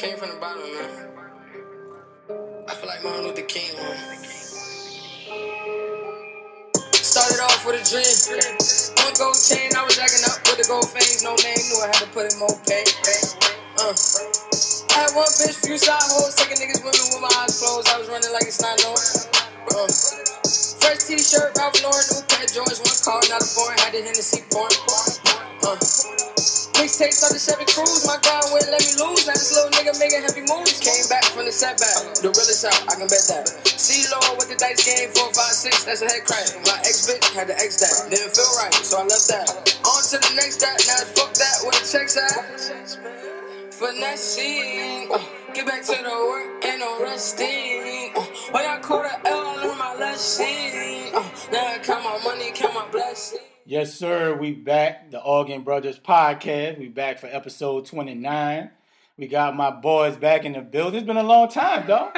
Came from the bottom, man. I feel like Martin Luther King, man. Started off with a dream. One gold chain, I was acting up with the gold fangs, no name. Knew I had to put in more pay. Uh. I had one bitch, few side hoes, taking niggas women with my eyes closed. I was running like it's not known. Uh. Fresh t-shirt, Ralph Lauren, new pair Jordans, one car, not a foreign, had the Hennessy pouring. Uh. Mixtapes on the Chevy Cruze, my God wouldn't let me lose. Now this little nigga making heavy moves. Came back from the setback, the realest out, I can bet that. See Lord with the dice game, four, five, six, that's a head crack. My ex bitch had the ex that, didn't feel right, so I left that. On to the next that, now fuck that, with the checks at. Finessing, uh, get back to the work, ain't no resting. Uh, when I caught a L, learned my lesson. Uh, now I count my money, count my blessings. Yes, sir. We back. The Arguing Brothers podcast. We back for episode 29. We got my boys back in the building. It's been a long time, dog.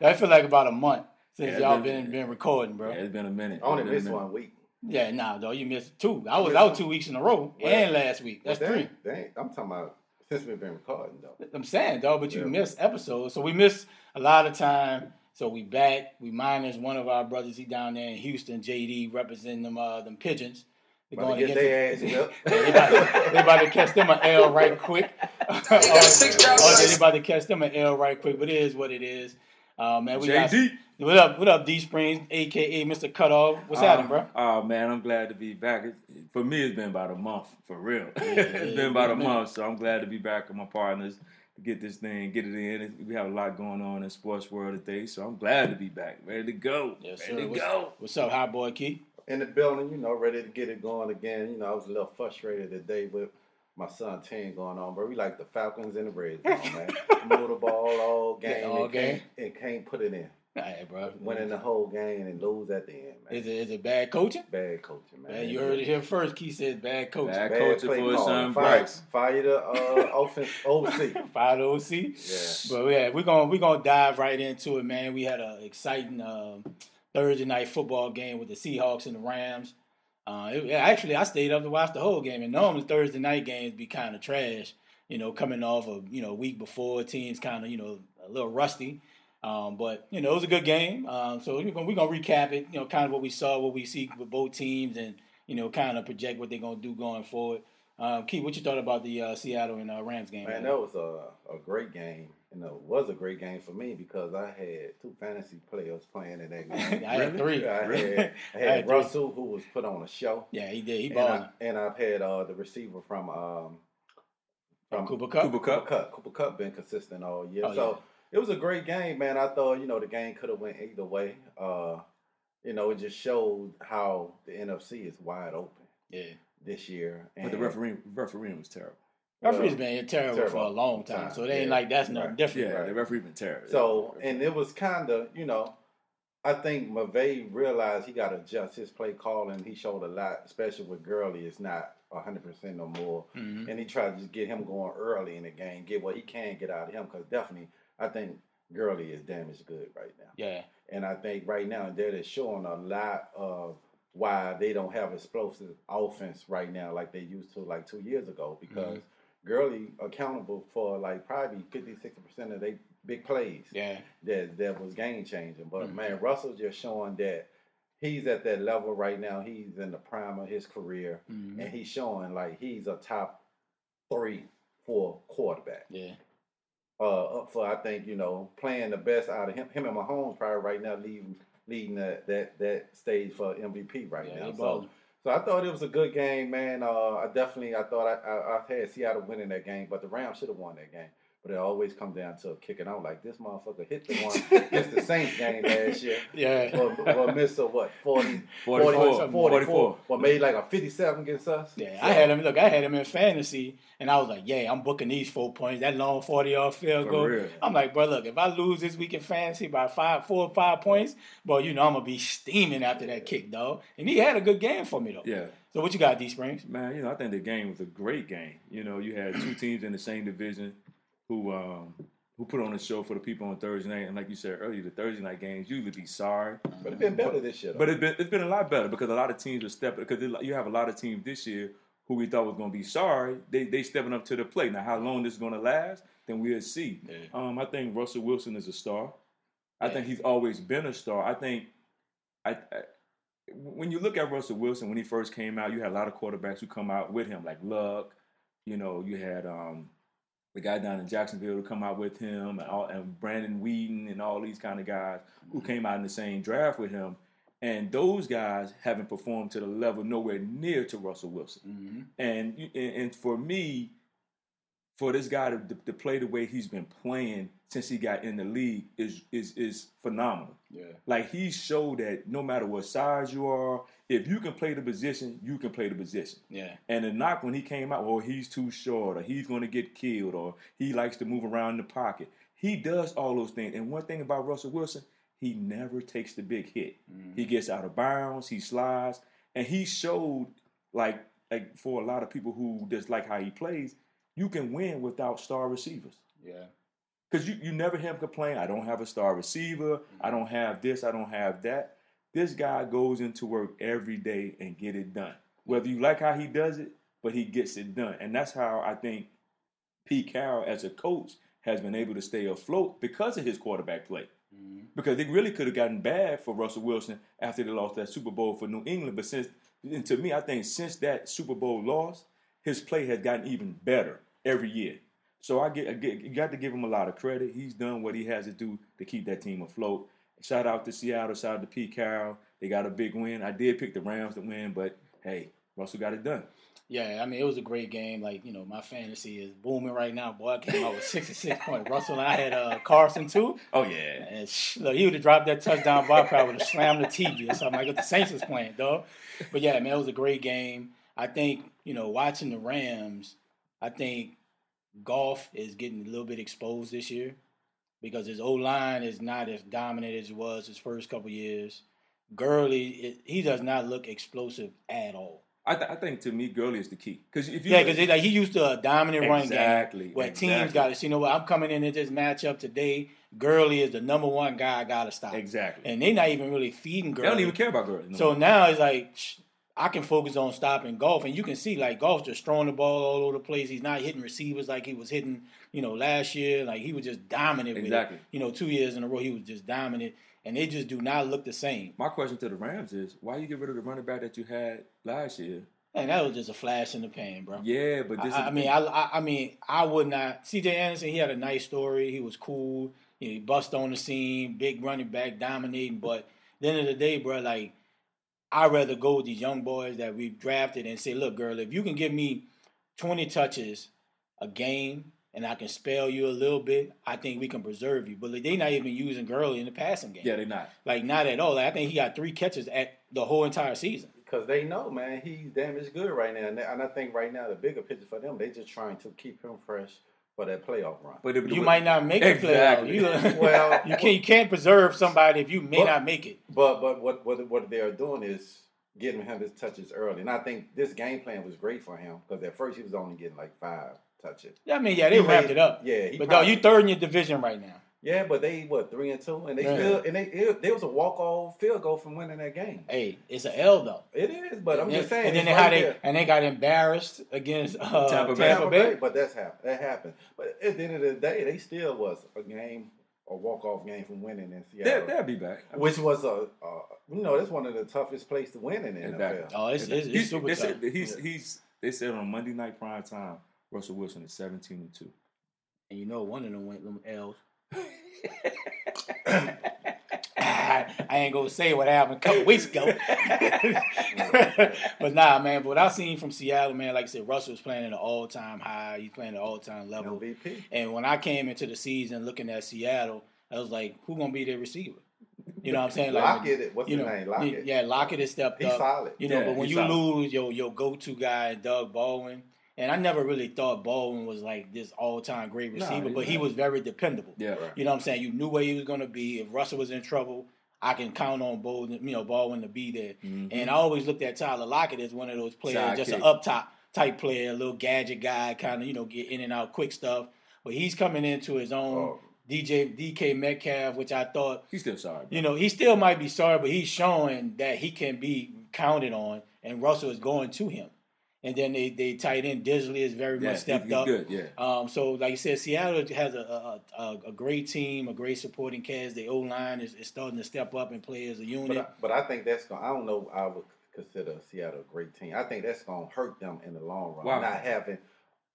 I feel like about a month since Yeah, y'all been been- been recording, bro. Yeah, Yeah, it's been a minute. I only It's been a missed minute. one week. Yeah, nah, dog. You missed two. I was missed out two weeks in a row, Well, and last week. That's Well, three. dang, dang, I'm talking about since we've been recording though. I'm saying, dog, but you Yeah. missed episodes. So we missed a lot of time. So we back. We minus one of our brothers. He down there in Houston, JD, representing them uh them pigeons. They're About to get their the- ass they, about to, they about to catch them an L right quick. got six oh, they about to catch them an L right quick, but it is what it is. Uh, man, we got JD. what up? What up, D Springs, aka Mr. Cutoff? What's happening, bro? Oh man, I'm glad to be back. It, for me, it's been about a month for real. yeah, it's been about a been a month, so I'm glad to be back with my partners to get this thing, get it in. We have a lot going on in sports world today, so I'm glad to be back, ready to go, Yes, ready sir. to What's, go. what's up, hot boy Key? in the building, you know, ready to get it going again. You know, I was a little frustrated today with my son team going on, but we like the Falcons and the Reds, man. Move the ball all game, all and, game. Can't, and can't put it in. Hey, bro. Winning the whole game and lose at the end, man. Is it is it bad coaching? Bad coaching, man. Man, you heard it here first. Key says bad coaching. Bad Bad coaching play for his calling. son Fire, Bryce. fire the uh, offense OC. Five OC. Yeah. But yeah, we're gonna we're gonna dive right into it, man. We had an exciting um, Thursday night football game with the Seahawks and the Rams. Uh, it, actually, I stayed up to watch the whole game. And normally Thursday night games be kind of trash, you know, coming off of you know week before teams kind of you know a little rusty. Um, but you know it was a good game. Um, so we're gonna, we're gonna recap it. You know, kind of what we saw, what we see with both teams, and you know, kind of project what they're gonna do going forward. Um, Keith, what you thought about the uh, Seattle and uh, Rams game? Man, that was a, a great game. You know, it was a great game for me because I had two fantasy players playing in that game. I had three. I had, I I had had three. Russell, who was put on a show, Yeah, he did. He and. I, and I've had uh, the receiver from um, From Cooper Kupp. Cooper Cooper Kupp. Kupp. Cooper Kupp been consistent all year, Oh, so it was a great game, man. I thought you know the game could have went either way. Uh, you know, it just showed how the NFC is wide open Yeah. this year. But the and- referee, refereeing was terrible. Referee's Well, been terrible, for a long time, so it ain't yeah. like that's nothing Right. different. Yeah, Right. the referee been terrible. So, and it was kind of, you know, I think McVay realized he got to adjust his play calling. He showed a lot, especially with Gurley. It's not 100% no more. Mhm. And he tried to just get him going early in the game, get what he can get out of him. Because definitely, I think Gurley is damaged good right now. Yeah, And I think right now they're showing a lot of why they don't have explosive offense right now like they used to like two years ago because Gurley accountable for like probably 50, 60% of their big plays yeah, that that was game changing. But Mhm. man, Russell just showing that he's at that level right now. He's in the prime of his career, Mhm. and he's showing like he's a top three, four quarterback. yeah. Uh, up for I think you know playing the best out of him. Him and Mahomes probably right now leading leading that that that stage for MVP right Yeah, now. So, so I thought it was a good game, man. Uh, I definitely I thought I, I I had Seattle winning that game, but the Rams should have won that game. But it always come down to a kick kicking out like this motherfucker hit the one against the Saints game last year. Yeah. Well, well missed a what 40, 44, 44, 44. Well, made like a fifty seven against us. Yeah, I had him. Look, I had him in fantasy, and I was like, "Yeah, I'm booking these four points. That long forty yard field For goal." real. I'm like, "Bro, look, if I lose this week in fantasy by five, four or five points, bro, you know I'm gonna be steaming after that kick, dog." And he had a good game for me though. Yeah. So what you got, D Springs? Man, you know, I think the game was a great game. You know, you had two teams in the same division who um who put on a show for the people on Thursday night. And like you said earlier, the Thursday night games usually be sorry. But it's been better this year. Though. But it's been it's been a lot better because a lot of teams are stepping because you have a lot of teams this year who we thought was going to be sorry, they they stepping up to the plate. Now, how long this is going to last, then we'll see. Yeah. Um, I think Russell Wilson is a star. I Yeah. think he's always been a star. I think, I, I when you look at Russell Wilson when he first came out, you had a lot of quarterbacks who come out with him, like Luck. You know, you had um, the guy down in Jacksonville to come out with him, and, all, and Brandon Weeden, and all these kind of guys who came out in the same draft with him. And those guys haven't performed to the level nowhere near to Russell Wilson. Mhm. And and, and for me, for this guy to, to play the way he's been playing since he got in the league is is is phenomenal. Yeah. Like he showed that no matter what size you are, if you can play the position, you can play the position. Yeah. And the knock when he came out, well, he's too short, or he's going to get killed, or he likes to move around in the pocket. He does all those things. And one thing about Russell Wilson, he never takes the big hit. Mm-hmm. He gets out of bounds, he slides, and he showed like like for a lot of people who dislike how he plays, you can win without star receivers. Yeah. Because you, you never hear him complain, I don't have a star receiver, mm-hmm. I don't have this, I don't have that. This guy goes into work every day and get it done. Whether you like how he does it, but he gets it done. And that's how I think Pete Carroll as a coach has been able to stay afloat because of his quarterback play. Mm-hmm. Because it really could have gotten bad for Russell Wilson after they lost that Super Bowl for New England. But since, and to me, I think since that Super Bowl loss, his play has gotten even better every year. So I get, I get you got to give him a lot of credit. He's done what he has to do to keep that team afloat. Shout out to Seattle, shout out to Pete Carroll. They got a big win. I did pick the Rams to win, but hey, Russell got it done. Yeah, I mean it was a great game. Like you know, my fantasy is booming right now. Boy, I came out with sixty-six point. Russell and I had uh, Carson too, Oh yeah. and sh- look, he would have dropped that touchdown. Boy, I probably would have slammed the TV or something like the Saints was playing, dog. But yeah, man, it was a great game. I think you know, watching the Rams, I think Goff is getting a little bit exposed this year because his O line is not as dominant as it was his first couple years. Gurley, it, he does not look explosive at all. I, th- I think to me, Gurley is the key. Because if you Yeah, because like he used to a dominant run Exactly, game where teams got to see. You know what? I'm coming in this matchup today. Gurley is the number one guy I got to stop. exactly, And they're not even really feeding Gurley. they don't even care about Gurley. no So more. now it's like I can focus on stopping Goff, and you can see like Goff just throwing the ball all over the place. He's not hitting receivers like he was hitting, you know, last year. Like he was just dominant. with it. Exactly. You know, two years in a row he was just dominant, and they just do not look the same. my question to the Rams is, why you get rid of the running back that you had last year? And that was just a flash in the pan, bro. Yeah, but this I, is I mean, I, I, I mean, I would not. C.J. Anderson, he had a nice story. He was cool. You know, he bust on the scene, big running back, dominating. But at the end of the day, bro, like I'd rather go with these young boys that we've drafted and say, look, girl, if you can give me twenty touches a game and I can spell you a little bit, I think we can preserve you. But like, they not even using Gurley in the passing game. yeah, they're not. Like not at all. Like, I think he got three catches at the whole entire season. Because they know, man, he's damaged good right now. And, and I think right now the bigger picture for them, they just trying to keep him fresh for that playoff run. But it, You might not make the Exactly. playoff. You, Well- you can't you can't preserve somebody if you may But- not make it. But but what what what they are doing is getting him his touches early, and I think this game plan was great for him because at first he was only getting like five touches. Yeah, I mean, yeah, they He wrapped made- it up. Yeah, he But no, probably- you third in your division right now. Yeah, but they what three and two, and they Yeah. still and they it, there was a walk off field goal from winning that game. Hey, it's an L though. It is, but I'm Yeah, just saying. And then it's how right they and they got embarrassed against uh, Tampa Tampa, Bay. Bay. but that's happened. That happened. But at the end of the day, they still was a game, a walk off game from winning in They'll, they'll be back. which was a, uh, you know, that's one of the toughest places to win in the Exactly. NFL. Oh, it's, it's, it's He's- super tough. said that he's he's they said on Monday night prime time, Russell Wilson is seventeen and two. And you know, one of them went them L's. I ain't gonna say what happened a couple weeks ago. but nah, man. But what I seen from Seattle, man, like I said, Russell was playing at an all time high. He's playing at an all time level. MVP. And when I came into the season looking at Seattle, I was like, who gonna be their receiver? You know what I'm saying? Like, Lockett, it- what's you his know, name? Lockett. Yeah, Lockett has stepped He's up. solid. You know, Yeah, but when you solid. lose your your go to guy, Doug Baldwin, and I never really thought Baldwin was like this all time great receiver, he's but he was very dependable. Yeah, Right. You know what I'm saying? You knew where he was going to be. If Russell was in trouble, I can count on Baldwin, you know, Baldwin to be there. Mhm. And I always looked at Tyler Lockett as one of those players, just an Sidekick. up top type player, a little gadget guy, kind of you know get in and out quick stuff. But he's coming into his own. Oh. DJ DK Metcalf, which I thought he's still sorry. you know, he still might be sorry, but he's showing that he can be counted on, and Russell is going to him. And then they they tight end Dissly is very Yeah, much stepped he's up. good. Yeah. Um, so like you said, Seattle has a a, a, a great team, a great supporting cast. The O line is, is starting to step up and play as a unit. But I, but I think that's going. to I don't know. I would consider Seattle a great team. I think that's going to hurt them in the long run. Wow. Not having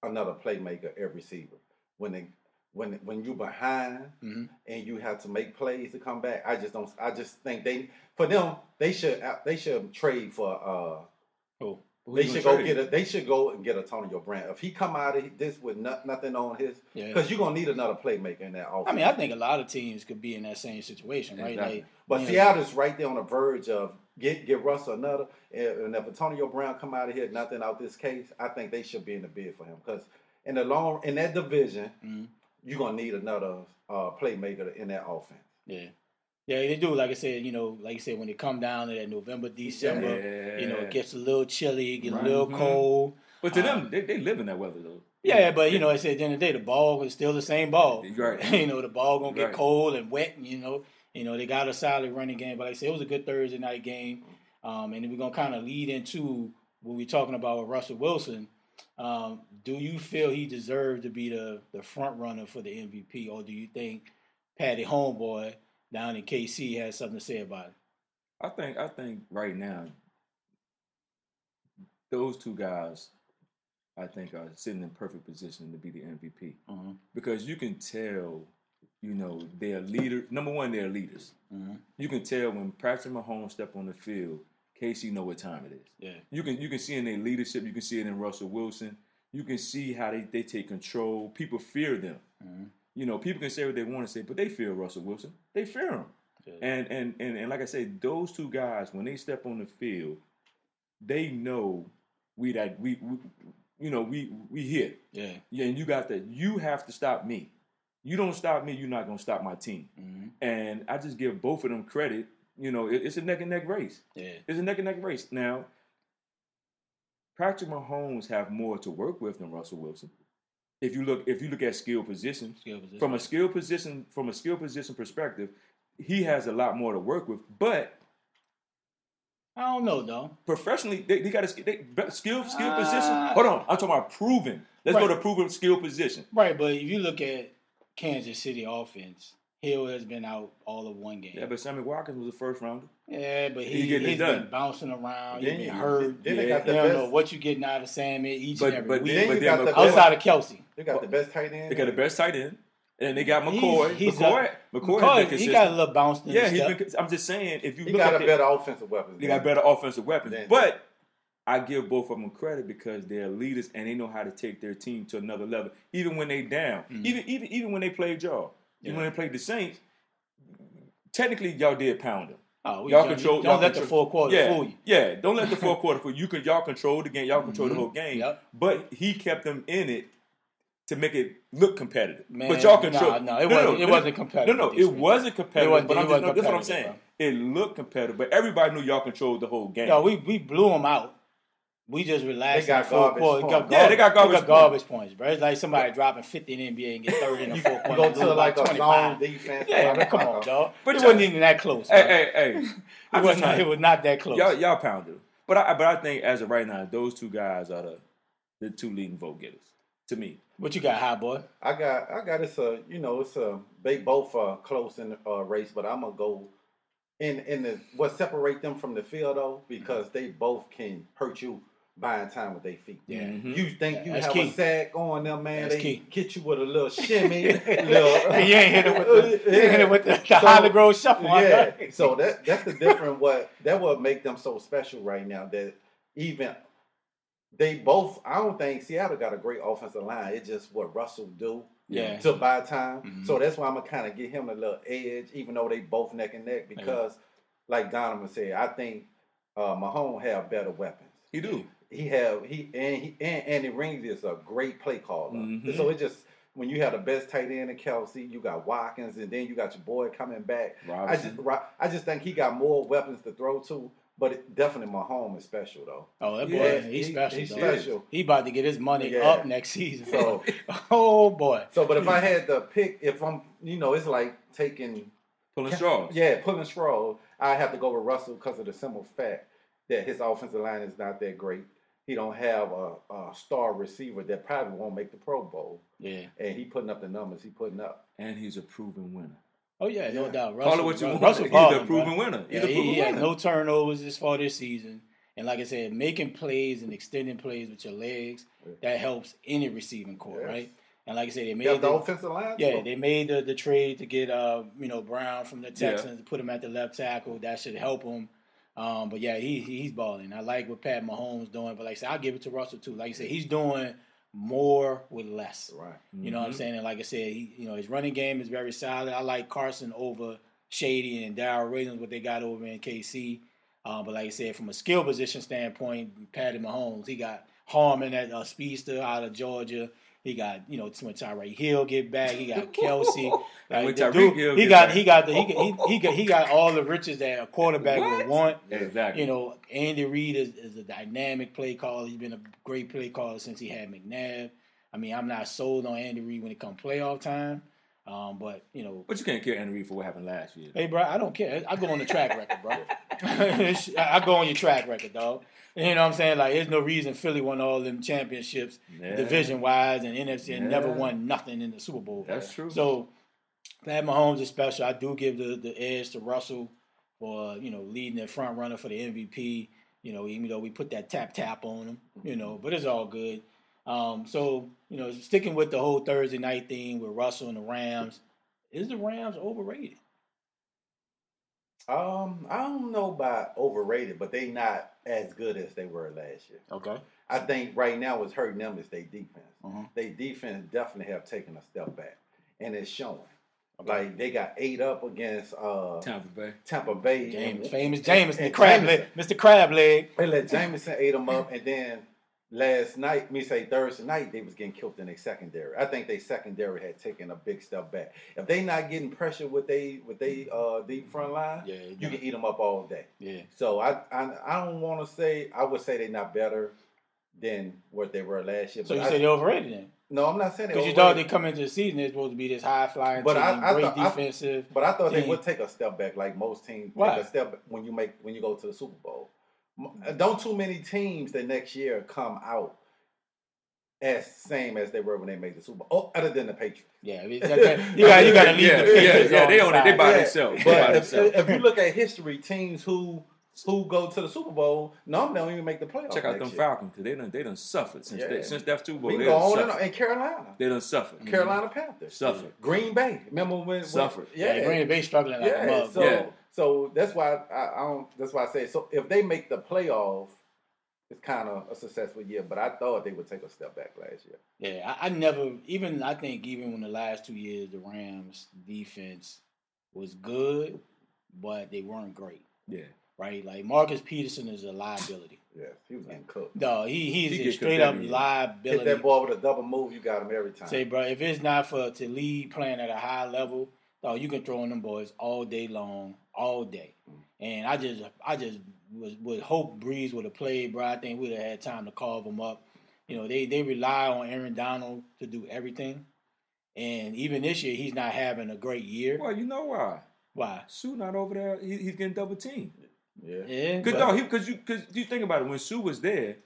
another playmaker at receiver when they when when you're behind Mhm. and you have to make plays to come back. I just don't. I just think they for them they should they should trade for. uh oh, Who They should go get a. They should go and get Antonio Brown. If he come out of this with no, nothing on his, yeah. because you're gonna need another playmaker in that offense. I mean, I think a lot of teams could be in that same situation, right? Exactly. Like, But you know, Seattle's right there on the verge of get get Russell another. And if Antonio Brown come out of here, nothing out this case, I think they should be in the bid for him because in the long in that division, Mhm. you're gonna need another uh, playmaker in that offense. Yeah. Yeah, they do. Like I said, you know, like you said, when it come down to that November, December, you know, it gets a little chilly, get Right. a little Mhm. cold. But to Uh, them, they, they live in that weather though. Yeah, but you know, I said at the end of the day, the ball is still the same ball. Right. you know, the ball gonna get Right. cold and wet. And, you know, you know they got a solid running game. But like I said, it was a good Thursday night game, um, and we're gonna kind of lead into what we're talking about with Russell Wilson. Um, do you feel he deserved to be the the front runner for the MVP, or do you think Patty Homeboy down in KC has something to say about it? I think I think right now those two guys I think are sitting in perfect position to be the MVP Mhm. because you can tell, you know, they're leaders. Number one, they're leaders. Mhm. You can tell when Patrick Mahomes step on the field, Casey know what time it is. Yeah, You can you can see in their leadership. You can see it in Russell Wilson. You can see how they, they take control. People fear them. Mhm. You know, people can say what they want to say, but they fear Russell Wilson. They fear him. Yeah. And, and and and like I said, those two guys when they step on the field, they know we that we, we you know we we here. yeah. Yeah, and you got that. You have to stop me. You don't stop me, you're not gonna stop my team. Mhm. And I just give both of them credit. You know, it- it's a neck and neck race. Yeah. It's a neck and neck race. Now, Patrick Mahomes have more to work with than Russell Wilson. If you look, if you look at skill positions, Skill position. from a skill position, from a skill position perspective, he has a lot more to work with. But I don't know though. professionally, they, they got a they, skill skill Ah. position. Hold on, I'm talking about proven. Let's go to proven skill position. Right, but if you look at Kansas City offense, Hill has been out all of one game. Yeah, but Sammy Watkins was a first rounder. Yeah, but He he, getting it he's done. been bouncing around. He's Then been you- hurt. then they Yeah. got You the don't best. know what you getting out of Sammy each But and every but week. then, Then but you then got the McCoy, Outside of Kelce. They got the best tight end. they got the best tight end, and they got He's- McCoy. he's McCoy, a- McCoy, has McCoy, been he got a little bounce Yeah, his he's step. been. I'm just saying, if you He look got at a the, better offensive weapon. they got better offensive weapons. But I give both of them credit because they're leaders and they know how to take their team to another level, even when they down. Mhm. Even even even when they played y'all, even Yeah. when they played the Saints. Technically, y'all did pound them. Oh, we Y'all don't- control. Don't y'all let the control- fourth quarter yeah, fool you. Yeah, don't let the fourth quarter fool you. You could y'all control the game. Y'all control the Mhm. whole game. Yep. But he kept them in it to make it look competitive. Man, but y'all control. nah, nah, it wasn't- it wasn't competitive No, no, it wasn't competitive. It wasn't- but I'm just, that's what I'm saying. It looked competitive, but everybody knew y'all controlled the whole game. No, we we blew them out. We just relaxed. They got in the garbage quarter. points. Got Yeah, they got garbage garbage points, bro. It's like somebody dropping 50 in NBA and get 30 in the fourth You quarter. go to by like a 25. zone defense. Yeah, man, come on, dog. But it wasn't even that close. hey, bro. hey, hey. it was not. It was not that close. y'all, y'all pounded. But I, but I think as of right now, those two guys are the the two leading vote getters to me. What you got, high boy? I got, I got. It's a, you know, it's a. They both are close in the uh, race, but I'm gonna go in in the what separate them from the field though, because they both can hurt you buying time with their feet. Yeah. Mhm. You think you That's have key. a sack on them, man? That's they key. get you with a little shimmy, little. you ain't hit it with the, you ain't hit it with the, the So- Holly Grove shuffle. yeah. So that that's the different what that would make them so special right now. That even they both, I don't think Seattle got a great offensive line. It's just what Russell do Yeah. to buy time. Mhm. So that's why I'm gonna kind of give him a little edge, even though they both neck and neck. Because, like Donovan said, I think uh, Mahomes have better weapons. He do. He have he and he and Andy Rings is a great play caller. Mhm. So it just when you have the best tight end in Kelce, you got Watkins, and then you got your boy coming back. I just I just think he got more weapons to throw to. But it, definitely Mahomes is special though. Oh, that boy, Yeah, he's he- special. he's dog. special. He about to get his money Yeah. up next season. So oh boy. so, but if I had to pick, if I'm, you know, it's like taking Pulling straws. Yeah, pulling straw. I have to go with Russell because of the simple fact that his offensive line is not that great. He don't have a, a star receiver that probably won't make the Pro Bowl, Yeah. and he putting up the numbers he putting up. And he's a proven winner. Oh yeah, no Yeah. doubt. Call it what you Ru- want. Russell He's a proven bro. winner. He's Yeah, a he, proven he had winner. no turnovers this far this season, and like I said, making plays and extending plays with your legs that helps any receiving core, Yes. right? And like I said, they made the the, offensive line. yeah, too. they made the, the trade to get uh you know Brown from the Texans to put him at the left tackle. That should help him. Um, but yeah, he he's balling. I like what Pat Mahomes doing, but like I said, I'll give it to Russell too. Like I said, he's doing more with less. right. You know what I'm Mhm. saying? And like I said, he, you know, his running game is very solid. I like Carson over Shady and Darrell Williams, what they got over in KC. Uh, but like I said, from a skill position standpoint, Patty Mahomes, he got Hardman at uh, speedster out of Georgia. He got, you know, when Tyreek Hill get back, he got Kelce. When dude- Hill he got, back. he got, the, he, he, he got, he got all the riches that a quarterback would want. Exactly. You know, Andy Reid is, is a dynamic play caller. He's been a great play caller since he had McNabb. I mean, I'm not sold on Andy Reid when it comes playoff time. Um, but you know, But you can't kill Andy Reid for what happened last year. hey, bro, I don't care. I go on the track record, bro. I go on your track record, dog. You know what I'm saying? Like, there's no reason Philly won all them championships, Yeah. division wise, and NFC, and never won nothing in the Super Bowl. That's true. So, Pat Mahomes is special. I do give the, the edge to Russell for you know leading the front runner for the MVP. You know, even though we put that tap tap on him, you know, but it's all good. Um, so you know, sticking with the whole Thursday night theme with Russell and the Rams, is the Rams overrated? Um, I don't know about overrated, but they not as good as they were last year. Okay. I think right now what's hurting them is their defense. Mhm. They defense definitely have taken a step back, and it's showing. Like they got eight up against uh, Tampa Bay. Tampa Bay. James, and- famous Jameson, the and crab Jameson. leg, Mr. Crab Leg. They let Jameson ate them up, and then last night, me say Thursday night, they was getting killed in their secondary. I think they secondary had taken a big step back. If they not getting pressure with they with they uh, deep front line, Yeah, you can eat them up all day. yeah. So I I, I don't want to say I would say they're not better than what they were last year. So you I- say they're overrated then? no, I'm not saying they Because you thought they come into the season they're supposed to be this high flying But team, I- I great thought- I- defensive. But I thought they would take a step back, like most teams Why? take a step back when you make when you go to the Super Bowl. M- uh, Don't too many teams the next year come out as same as they were when they made the Super Bowl, oh, other than the Patriots. yeah, I mean, that- that- you got you got to leave Yeah, the yeah, Patriots yeah, on they the on it. They side. by Yeah, themselves. They by But if, themselves. if you look at history, teams who who go to the Super Bowl normally don't even make the playoffs. Check out next them year. Falcons because they done they done suffered since Yeah. they, since that Super Bowl. We They can go on suffered. on. in Carolina, They done suffered. Carolina mm-hmm. Panthers, Suffered. Green Bay. Remember when, when Suffered. Yeah, Green Bay struggling like a yeah, mug. so Yeah. So that's why I, I don't. That's why I say so. If they make the playoff, it's kind of a successful year. But I thought they would take a step back last year. Yeah, I, I never even I think even when the last two years the Rams defense was good, but they weren't great. Yeah. Right? Like Marcus Peterson is a liability. Yeah, he was getting cooked. No, he he's He a straight up year. Hit that ball with a double move, you got him every time. Say, bro, if it's not for Talib playing at a high level, oh, you can throw in them boys all day long, all day. Mm. And I just, I just was would hope Brees would have played, bro. I think we'd have had time to carve them up. You know, they they rely on Aaron Donald to do everything, and even this year he's not having a great year. Well, you know why? Why? Suh not over there. He, he's getting double teamed. yeah. Yeah, Cause but- no, he because you because you think about it. When Suh was there,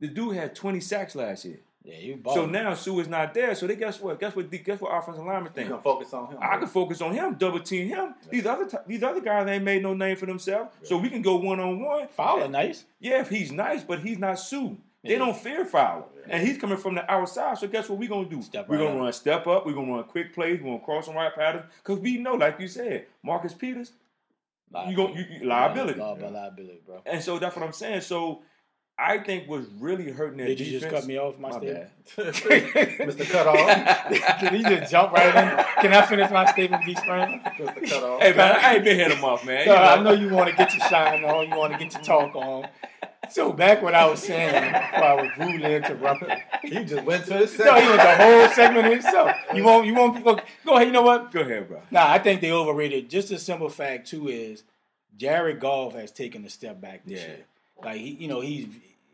the dude had twenty sacks last year. Yeah, you So now Suh is not there. So they guess what? Guess what? Guess what? Offensive lineman You think. can focus on him. I can focus on him, double team him. These other t- these other guys ain't made no name for themselves, so we can go one on one. Fowler nice. Yeah, if he's nice, but he's not Suh. They Yeah. don't fear Fowler, and he's coming from the outside. So guess what We're gonna do? Step we're right gonna up. run step up. We're gonna run quick plays. We're gonna cross and right patterns because we know, like you said, Marcus Peters, you go you, you- liability, Li- li- liability, bro. and so that's what I'm saying. So I think was really hurting their Did you just cut me off my, My statement? Mr. Cutoff. Did he just jump right in? Can I finish my statement, D Spring? Mr. Cutoff. Hey man, I ain't been hitting him off, man. No, You I know you want to get your shine on, you want to get your talk on. So back what I was saying, before I was rudely interrupted. He just went to his No, he went the whole segment himself. You won't, you won't go. Go ahead. You know what? Go ahead, bro. Nah, I think they overrated. Just a simple fact too is Jared Goff has taken a step back this Yeah. year. Like he, you know, he's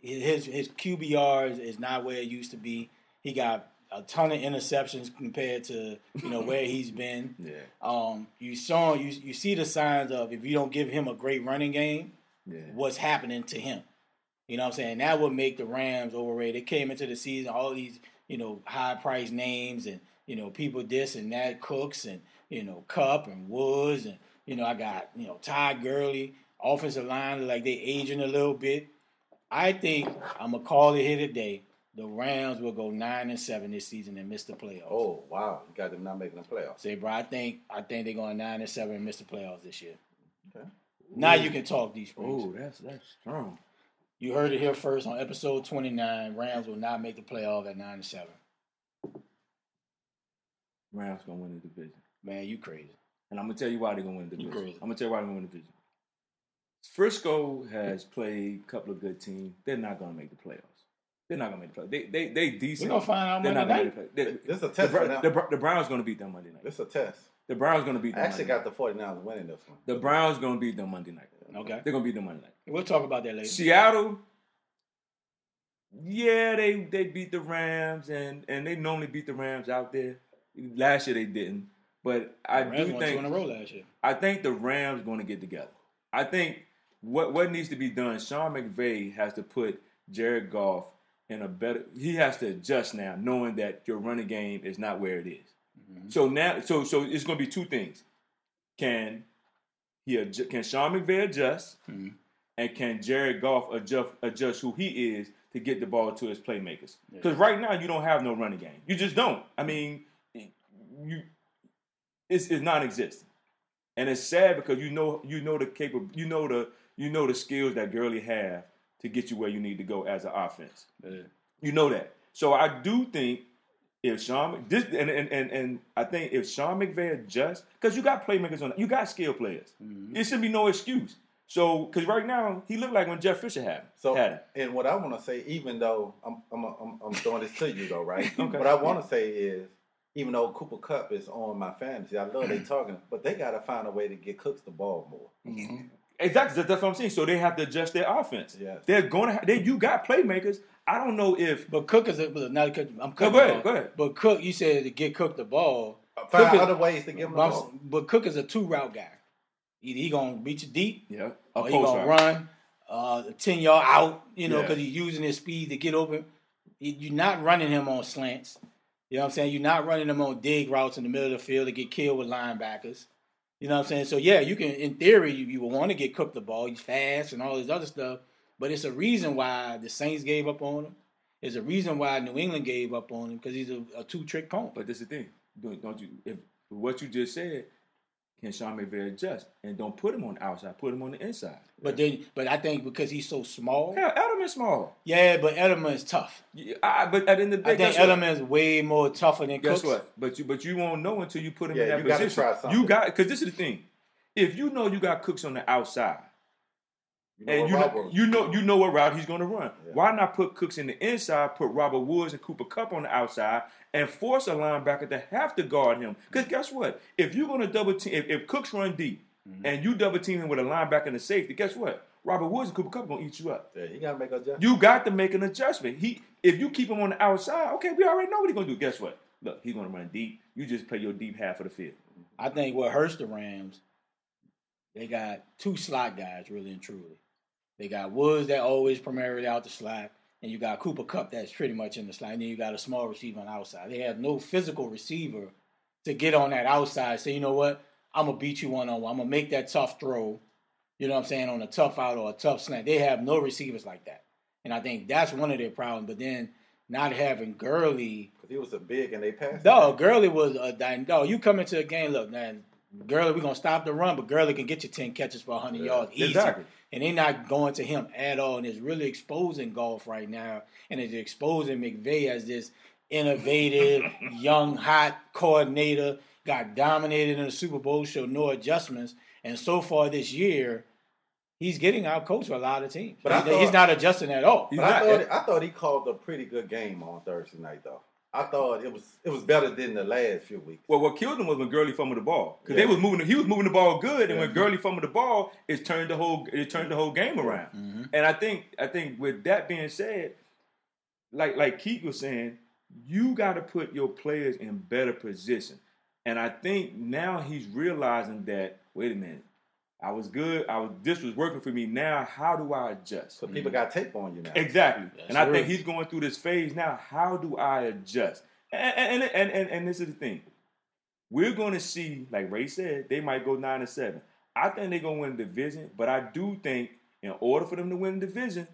his his QBR is, not where it used to be. He got a ton of interceptions compared to you know where he's been. Yeah, Um, you saw you you see the signs of if you don't give him a great running game, yeah. what's happening to him. You know what I'm saying? That would make the Rams overrated. They came into the season, all these, you know, high priced names and, you know, people this and that, Cooks and, you know, Kupp and Woods and, you know, I got, you know, Todd Gurley, offensive line, like they aging a little bit. I think I'm gonna call it here today. The Rams will go nine and seven this season and miss the playoffs. Oh wow, you got them not making the playoffs. Say, bro, I think I think they're going nine and seven and miss the playoffs this year. Okay. Now you can talk D Springs. Oh, that's that's strong. You heard it here first on episode 29. Rams will not make the playoff at 9 and 7. Rams gonna win the division, Man, you crazy. and I'm gonna tell you why they're gonna win the You division. crazy. I'm gonna tell you why they're gonna win the division. Frisco has played a couple of good teams. They're not gonna make the playoffs. They're not gonna make the playoffs. They they they decent. We're going to find out They're Monday not gonna night. make the playoffs. This is a The, test the, for the, the Browns are gonna beat them Monday night. This is a test. The Browns gonna beat I actually Monday got night. the 49ers winning this one. the Browns gonna beat them Monday night. Okay. They're gonna beat them Monday night. We'll talk about that later. Seattle, yeah, they they beat the Rams and and they normally beat the Rams out there. Last year they didn't, but I Rams do won two think in a row last year. I think the Rams going to get together. I think what what needs to be done. Sean McVay has to put Jared Goff in a better. He has to adjust now, knowing that your running game is not where it is. Mm-hmm. So now, so so it's going to be two things. Can he can Sean McVay adjust, Mhm. and can Jared Goff adjust adjust who he is to get the ball to his playmakers? Yeah. Because right now you don't have no running game. You just don't. I mean, you it's, it's non-existent, and it's sad because you know you know the capable you know the you know the skills that Gurley have to get you where you need to go as an offense. Yeah. You know that. So I do think if Sean this and and and, and I think if Sean McVay adjusts because you got playmakers on you got skill players. Mhm. It should be no excuse. So because right now he looked like when Jeff Fisher had him. So, had him. and what I want to say, even though I'm, I'm, I'm, I'm throwing this to you though, right? Okay. What I want to say is, even though Cooper Kupp is on my fantasy, I love they talking, but they got to find a way to get Cooks the ball more. Mhm. Exactly. That's what I'm saying. So they have to adjust their offense. Yeah, They're going to. They, you got playmakers. I don't know if. But Cook is a, but not Cook, I'm Go cutting ahead, you off. go ahead. But Cook, you said to get Cook the ball. Find Cook is- other ways to give him the But, ball. but Cook is a two route guy. Either he gonna beat you deep, Yeah. or he gonna route. run uh, ten yard out. You know, Yeah. because he's using his speed to get open. You're not running him on slants. You know what I'm saying? You're not running him on dig routes in the middle of the field to get killed with linebackers. You know what I'm saying? So yeah, you can, in theory, you, you would want to get cooked the ball. He's fast and all this other stuff. But it's a reason why the Saints gave up on him. It's a reason why New England gave up on him because he's a, a two trick pony. But this is the thing. Don't, don't you? If what you just said, can Sean McVay adjust and don't put him on the outside, put him on the inside. But then, but I think because he's so small, Hell, Edelman small. yeah. But Edelman is tough. Yeah, I, but at the end of the day, I think guess what? Edelman is way more tougher than Guess Cooks. what? But you but you won't know until you put him in Yeah, that you gotta position. try something. You got because this is the thing. If you know you got Cooks on the outside, You know and you know, you know you know what route he's going to run. Yeah. Why not put Cooks in the inside, put Robert Woods and Cooper Kupp on the outside, and force a linebacker to have to guard him? Because guess what? If you're going to double team, if, if Cooks run deep Mm-hmm. and you double team him with a linebacker and a safety, guess what? Robert Woods and Cooper Kupp going to eat you up. Yeah, you got to make a adjustment. You got to make an adjustment. He, if you keep him on the outside, okay, we already know what he's going to do. Guess what? Look, he's going to run deep. You just play your deep half of the field. I think what hurts the Rams, they got two slot guys, really and truly. They got Woods that always primarily out the slot, and you got Cooper Kupp that's pretty much in the slot, and then you got a small receiver on the outside. They have no physical receiver to get on that outside. Say, you know what? I'm gonna beat you one on one. I'm gonna make that tough throw. You know what I'm saying on a tough out or a tough slant. They have no receivers like that, and I think that's one of their problems. But then not having Gurley. Because he was a big and they passed. No, Gurley was a dog. You come into a game, look, man, Gurley, we're gonna stop the run, but Gurley can get you ten catches for hundred Yeah, yards easy. exactly. And they're not going to him at all. And it's really exposing Goff right now. And it's exposing McVay as this innovative, young, hot coordinator, got dominated in the Super Bowl, showed no adjustments. And so far this year, he's getting out coached by a lot of teams. But I He's- he's not adjusting at all. But I thought, I thought he called a pretty good game on Thursday night, though. I thought it was it was better than the last few weeks. Well, what killed him was when Gurley fumbled the ball because Yeah. they was moving. He was moving the ball good, and Yeah. when Gurley fumbled the ball, it turned the whole it turned the whole game around. Mhm. And I think I think with that being said, like like Keith was saying, you got to put your players in better position. And I think now he's realizing that wait a minute, I was good. I was this was working for me. Now, how do I adjust? So people got tape on you now. Exactly. That's and I think he's going through this phase now. How do I adjust? And and, and, and, and this is the thing. We're going to see, like Ray said, they might go nine and seven. I think they're going to win the division, but I do think in order for them to win the division,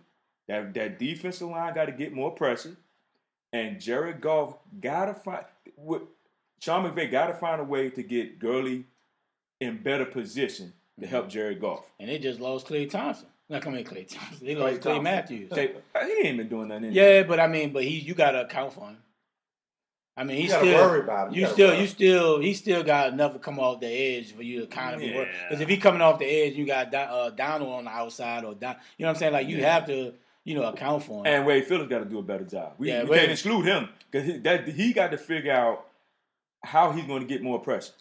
that that defensive line got to get more pressure, and Jared Goff got to find. What, Sean McVay got to find a way to get Gurley in better position to help Jared Goff. And they just lost Clay Thompson. Not coming Clay Thompson. They lost Clay Thompson. Matthews. They, he ain't been doing nothing. Yeah, but I mean, but he you gotta account for him. I mean, he's still worry about him. You you still worry. you still he still got enough to come off the edge for you to kind of. Yeah. Because if he coming off the edge, you got Don- uh, Donald on the outside or down. You know what I'm saying? Like you Yeah. have to you know account for him. And Wade Phillips got to do a better job. We, Yeah, we Wade- can't exclude him because he, that he got to figure out how he's going to get more pressure.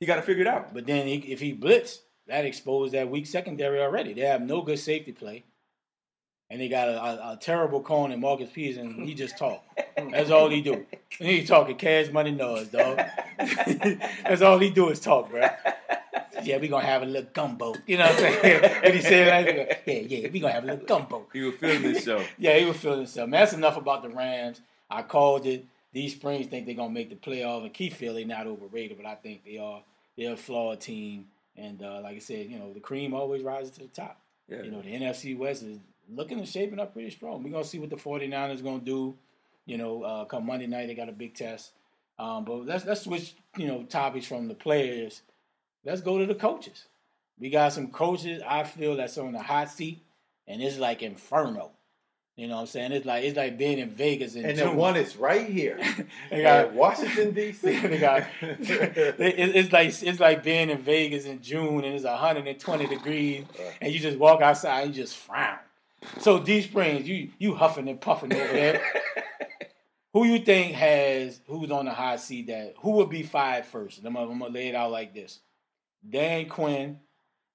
He got to figure it out. But then he, if he blitz, that exposed that weak secondary already. They have no good safety play. And they got a, a, a terrible cone in Marcus Peters, and he just talk. That's all he do. And he talking cash money noise, dog. That's all he do is talk, bro. Yeah, we gonna have a little gumbo. You know what I'm saying? and he said, that, he go, "Yeah, yeah, we gonna have a little gumbo." He was feeling himself. Yeah, he was feeling himself. Man, that's enough about the Rams. I called it. D Springs think they're gonna make the playoff, and Keith feel they're not overrated, but I think they are. They're a flawed team, and uh, like I said, you know, the cream always rises to the top. Yeah. You know, the NFC West is looking and shaping up pretty strong. We're gonna see what the 49ers gonna do. You know, uh, come Monday night, they got a big test. Um, but let's let's switch, you know, topics from the players. Let's go to the coaches. We got some coaches I feel that's on the hot seat, and it's like inferno. You know what I'm saying? It's like it's like being in Vegas in June. And June. the one is right here. They got- Washington D.C. They got- it- it's like it's like being in Vegas in June and it's 120 degrees and you just walk outside and you just frown. So D Springs, you you huffing and puffing over there. who you think has who's on the hot seat that who would be fired first? I'm gonna, I'm gonna lay it out like this: Dan Quinn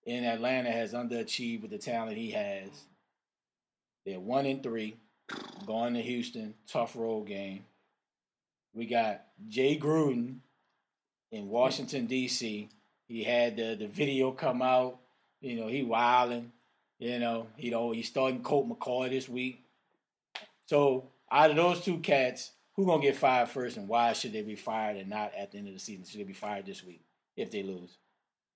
in Atlanta has underachieved with the talent he has. They're one and three, going to Houston, tough road game. We got Jay Gruden in Washington D.C. He had the the video come out. You know he wilding. You know he know he's starting Colt McCoy this week. So out of those two cats, who gonna get fired first, and why should they be fired and not at the end of the season? Should they be fired this week if they lose?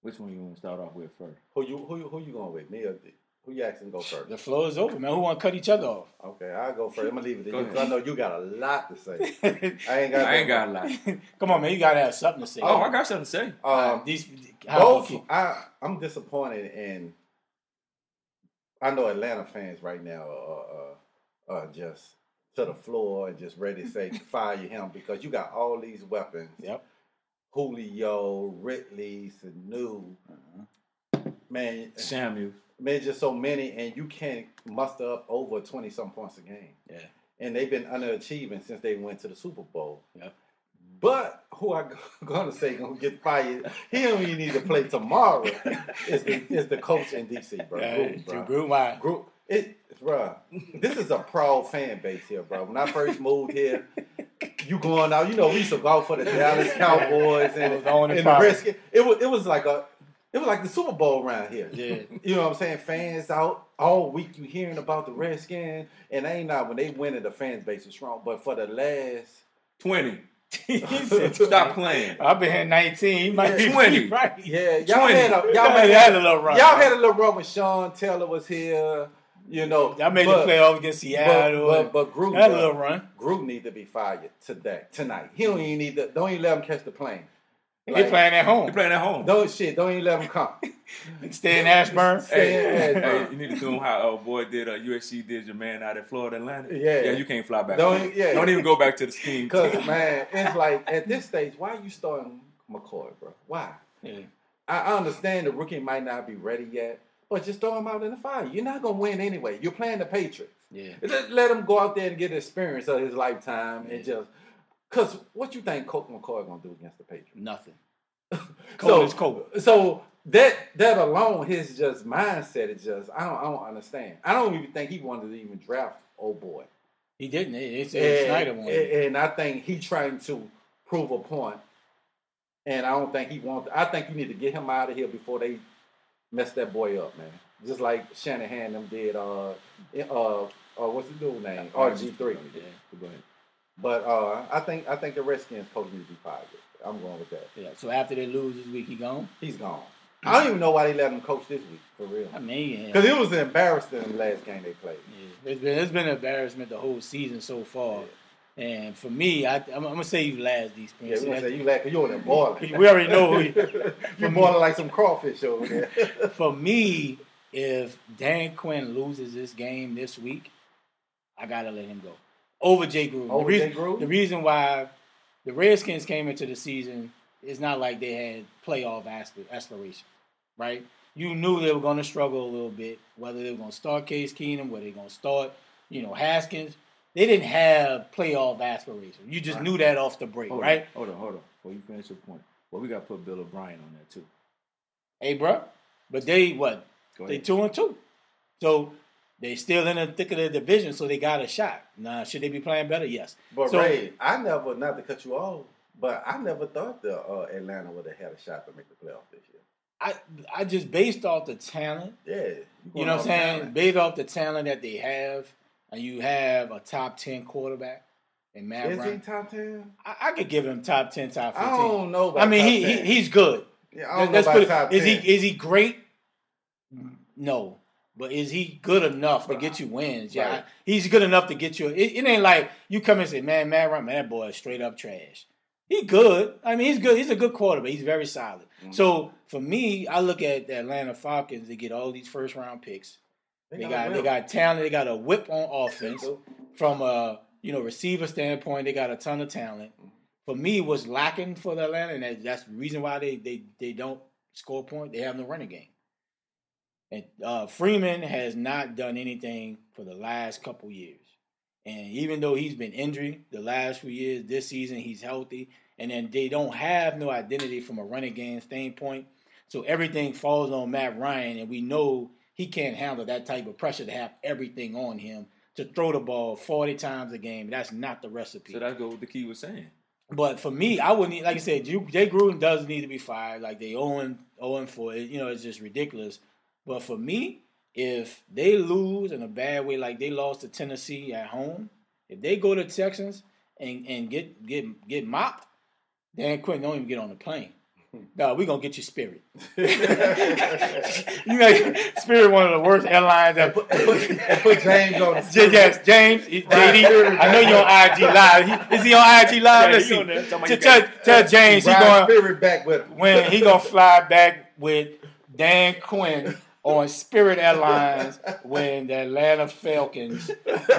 Which one you want to start off with first? Who you who you who you going with? Me or D? Who you asking to go first? The floor is open, man. Who want to cut each other off? Okay, I'll go first. I'm gonna leave it to Go you 'cause I know you got a lot to say. I ain't got. I ain't got a lot. Come on, man. You gotta have something to say. Oh, I got something to say. Uh, Um, these both. I I'm disappointed in. I know Atlanta fans right now are, are, are just to the floor and just ready to say fire him because you got all these weapons. Yep. Julio, Ridley, Sanu, Uh-huh. man, Samuel. Man, just so many, and you can't muster up over twenty some points a game. Yeah. And they've been underachieving since they went to the Super Bowl. Yep. But who I gonna say gonna get fired? He don't even need to play tomorrow. is the is the coach in DC, bro? Yeah, Gruden, bro. Why? Group, it, bro. This is a proud fan base here, bro. When I first moved here, you going out. You know, we used to go for the Dallas Cowboys and, and the. Redskins. It was it was like a it was like the Super Bowl around here. Yeah. You know what I'm saying? Fans out all week. You hearing about the Redskins, and ain't not when they win it, the fans base is strong. But for the last, 20. said, Stop playing. I've been here 19. He might be 20. right. yeah, y'all 20. had a y'all Y'all had, had a little run. y'all had a little run when Sean Taylor was here. You know, Y'all made but- the playoff against Seattle. but, but Gruden, Y'all had a little run. Gruden need to be fired today, tonight. He don't even need to. Don't even let him catch the plane. They Like, playing at home. They home. playing at home. Don't shit. Don't even let him come. Stay in Ashburn. Stay in Hey, Ashburn. hey, you need to do how uh, boy did uh, USC did your man out at Florida Atlantic. Yeah. yeah, you can't fly back. Don't- home. yeah. don't even go back to the scheme. Cause man, it's like at this stage, why are you starting McCoy, bro? Why? Yeah. I, I understand the rookie might not be ready yet, but just throw him out in the fire. You're not gonna win anyway. You're playing the Patriots. Yeah. Let, let him go out there and get the experience of his lifetime and just. Cause what you think Colt McCoy gonna do against the Patriots? Nothing. So- is. So that that alone, his just mindset is just I don't I don't understand. I don't even think he wanted to even draft old boy. He didn't. It- It's Snyder And, one. and, and I think he trying to prove a point. And I don't think he wants. I think you need to get him out of here before they mess that boy up, man. Just like Shanahan them did. Uh, uh, uh what's the dude name? RG three. Yeah, go ahead. But uh, I think I think the Redskins coach needs to be fired. I'm going with that. Yeah. So after they lose this week, he gone. He's gone. I don't even know why they let him coach this week for real. I mean, Because it was embarrassing in the last game they played. Yeah, it's been it's been an embarrassment the whole season so far. And for me, I, I'm, I'm gonna say you last these Yeah, Prince. say you like you over there boiling. we already know. who- You're boiling like some crawfish over there. for me, if Dan Quinn loses this game this week, I gotta let him go over Jay Gruden. Over the reason, Jay Gruden? The reason why the Redskins came into the season is not like they had playoff asp- aspiration, right? You knew they were going to struggle a little bit, whether they were going to start Case Keenum, whether they were going to start, you know, Haskins. They didn't have playoff aspiration. You just Right. knew that off the break, Hold right? On, hold on, hold on. Before you finish your point, well, we got to put Bill O'Brien on there too. Hey, bro. But they what? They two and two. So they still in the thick of the division, so they got a shot. Now, should they be playing better? Yes. But So- Ray, I never, not to cut you off, but I never thought the uh, Atlanta would have had a shot to make the playoff this year. I I just based off the talent, Yeah, you know what I'm saying? Based off the talent that they have, and you have a top ten quarterback in Matt Is he top ten? I, I could give him top ten, top fifteen. I don't know. About I mean, top he, he he's good. Yeah, I don't Let's know about it- top is he is he great? No. But is he good enough to get you wins? Yeah, Right. he's good enough to get you. It, it ain't like you come and say, "Man, man, Ryan, man, that boy is straight up trash." He good. I mean, he's good. He's a good quarterback. He's very solid. Mhm. So for me, I look at the Atlanta Falcons. They get all these first round picks. They got they got talent. They got a whip on offense from a you know receiver standpoint. They got a ton of talent. For me, what's lacking for the Atlanta, and that's the reason why they they they don't score point. They have no running game. And uh, Freeman has not done anything for the last couple years. And even though he's been injured the last few years, this season he's healthy. And then they don't have no identity from a running game standpoint. So everything falls on Matt Ryan, and we know he can't handle that type of pressure to have everything on him to throw the ball 40 times a game. That's not the recipe. So that's what the key was saying. But for me, I wouldn't like I said. Jay Jay Gruden does need to be fired. Like they own own for it. You know, it's just ridiculous. But for me, if they lose in a bad way, like they lost to Tennessee at home, if they go to Texans and and get get get mopped, Dan Quinn don't even get on the plane. No, we gonna get you Spirit. you got Spirit, one of the worst airlines that put, put, put James on yes, James, JD. I know you're on IG Live. He- is he on IG Live? Yeah, Let's see. on there. Talking about Tell, tell, tell James he going Spirit back with him. when he gonna fly back with Dan Quinn on Spirit Airlines when the Atlanta Falcons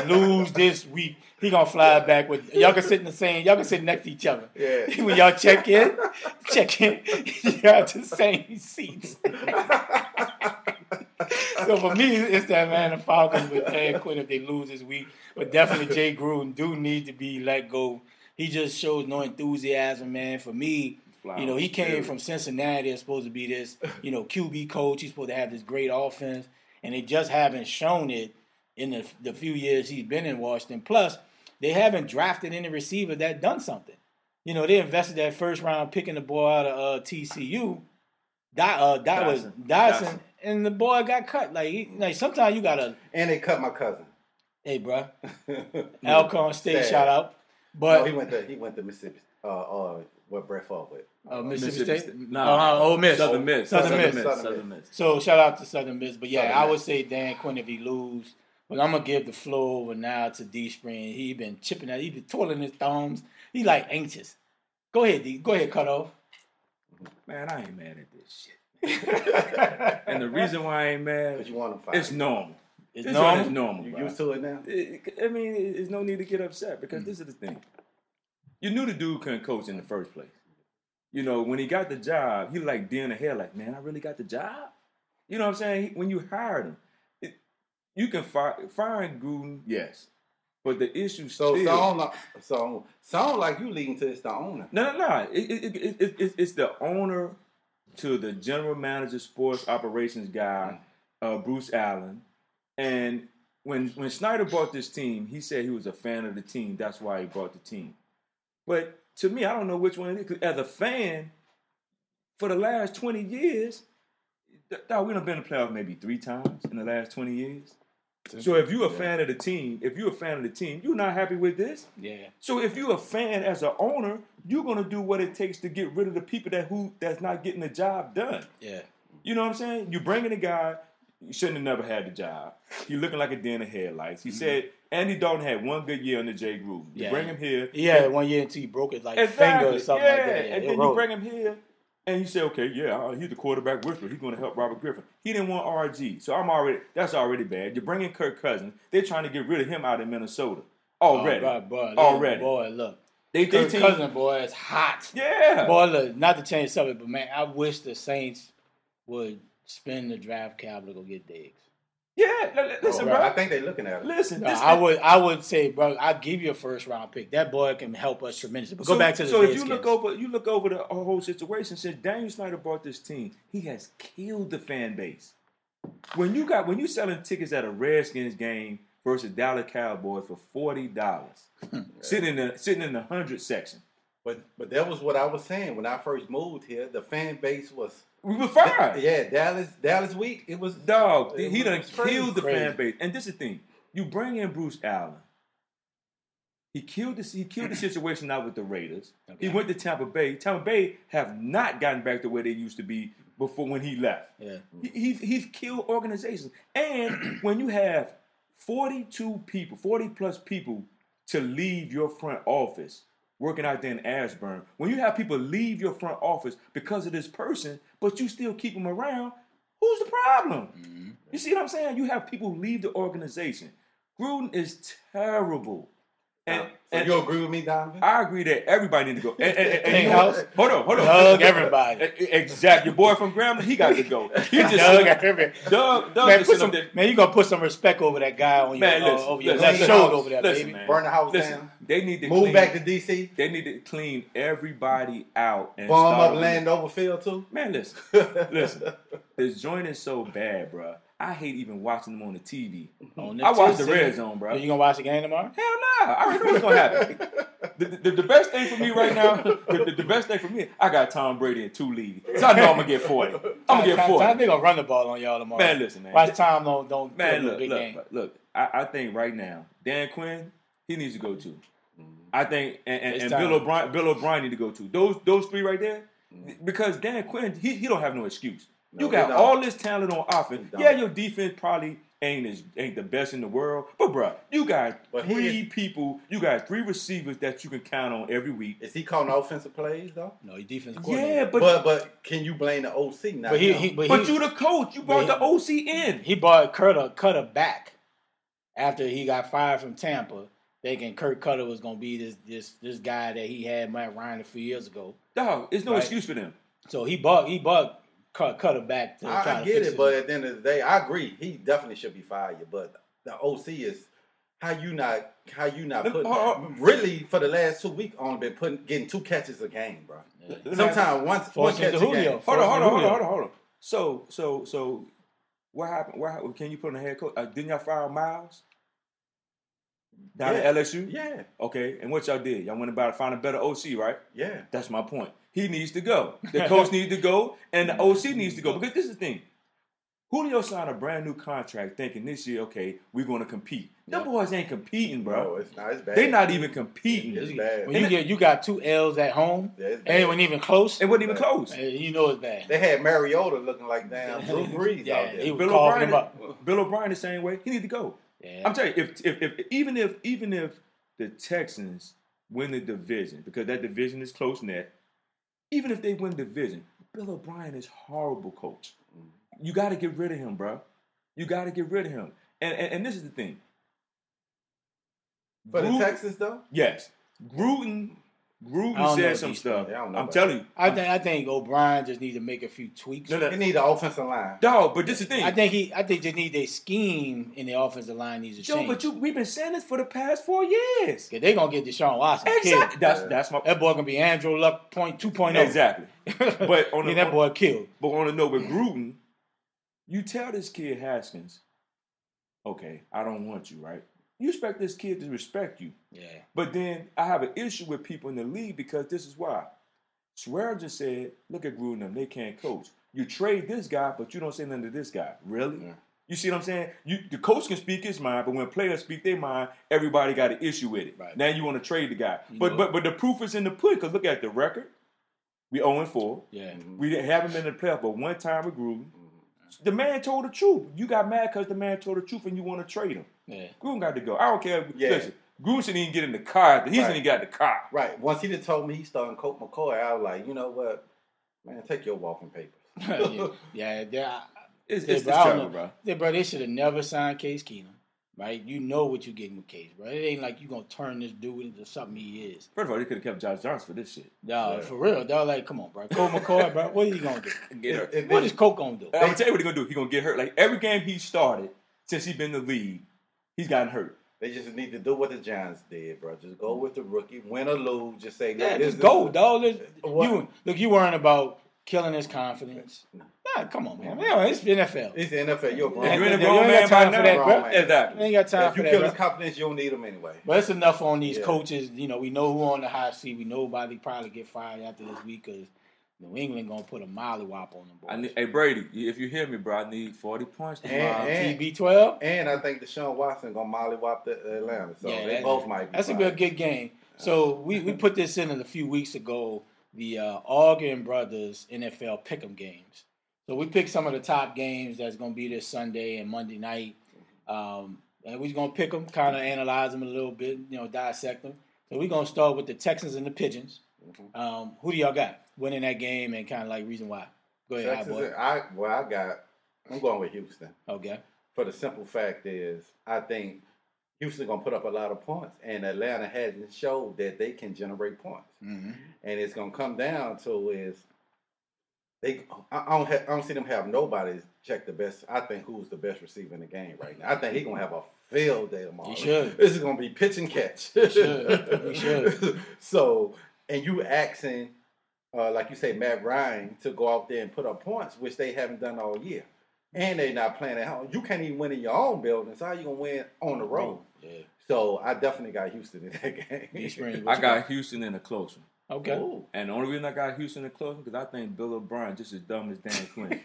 lose this week. He gonna fly back with y'all can sit in the same. Y'all can sit next to each other. Yeah. when y'all check in, check in. You got the same seats. so for me, it's the Atlanta Falcons with Dan Quinn if they lose this week. But definitely Jay Gruden do need to be let go. He just shows no enthusiasm, man. For me, you know, he came from Cincinnati. It's supposed to be this, you know, QB coach. He's supposed to have this great offense, and they just haven't shown it in the, the few years he's been in Washington. Plus, they haven't drafted any receiver that done something. You know, they invested that first round picking the boy out of uh, TCU. That uh, that was Doctson. Doctson, and the boy got cut. Like, he, like sometimes you gotta, And they cut my cousin. hey, bro, Alcorn State, Sad. shout out. no, But he went to he went to Mississippi. Uh, uh, what Brett Favre with? uh, Mississippi, Mississippi State, State. no, Nah. uh, Ole Miss, Southern Miss. Southern Miss. Southern Southern Miss. So shout out to Southern Miss, but yeah, Southern I Miss. would say Dan Quinn if he lose. But I'm gonna give the floor over now to D Spring. He been chipping out. He been twirling his thumbs. He like anxious. Go ahead, D. Go ahead, cut off. Man, I ain't mad at this shit. and the reason why I ain't mad, Because you want to fired. it's normal. It's This normal. is normal. You bro. used to it now? It- I mean, it- there's no need to get upset Mm. because this is the thing. You knew the dude couldn't coach in the first place. You know, when he got the job, he like deer in the head, like, man, I really got the job. You know what I'm saying? When you hired him, it, you can fire firing Gruden, yes, but the issue So still. sound like so sound like you leading to it's the owner. No, no, no. It, it, it, it, it, it's the owner to the general manager, sports operations guy, uh, Bruce Allen. And when when Snyder bought this team, he said he was a fan of the team. That's why he bought the team. But to me, I don't know which one it is. as a fan, for the last 20 years, Dog, we done been in the playoffs maybe three times in the last twenty years. So if you're a fan of the team, if you're a fan of the team, you're not happy with this. Yeah. So if you're a fan as an owner, you're gonna do what it takes to get rid of the people that who that's not getting the job done. Yeah. You know what I'm saying? You're bringing a guy. You shouldn't have never had the job. He looking like a den of headlights. He mm-hmm. said Andy Dalton had one good year under Jay Gruden. You Yeah. bring him here. He had one year until he broke his like Exactly. finger or something yeah. like that. Yeah, and then you bring him here, and you say, okay, yeah, uh, he's the quarterback whisperer. He's going to help Robert Griffin. He didn't want RG, so I'm already that's already bad. You're bringing Kirk Cousins. They're trying to get rid of him out of Minnesota already. Oh, boy, Already. Boy, look. They, they Kirk team, Cousin, boy, is hot. yeah. Boy, look, not to change the subject, but man, I wish the Saints would spend the draft capital to go get Diggs. Yeah, li- li- listen, Oh, bro. I think they're looking at it. Listen, No, this I would, I would say, bro, I'll give you a first round pick. That boy can help us tremendously. But go back to the so if you Redskins. look over, you look over the whole situation. Since Daniel Snyder bought this team, he has killed the fan base. When you got when you selling tickets at a Redskins game versus Dallas Cowboys for forty dollars, sitting in the sitting in the hundred section, But but that was what I was saying when I first moved here. The fan base was we were fine. yeah Dallas Dallas week. It was Dog, it he was done crazy. killed the Crazy. fan base. And this is the thing: you bring in Bruce Allen. He killed this. He killed the situation out with the Raiders. He went to Tampa Bay. Tampa Bay have not gotten back to where they used to be before when he left. yeah. He, he's he's killed organizations. And when you have forty two people, forty plus people to leave your front office working out there in Ashburn, when you have people leave your front office because of this person, but you still keep them around, who's the problem? Mm-hmm. You see what I'm saying? You have people leave the organization. Gruden is terrible. And, So and you agree with me, Donovan? I agree that everybody need to go. And, and, and, and you know? House? Hold on, hold on. Doug, everybody. Exactly. Your boy from Grambling, he got to go. He just Doug, everybody. Doug, Doug Man, put some, man, you gonna put some respect over that guy on your, Man, uh, over your listen, left shoulder over there, listen, baby. man. Burn the house Listen, down. they need to Move clean, back to DC. They need to clean everybody out and Bomb up with- Landover Field too. Man, listen, listen. This joint is so bad, bro. I hate even watching them on the TV. On I watch the red zone, bro. You gonna watch the game tomorrow? Hell nah. I already know what's gonna happen. The, the, the best thing for me right now, the, the, best thing for me, I got Tom Brady in two leagues. So I know I'm gonna get 40. I'm gonna get 40. time they gonna run the ball on y'all tomorrow. Man, listen, man. Watch time don't don't Man, look, big look, game. look. I, I think right now, Dan Quinn, he needs to go too. Mm-hmm. I think, and, and, and. Bill O'Brien, Bill O'Brien need to go too. Those those three right there, mm. because Dan Quinn, he, he don't have no excuse. No, you got all this talent on offense. Yeah, your defense probably ain't as, ain't the best in the world, but bruh, you got But three is- people, you got three receivers that you can count on every week. Is he calling offensive plays though? No, he defensive Yeah, but But but can you blame the OC now? but he, he but, but he, you the coach, you brought but the OC in. he brought Koetter uh, Koetter back after he got fired from Tampa, thinking Kurt Koetter was gonna be this this this guy that he had Matt Ryan a few years ago. Dog, there's no Right. excuse for them. So he bought he bought Cut- Koetter back to I, I get fix it, but at the end of the day, I agree. He definitely should be fired. But the OC is how you not how you not Look, putting hold really for the last two weeks only been putting getting two catches a game, bro. Let me ask- Sometimes one one catch a game. Hold on, hold on, hold on, hold on, hold on. So, so, so, what happened? What happened? Can you put on a head coach? Uh, didn't y'all fire Miles down Yeah. at LSU? Yeah, Okay, and what y'all did? Y'all went about to find a better OC, right? yeah. That's my point. He needs to go. The coach needs to go, and the OC needs to go. Because this is the thing. Julio signed a brand new contract, thinking this year, okay, we're going to compete. Them Yeah. boys ain't competing, Bro, bro. it's not. It's bad. They're not even competing. It's bad. When you get you got two L's at home, Yeah, it's and bad. it wasn't even close. It wasn't even close. You know it's bad. They had Mariota looking like damn Drew Brees Yeah, out there. he was Bill O'Brien, him up. Bill O'Brien the same way. He need to go. Yeah. I'm telling you, if, if, if even if even if the Texans win the division because that division is close net, even if they win the division, Bill O'Brien is horrible coach. You got to get rid of him, bro. You got to get rid of him. And, and and this is the thing. For the Gruden- Texans though, yes, Gruden. I Gruden don't know said some stuff. I don't know I'm telling you, I think I think O'Brien just need to make a few tweaks. no, he no, need an offensive line. dog. But this is the thing. I think he I think they need their scheme in the offensive line needs to Joe, change. but you, we've been saying this for the past four years. Cause they gonna get Deshaun Watson Exactly. killed. That's that's my That boy gonna be Andrew Luck point two point oh. exactly. But on the- that boy killed. But on the note with Gruden, you tell this kid Haskins, okay, I don't want you, right? You expect this kid to respect you. Yeah. But then I have an issue with people in the league because this is why. Swear just said, look at Gruden, them, they can't coach. You trade this guy, but you don't say nothing to this guy. Really? Yeah. You see what I'm saying? You the coach can speak his mind, but when players speak their mind, everybody got an issue with it. Right. Now you want to trade the guy. You but but but the proof is in the pudding. Cause look at the record. We 0 4. Yeah. We didn't haven't been in the playoff, but one time with Gruden. Mm-hmm. The man told the truth. You got mad because the man told the truth and you want to trade him. Yeah. Gruden got to go. I don't care. Yeah. Listen, Gruden shouldn't even get in the car. He shouldn't Right. even got the car. Right. Once he done told me he's starting Colt McCoy, I was like, you know what, man, take your walking papers. yeah, yeah, yeah. It's, Yeah, it's, bro, it's I don't trouble, know. bro. Yeah, bro, they should have never signed Case Keenum, right? You know what you're getting with Case, bro. It ain't like you gonna turn this dude into something he is. First of all, they could have kept Josh Johnson for this shit. Dog, Yeah. for real, dog. Like, come on, bro. Colt McCoy, bro. What are you gonna do? Get hurt. And What then- is Coke gonna do? I'm gonna tell you what he's gonna do. He's gonna get hurt. Like every game he started since he's been in the league, he's gotten hurt. They just need to do what the Giants did, bro. Just go with the rookie, win or lose. Just say, look, Yeah, this just is- go, dog. Let's- You look, you worrying about killing his confidence. Nah, come on, man. Yeah, it's NFL. It's the NFL. You're a grown Yeah, You're in a you ain't man got time by for now. that, bro. You Exactly. ain't got time If for you kill his confidence, you don't need him anyway. But it's enough on these Yeah. coaches. You know, we know who on the hot seat. We know about they probably get fired after this week because New England gonna put a mollywop on them. Boys. I need, hey Brady, if you hear me, bro, I need 40 points And- tomorrow. and- TB twelve. And I think Deshaun Watson gonna mollywop the Atlanta. So Yeah, they both might be. That's fine. gonna be a good game. So we, we put this in a few weeks ago. The uh, Arguing Brothers NFL Pick'em games. So we picked some of the top games that's gonna be this Sunday and Monday night. Um, and we're gonna pick them, kind of analyze them a little bit, you know, dissect them. So we're gonna start with the Texans and the Pigeons. Mm-hmm. Um, who do y'all got winning that game and kind of like reason why? Go ahead, Texas, boy. I well, I got. I'm going with Houston Okay. for the simple fact is I think Houston gonna put up a lot of points, and Atlanta hasn't showed that they can generate points. Mm-hmm. And it's gonna come down to is they. I don't. Have, I don't see them have nobody check the best. I think who's the best receiver in the game right now. I think he's gonna have a field day tomorrow. He should. This is gonna be pitch and catch. He should. He should. so, and you asking, uh, like you say, Matt Ryan to go out there and put up points, which they haven't done all year, and they're not playing at home. You can't even win in your own building. So how you gonna win on the road? Yeah. So I definitely got Houston in that game. These I you got Houston in a close one. Okay. Ooh. And the only reason I got Houston in a close one because I think Bill O'Brien just as dumb as Dan Quinn.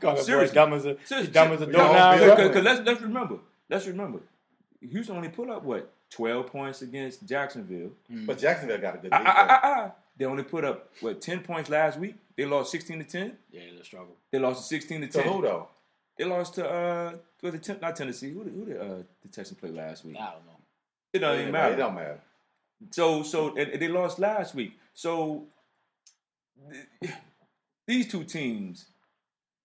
Call that boy Seriously. dumb as a Seriously. dumb as a Y'all doorknob. Bill- bro. Because let's let's remember, let's remember, Houston only put up what twelve points against Jacksonville. But Jacksonville got a good Ah, defense. ah, ah, ah. They only put up what ten points last week. They lost sixteen to ten. Yeah, the struggle. They lost to sixteen to 10. To ten. who though? They lost to uh, was it ten, not Tennessee? Who did, who did uh, the Texans play last week? I don't know. It doesn't even matter. It don't matter. So so and, and they lost last week. So th- these two teams,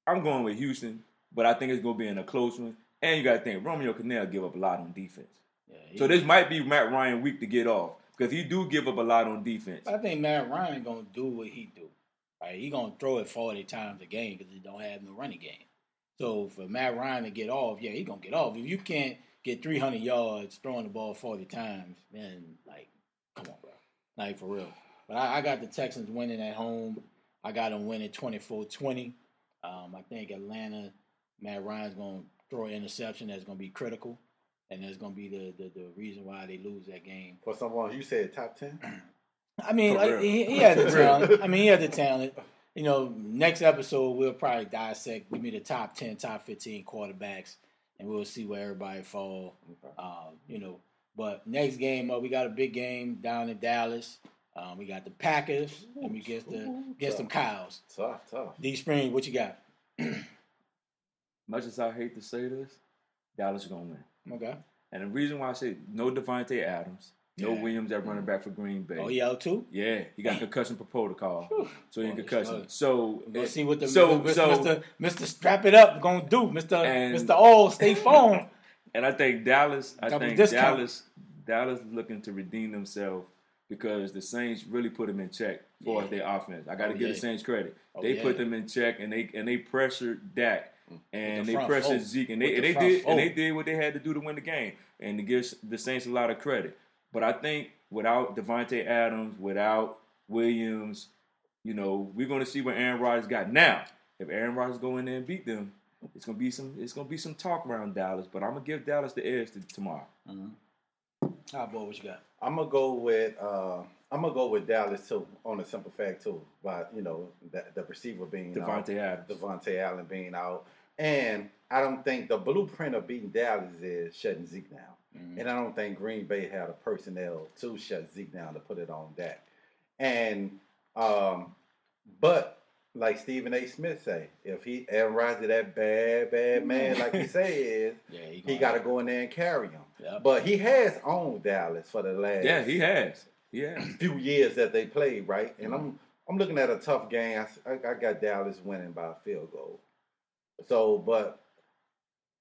I'm going with Houston, but I think it's gonna be in a close one. And you gotta think Romeo Crennel give up a lot on defense. Yeah, So this might be Matt Ryan week to get off because he do give up a lot on defense. I think Matt Ryan gonna do what he do. Right, he gonna throw it forty times a game because he don't have no running game. So for Matt Ryan to get off, yeah, he gonna get off. If you can't get three hundred yards throwing the ball forty times, then like, come on, bro, like for real. But I, I got the Texans winning at home. I got them winning 24-20. Um, I think Atlanta, Matt Ryan's gonna throw an interception that's gonna be critical, and that's gonna be the, the the reason why they lose that game. For someone you said top ten. I mean, like, he, he has the talent. I mean, he has the talent. You know, next episode we'll probably dissect. Give me the top ten, top fifteen quarterbacks, and we'll see where everybody fall. Um, you know, but next game uh, we got a big game down in Dallas. Um, we got the Packers, and we get the get some cows. Tough, tough. D Spring, what you got? Much as I hate to say this, Dallas is gonna win. Okay. And the reason why I say no Davante Adams, no Yeah. Williams at running back for Green Bay. Oh, yeah, too. Yeah, he got concussion protocol, so he in Boy, oh, concussion. So Let's eh, see what the so Mr. so Mr. Mr. Strap It Up gonna do, Mr. And- Mr. All Stay Phone. And I think Dallas, I Double think discount. Dallas, Dallas looking to redeem themselves because the Saints really put them in check for Yeah. their offense. I got to Oh, give yeah. the Saints credit. Oh, they put them in check and they and they pressured Dak and the they pressed pressured. Zeke and they the they front did and they did what they had to do to win the game and to give the Saints a lot of credit. But I think without Davante Adams, without Williams, you know, we're going to see what Aaron Rodgers got now. If Aaron Rodgers go in there and beat them, it's gonna be some it's gonna be some talk around Dallas. But I'm gonna give Dallas the edge to, tomorrow. How boy, what you got? I'm gonna go with uh, I'm gonna go with Dallas too on a simple fact too. But you know the, the receiver being Davante out, Adams. Davante Allen being out, and I don't think the blueprint of beating Dallas is shutting Zeke down. Mhm. And I don't think Green Bay had the personnel to shut Zeke down to put it on Dak. And um, but like Stephen A. Smith say, if he Aaron Rodgers that bad bad man like he say he is, Yeah, he gonna- got to go in there and carry him. Yep. But he has owned Dallas for the last Yeah, he has. He has. few years that they played, right? And I'm I'm looking at a tough game. I got Dallas winning by a field goal. So, but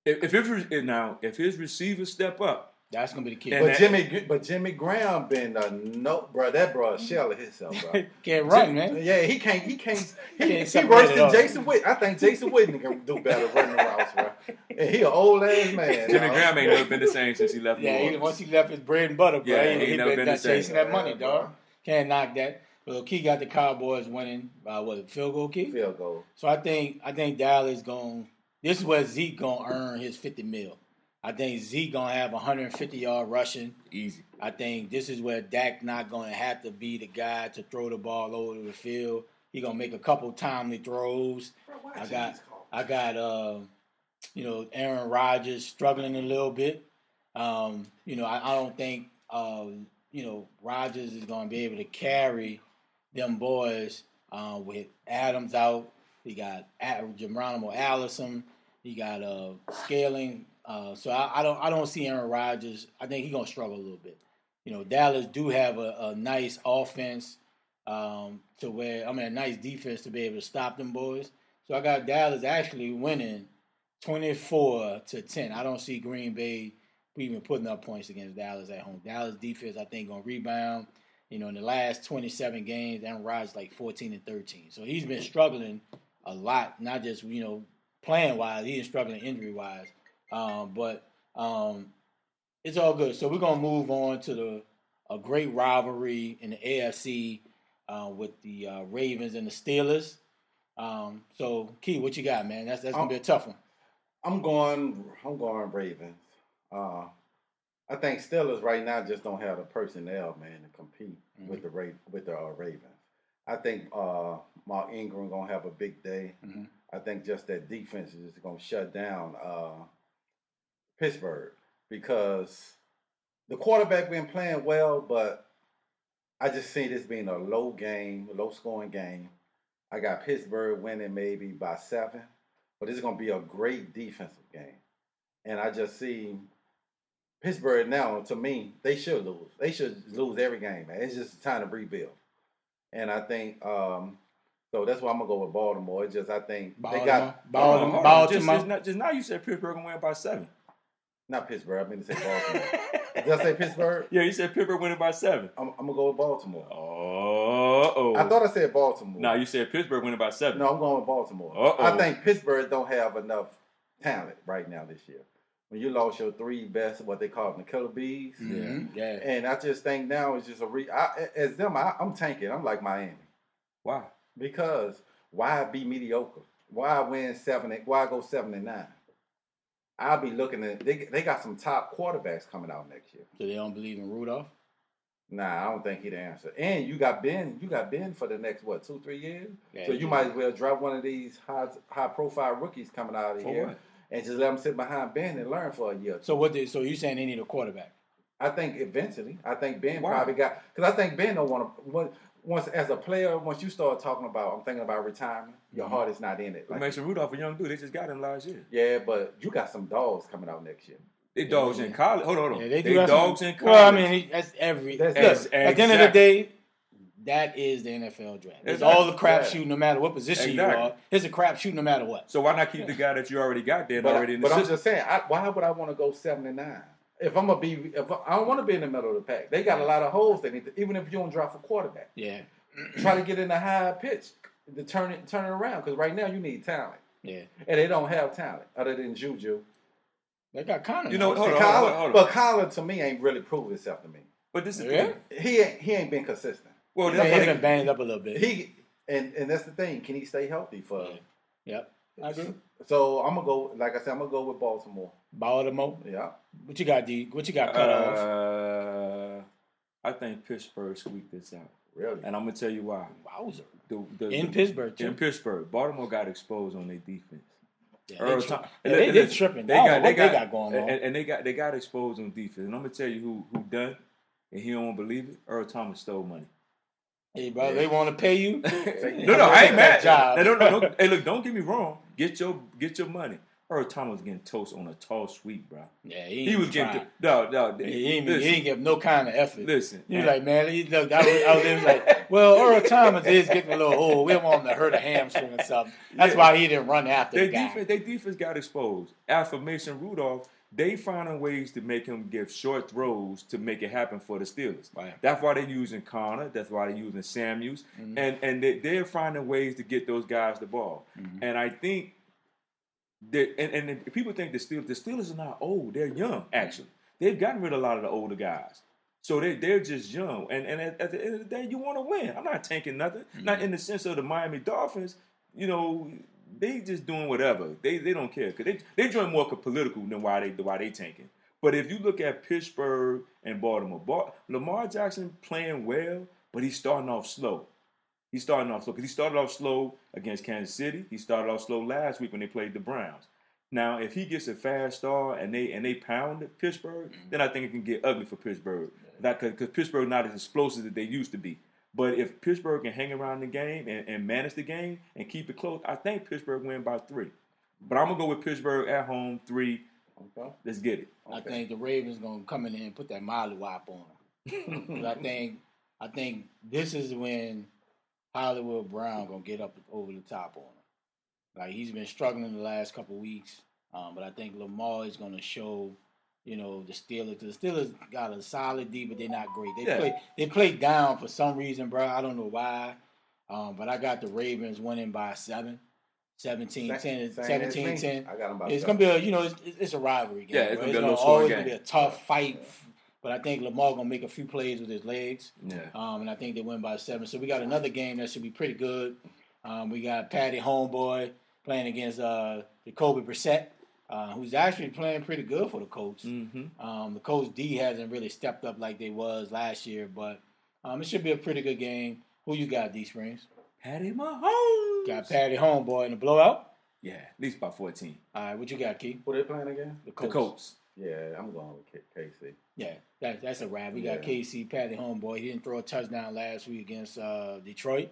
If, if his eh, now, if his receivers step up, That's gonna be the key. And but that- Jimmy but Jimmy Graham been a no, bro. That bro a mm. shell of himself, bro. Can't run, man. Yeah, he can't. He can't. He, Can't he worse than. Jason Witten. I think Jason Witten can do better running routes, bro. And he an old ass man. Jimmy dog. Graham ain't never been the same since he left. Yeah, he, once he left his bread and butter, bro, Yeah, he, he he ain't never been been the same. chasing that money, Yeah, dog. bro. Can't knock that. Well, Key got the Cowboys winning by what field goal key. Field goal. So I think I think Dallas going. This is where Zeke gonna earn his fifty mil. I think Zeke gonna have 150 yard rushing. easy. I think this is where Dak not gonna have to be the guy to throw the ball over the field. He gonna make a couple timely throws. I got I got uh, you know Aaron Rodgers struggling a little bit. Um, you know I, I don't think uh, you know Rodgers is going to be able to carry them boys uh, with Adams out. He got Geronimo Allison. He got uh, Scantling. Uh, so I, I don't I don't see Aaron Rodgers. I think he's to struggle a little bit. You know Dallas do have a, a nice offense um, to where I mean a nice defense to be able to stop them boys. So I got Dallas actually winning 24 to 10. I don't see Green Bay even putting up points against Dallas at home. Dallas defense, I think, gonna rebound. You know, in the last 27 games, Aaron Rodgers like 14 and 13. So he's been struggling a lot, not just you know playing wise. He's struggling injury wise. Um, but um, it's all good. So we're gonna move on to the a great rivalry in the AFC uh, with the uh, Ravens and the Steelers. Um, so Key, what you got, man? That's that's gonna be a tough one. I'm going. I'm going Ravens. Uh, I think Steelers right now just don't have the personnel, man, to compete Mhm. with the Ra- with the uh, Ravens. I think uh, Mark Ingram gonna have a big day. Mhm. I think just that defense is just gonna shut down uh, Pittsburgh because the quarterback been playing well, but I just see this being a low game, low scoring game. I got Pittsburgh winning maybe by seven, but it's going to be a great defensive game. And I just see Pittsburgh now, to me, they should lose. They should lose every game, man. It's just time to rebuild. And I think, um, so that's why I'm going to go with Baltimore. It's just, I think they got, Baltimore, Hold on, hold on. Baltimore. Just, just, not, just now you said Pittsburgh gonna win by seven. not Pittsburgh, I mean to say Baltimore. Did I say Pittsburgh? Yeah, you said Pittsburgh winning by seven. I'm, to go with Baltimore. Oh, oh. I thought I said Baltimore. No, you said Pittsburgh winning by seven. No, I'm going with Baltimore. Uh-oh. I think Pittsburgh don't have enough talent right now this year. When you lost your three best, what they call them, the killer bees, Mhm. Yeah. and I just think now it's just a re. I, as them, I, I'm tanking. I'm like Miami Why? because why be mediocre? Why win seven? And, why go seven and nine? I'll be looking at they. They got some top quarterbacks coming out next year. So they don't believe in Rudolph. Nah, I don't think he'd answer. And you got Ben. You got Ben for the next what two, three years. Yeah, so you you do. might as well drop one of these high high profile rookies coming out of For here what? And just let them sit behind Ben and learn for a year. So what? Did, so you saying they need a quarterback? I think eventually, I think Ben Why? probably got because I think Ben don't want to. Once as a player, once you start talking about, I'm thinking about retirement. Your Mhm. heart is not in it. Like, Like, Mason Rudolph, a young dude, they just got him last year. yeah, but you got some dogs coming out next year. They dogs in college. Hold on, hold on. Yeah, they they do have dogs some, in college. Well, I mean, he- that's every. That's- look, Ex- at the end of the day, that is the NFL draft. It's Exactly. all the crap Yeah. shoot, no matter what position Exactly. you are. It's a crap shoot, no matter what. so why not keep the guy that you already got there But, already in the but I'm just saying, I, why would I want to go seven and nine? If I'm gonna be, if I, I don't want to be in the middle of the pack. They got a lot of holes. They need to, even if you don't draft a quarterback, Yeah, try to get in a high pitch to turn it turn it around. Because right now you need talent, yeah. and they don't have talent other than Juju. They got Connor. You know, hold on, Colin- hold on, hold on. But Colin to me ain't really proved himself to me. But this is Yeah? thing. He ain't, he ain't been consistent. Well, Yeah, this he's is been banged up a little bit. He and and that's the thing. Can he stay healthy for? Yeah. Yep, I agree. So I'm gonna go. Like I said, I'm gonna go with Baltimore. Baltimore. Yeah. What you got, D? What you got cut off? Uh, I think Pittsburgh squeaked this out, Really? and I'm gonna tell you why. Wowzer. The, the, In the- Pittsburgh, too. In Pittsburgh, Baltimore got exposed on their defense. Yeah, Earl they, tri- Thom- yeah, they, li- they tripping. They I got, they got, they got going on. and, and they got they got exposed on defense. And I'm gonna tell you who who done, and he don't believe it. Earl Thomas stole money. Hey, bro, they want to pay you. no, no, I ain't mad. job. Now, don't, don't, hey, look, don't get me wrong. Get your get your money. Earl Thomas was getting toast on a tall sweep, bro. Yeah, he, He was getting trying. no, no. He, he, ain't, listen, he ain't give no kind of effort. listen. He was like, man, he, look, I was, I was, he was like, well, Earl Thomas is getting a little old. We don't want him to hurt a hamstring or something. That's Yeah. why he didn't run after Their the guy. defense, their defense got exposed. After Mason Rudolph, they finding ways to make him give short throws to make it happen for the Steelers. Right. That's why they're using Connor. That's why they're using Samuels, Mhm. and and they, they're finding ways to get those guys the ball. Mhm. And I think that and, and people think the Steelers the Steelers are not old; they're young. Actually, they've gotten rid of a lot of the older guys. So they they're just young, and and at, at the end of the day, you want to win. I'm not tanking nothing. Not in the sense of the Miami Dolphins. You know, they just doing whatever. They they don't care because they they join more political than why they why they tanking. But if you look at Pittsburgh and Baltimore, Bal- Lamar Jackson playing well, but he's starting off slow. He's starting off slow because he started off slow against Kansas City. He started off slow last week when they played the Browns. Now, if he gets a fast start and they and they pound Pittsburgh, mm-hmm. then I think it can get ugly for Pittsburgh. That Because Pittsburgh not as explosive as they used to be. But if Pittsburgh can hang around the game and, and manage the game and keep it close, I think Pittsburgh win by three. But I'm gonna go with Pittsburgh at home three. Okay. Let's get it. I think the Ravens gonna come in and put that Molly wop on him. 'Cause I think I think this is when Hollywood Brown gonna get up over the top on him. Like he's been struggling the last couple weeks, um, but I think Lamar is gonna show. You know the Steelers. The Steelers got a solid D, but they're not great. They Yeah. play. They play down for some reason, bro. I don't know why. Um, but I got the Ravens winning by seven. 17 10, Same- same 17 10. I got him by It's gonna be a you know it's, it's a rivalry game. Yeah, it's gonna be a always gonna be a tough fight. But I think Lamar gonna make a few plays with his legs, Yeah. um, and I think they win by seven. So we got another game that should be pretty good. Um, we got Patty Homeboy playing against uh, Jacoby Brissett, uh, who's actually playing pretty good for the Colts. Mm-hmm. Um, the Colts D hasn't really stepped up like they was last year, but um, it should be a pretty good game. Who you got, D Springs? Patty Mahomes. Got Patty Homeboy in the blowout. Yeah, at least by 14. All right, what you got, Key? Who they playing again? The The Colts. Yeah, I'm going with K- KC. Yeah, that, that's a wrap. We got Yeah. KC Patty Homeboy. He didn't throw a touchdown last week against uh, Detroit,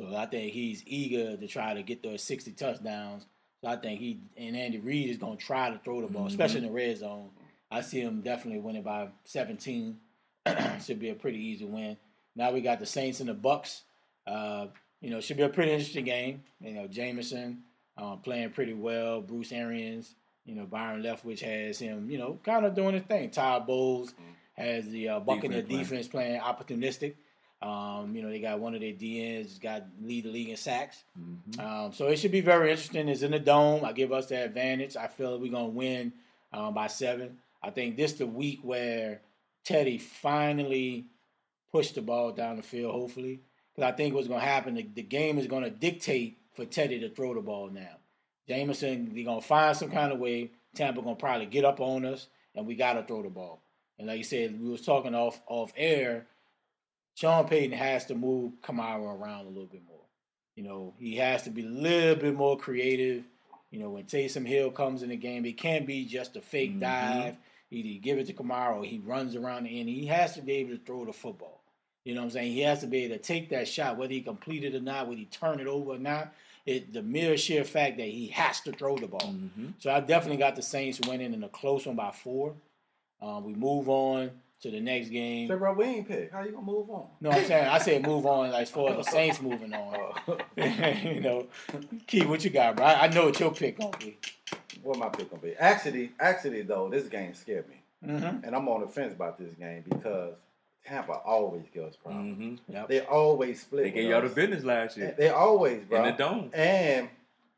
so I think he's eager to try to get those sixty touchdowns. So I think he and Andy Reid is going to try to throw the ball, especially in the red zone. I see him definitely winning by seventeen. should be a pretty easy win. Now we got the Saints and the Bucks. Uh, you know, should be a pretty interesting game. You know, Jameson uh, playing pretty well. Bruce Arians. You know, Byron Leftwich has him, you know, kind of doing his thing. Todd Bowles has the uh, Buccaneer Defense defense playing opportunistic. Um, you know, they got one of their DNs got lead the league in sacks. Mm-hmm. Um, so it should be very interesting. It's in the dome. I give us the advantage. I feel we're gonna win um, by seven. I think this the week where Teddy finally pushed the ball down the field. Hopefully, because I think what's gonna happen, the, the game is gonna dictate for Teddy to throw the ball now. Jameson, they're gonna find some kind of way. Tampa gonna probably get up on us, and we gotta throw the ball. And like you said, we was talking off off air. Sean Payton has to move Kamara around a little bit more. You know, he has to be a little bit more creative. You know, when Taysom Hill comes in the game, it can't be just a fake Mhm. dive. Either you give it to Kamara or he runs around the end. He has to be able to throw the football. You know what I'm saying? He has to be able to take that shot, whether he complete it or not, whether he turn it over or not. It the mere sheer fact that he has to throw the ball. Mm-hmm. So I definitely got the Saints winning in a close one by four. Um, we move on to the next game. So, bro, we ain't pick. How you gonna move on? No, I'm saying I said move on like, as far as the Saints moving on. Uh, you know, Key, what you got, bro? I I know what your pick gonna be. what my pick gonna be? Actually, actually though, this game scared me, Mm-hmm. and I'm on the fence about this game because Tampa always gives us problems. Mm-hmm. Yep. They always split. They gave y'all the business last year They always, bro. in the dome. And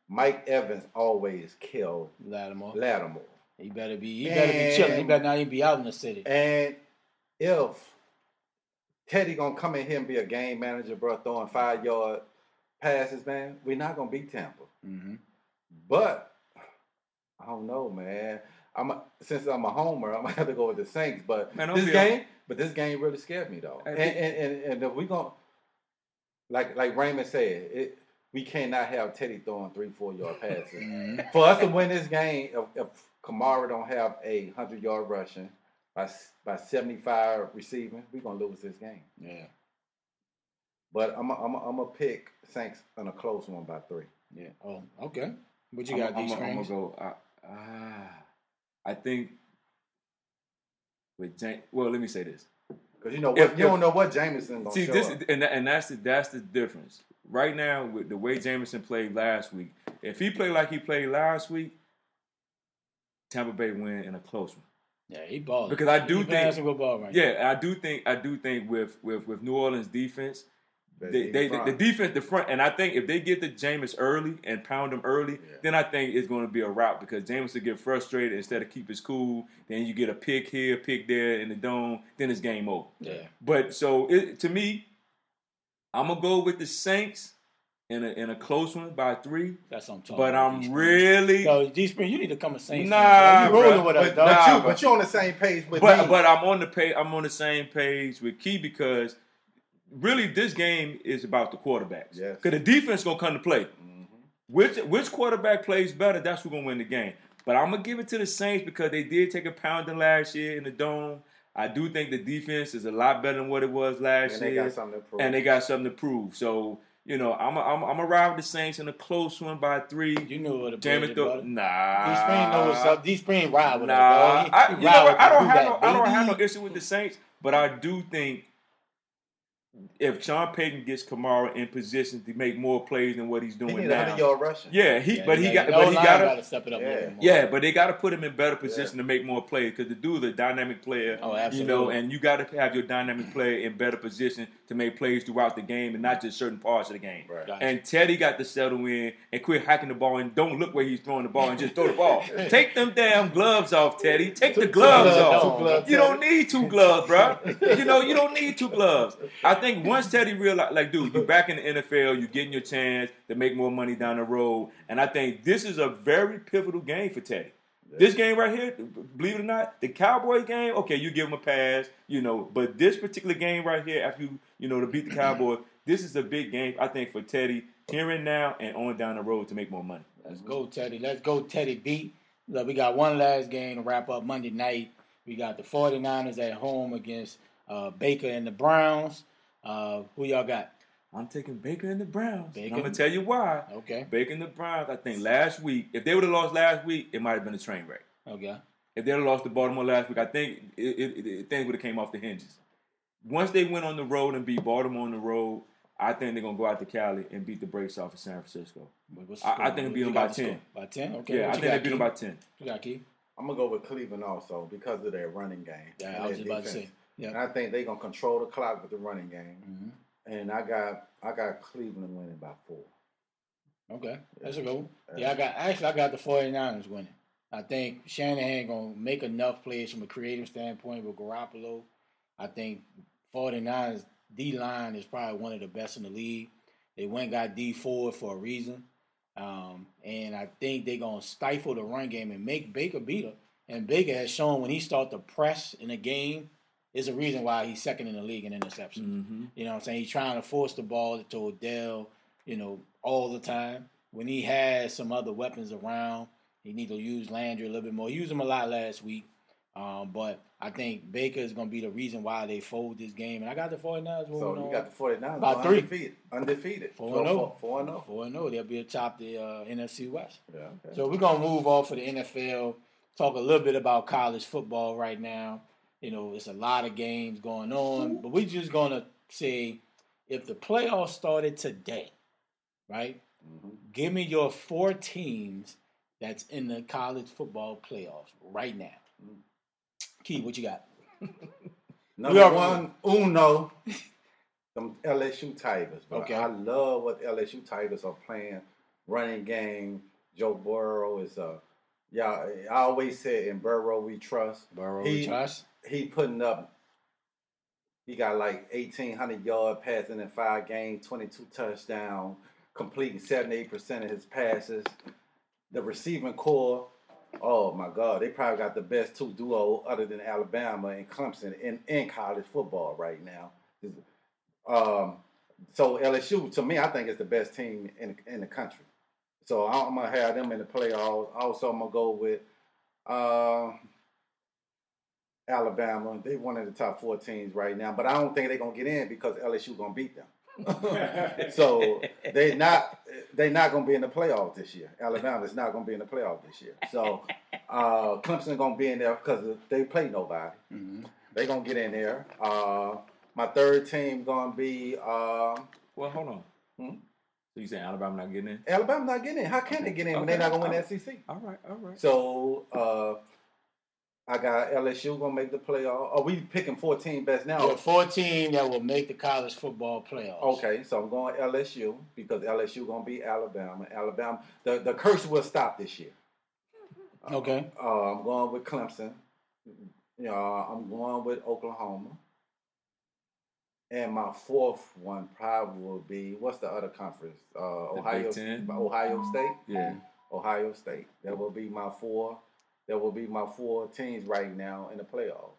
Mike Evans always killed Lattimore. Lattimore. He better be. He better be chilling. He better not even be out in the city. And if Teddy gonna come in here and be a game manager, bro, throwing five yard passes, man, we're not gonna beat Tampa. Mm-hmm. But I don't know, man. I'm a, since I'm a homer, I'm gonna have to go with the Saints. But Man, this game, but this game really scared me though. And and, and, and if we gonna like like Raymond said, it we cannot have Teddy throwing three four yard passes. Mhm. For us to win this game, if, if Kamara don't have a hundred yard rushing by by seventy five receiving, we're gonna lose this game. Yeah, But I'm i I'm i I'm gonna pick Saints in a close one by three. yeah. Oh, okay. What you got, I'm, these I'm gonna go. Uh, ah, I think with James. Well, let me say this. Because you know what, If- you if- don't know what Jameson gonna See show this, up. and, that, and that's the, that's the difference. Right now, with the way Jameson played last week, if he played like he played last week, Tampa Bay win in a close one. Yeah, he balled. Because I do he think- passing good ball right now. Yeah, I do think I do think with with with New Orleans defense, That they, they, the, the defense, the front, and I think if they get the Jameis early and pound him early, Yeah. then I think it's going to be a rout because Jameis will get frustrated instead of keep his cool. Then you get a pick here, pick there in the dome, then it's game over. Yeah. But so it, to me, I'm gonna go with the Saints in a in a close one by three. That's what I'm talking But about. I'm D really, Yo, D Spring, you need to come and Saints. Nah. You rolling with us, but, dog. but Nah, you bro. but you're on the same page with but me. but I'm on the page. I'm on the same page with Key because really this game is about the quarterbacks. Yes. Because the defense gonna come to play. Mhm. Which which quarterback plays better? That's who's gonna win the game. But I'm gonna give it to the Saints because they did take a pounding last year in the dome. I do think the defense is a lot better than what it was last and they year, got something to prove. and they got something to prove. So you know, I'm a, I'm a, I'm gonna ride with the Saints in a close one by three. You know what a Jameis, Jameis throw, nah. D Spring knows what's up. D Spring ride with Nah, dog. I, He- you he know ride what? with I don't have no, I don't have no issue with the Saints, but I do think if Sean Payton gets Kamara in position to make more plays than what he's doing need a now, yard rushing. yeah, he, Yeah, but he got, the but he got to, step it up Yeah. more. yeah, but they got to put him in better position to make more plays because the dude's a dynamic player. Oh, You know, absolutely. and you got to have your dynamic player in better position to make plays throughout the game and not just certain parts of the game. Right. Gotcha. And Teddy got to settle in and quit hacking the ball and don't look where he's throwing the ball and just throw the ball. Take them damn gloves off, Teddy. Take the gloves gloves, off. two gloves, You don't need two gloves, bro. You know, you don't need two gloves. I think once Teddy realized, like, dude, you're back in the NFL, you're getting your chance to make more money down the road. And I think this is a very pivotal game for Teddy. This game right here, believe it or not, the Cowboy game, okay, you give him a pass, you know, but this particular game right here, after you, you know, to beat the Cowboys, this is a big game, I think, for Teddy here and now and on down the road to make more money. Let's go, Teddy. Let's go, Teddy beat. Look, we got one last game to wrap up Monday night. We got the 49ers at home against uh, Baker and the Browns. Uh, who y'all got? I'm taking Baker and the Browns. Baker? I'm gonna tell you why. Okay. Baker and the Browns. I think last week, if they would have lost last week, it might have been a train wreck. Okay. If they'd have lost to Baltimore last week, I think it, it, it, things would have came off the hinges. Once they went on the road and beat Baltimore on the road, I think they're gonna go out to Cali and beat the brakes off of San Francisco. I- I think it'll what be them by the score? 10. By 10? Okay. yeah, What I think they got, beat them by ten. You got Key? I'm gonna go with Cleveland also because of their running game. Yeah, I was their just about to say. Yeah. And I think they're gonna control the clock with the running game. hmm And I got I got Cleveland winning by four. Okay. That's a good one. Yeah, I got actually I got the 49ers winning. I think Shanahan gonna make enough plays from a creative standpoint with Garoppolo. I think 49ers D line is probably one of the best in the league. They went and got D Ford for a reason. Um, and I think they're gonna stifle the run game and make Baker beat her. And Baker has shown when he starts to press in a game, is a reason why he's second in the league in interceptions. Mm-hmm. You know what I'm saying? He's trying to force the ball to Odell, you know, all the time. When he has some other weapons around, he need to use Landry a little bit more. He used him a lot last week. Um, but I think Baker is going to be the reason why they fold this game. And I got the 49ers moving So on. you got the 49ers About going three. undefeated. Undefeated. 4 and 0. 4 and 0. 4 and 0. They'll be atop the uh, NFC West. Yeah, okay. So we're gonna move off of the NFL, talk a little bit about college football right now. You know, there's a lot of games going on, but we're just gonna say if the playoffs started today, right? Mhm. Give me your four teams that's in the college football playoffs right now. Key, what you got? Number are- one, Uno, them LSU Tigers. Bro. Okay. I love what LSU Tigers are playing. Running game. Joe Burrow is a. Yeah, I always said in Burrow we trust. Burrow, He- Josh. He putting up. He got like eighteen hundred yard passing in five games, twenty two touchdown, completing seventy eight percent of his passes. The receiving core Oh my God, they probably got the best two duo other than Alabama and Clemson in, in college football right now. Um, so LSU, to me, I think is the best team in in the country. So I'm gonna have them in the playoffs. Also, I'm gonna go with uh, Alabama. They one of the top four teams right now, but I don't think they're gonna get in because LSU gonna beat them. so they not they not gonna be in the playoffs this year. Alabama's not gonna be in the playoffs this year. So uh, Clemson gonna be in there because they play nobody. Mhm. They gonna get in there. Uh, my third team gonna be uh, Well, hold on. Hmm? So you saying Alabama not getting in? Alabama. Not getting in. How can they get in when they're not gonna win the SEC? All right, all right. So uh, I got LSU gonna make the playoff. Are we picking 14 best now? There are 14 that will make the college football playoffs. Okay, so I'm going LSU because LSU gonna be Alabama. Alabama, the, the curse will stop this year. Okay. Uh, I'm going with Clemson. You know, I'm going with Oklahoma. And my fourth one probably will be what's the other conference? Uh, The Ohio, Big Ten? Ohio State. Yeah. Ohio State. That will be my four. That will be my four teams right now in the playoffs.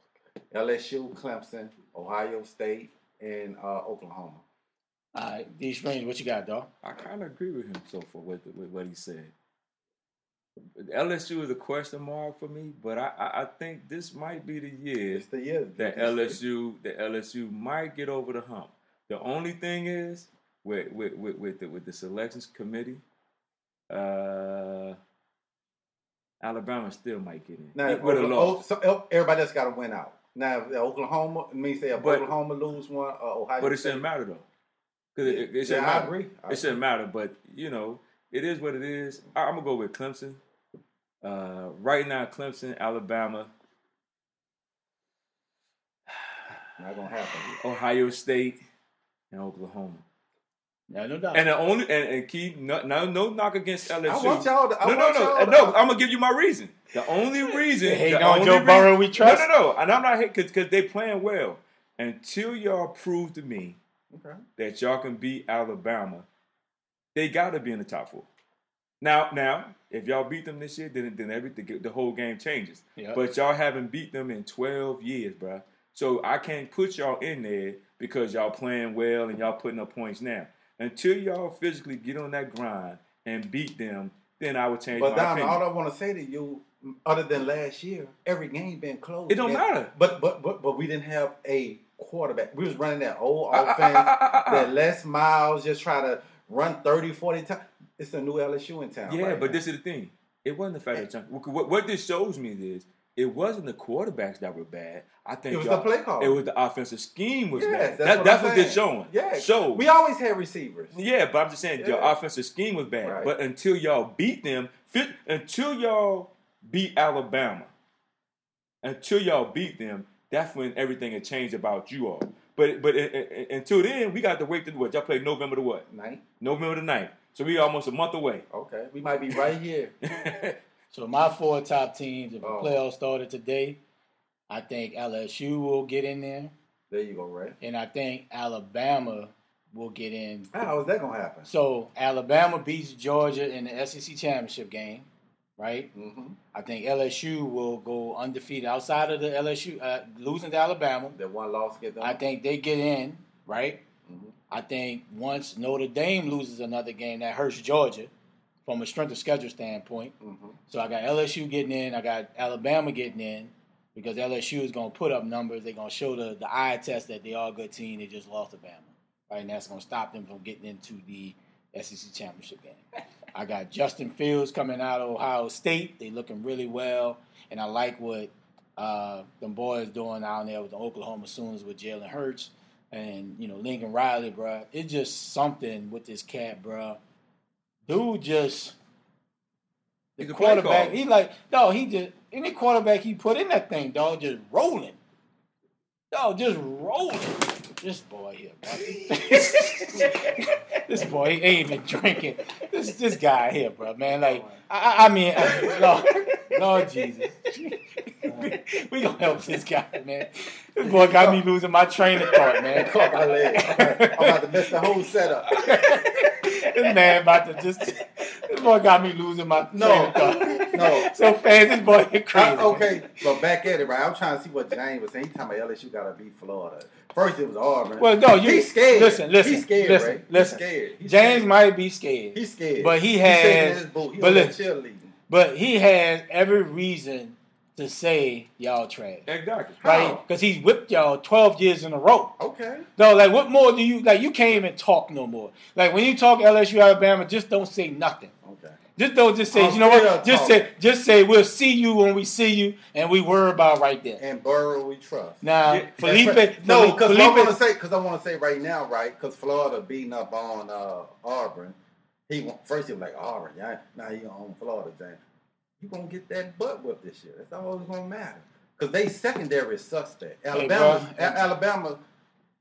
LSU, Clemson, Ohio State, and uh, Oklahoma. All right. D Strange, what you got, dog? I kind of agree with him so far with, with what he said. LSU is a question mark for me, but I, I, I think this might be the year It's the year that It's- LSU that LSU might get over the hump. The only thing is with with with, with the with the selections committee, uh, Alabama still might get in Now, with a Oklahoma- loss. so oh, everybody else got to win out. Now, if Oklahoma, me say if But- Oklahoma lose one, uh, Ohio But it shouldn't matter though, because it, it, it Yeah, shouldn't I matter. agree. I It shouldn't matter, but you know, it is what it is. I, I'm gonna go with Clemson. Uh, right now, Clemson, Alabama, Not gonna happen. Ohio State, and Oklahoma. Yeah, no doubt. And the only and, and keep no, no no knock against LSU. I want y'all to. I no, no, want no, y'all to- no. I'm gonna give you my reason. The only reason, hating the on only Joe reason- Burrow we trust? No, no, no. And I'm not hating because they playing well. Until y'all prove to me Okay. that y'all can beat Alabama, they got to be in the top four. Now, now, if y'all beat them this year, then then everything the whole game changes. Yep. But y'all haven't beat them in 12 years, bro. So I can't put y'all in there because y'all playing well and y'all putting up points now. Until y'all physically get on that grind and beat them, then I would change But my Don, opinion. all I want to say to you, other than last year, every game been close. It don't man. matter. But but but but we didn't have a quarterback. We was running that old offense, that Les Miles just try to run 30, 40 times. It's a new LSU in town. Yeah, right but now. this is the thing. It wasn't the fact that what, what, what this shows me is it wasn't the quarterbacks that were bad. I think It was the play call. It was the offensive scheme was Yes, bad. that's That- what that's what saying. showing. Yeah, So we always had receivers. yeah, but I'm just saying your offensive scheme was bad. Right. But until y'all beat them, fit, until y'all beat Alabama, until y'all beat them, that's when everything had changed about you all. But but uh, uh, until then, we got to wait to what y'all play November the what? Night. November the 9th. So we almost a month away. Okay, we might be right here. So my four top teams, if the Oh. playoffs started today, I think LSU will get in there, There you go, right? and I think Alabama will get in. How is that gonna happen? So Alabama beats Georgia in the SEC championship game, right? Mm-hmm. I think LSU will go undefeated outside of the LSU uh, losing to Alabama. That one loss get done. I think they get in, right? Mhm. I think once Notre Dame loses another game, that hurts Georgia from a strength of schedule standpoint. Mhm. So I got LSU getting in. I got Alabama getting in because LSU is going to put up numbers. They're going to show the, the eye test that they are a good team. They just lost to Bama. Right? And that's going to stop them from getting into the SEC championship game. I got Justin Fields coming out of Ohio State. They looking really well. And I like what uh, them boys doing down there with the Oklahoma Sooners with Jalen Hurts and, you know, Lincoln Riley, bro. It's just something with this cat, bro. Dude just the quarterback. He like no, he just any quarterback he put in that thing, dog, just rolling. Dog, just rolling. This boy here, bro. this boy he ain't even drinking. This this guy here, bro, man. Like I, I- mean, I, Lord, Lord Jesus, we gonna help this guy, man. This boy got me losing my train of thought, man. Caught my leg. I'm about to miss the whole setup. this man about to just. This boy got me losing my No. train of thought. No. so fans, this boy is crazy. Uh, okay, but back at it, right? I'm trying to see what James was saying. He talking about LSU got to beat Florida. First, it was Auburn. Well, no, you he's scared. Listen, listen, he's scared, listen, right? listen. He's scared. He's James scared. might be scared, He's scared, but he He's has- his boot. He but listen. but he has every reason to say y'all trash, Exactly. right? Because he's whipped y'all twelve years in a row. Okay. No, like what more do you like? You can't even talk no more. Like when you talk LSU Alabama, just don't say nothing. Okay. Just don't just say, I'm you know what? Just say, just say, we'll see you when we see you, and we worry about right there. And Burrow, we trust. Now, Yeah, Felipe, right. no, because I want to say, because I want to say right now, right? Because Florida beating up on uh, Auburn. He first he was like Auburn, yeah. Now he on Florida, James. You gonna get that butt whipped this year? That's all that's gonna matter. Because they secondary is suspect. Alabama, bro. Alabama.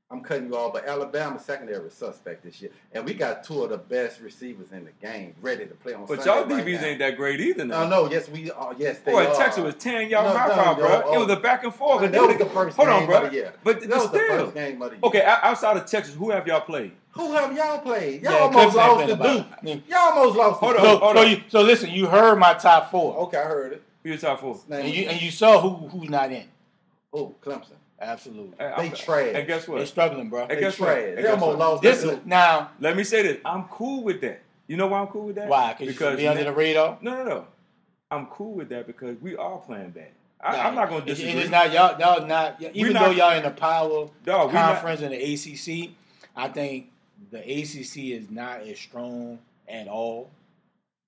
I'm cutting you all, but Alabama secondary is suspect this year, and we got two of the best receivers in the game ready to play on. But Sunday y'all DBs now. ain't that great either. Now. No, no, yes, we are. Yes, they Boy, are. Texas was ten y'all No, mouth no, out, no, bro. oh. it was a back and forth. That was the first Hold game on, bro. of the year. But, That but was the still, first game of the year. okay. Outside of Texas, who have y'all played? Who have y'all played? Y'all Yeah, almost Clips lost to Duke. Y'all almost lost to Hold Duke. on, so, hold so, on. you, so listen, you heard my top four, Okay, I heard it. Who you top four? And you and you saw who who's not in. oh, Clemson. Absolutely, Hey, They I'm- trash. And guess what? they're struggling, bro. Hey, They guess what? trash. Hey, They almost lost This to Duke. now, Let me say this. I'm cool with that. You know why I'm cool with that? why? Because be under the radar. No, no, no. I'm cool with that because we are playing bad. I, Nah, I'm not going to it- disagree. It's not y'all. Y'all not. Even not- though y'all in the power Dog, we not- conference in the ACC, I think the ACC is not as strong at all,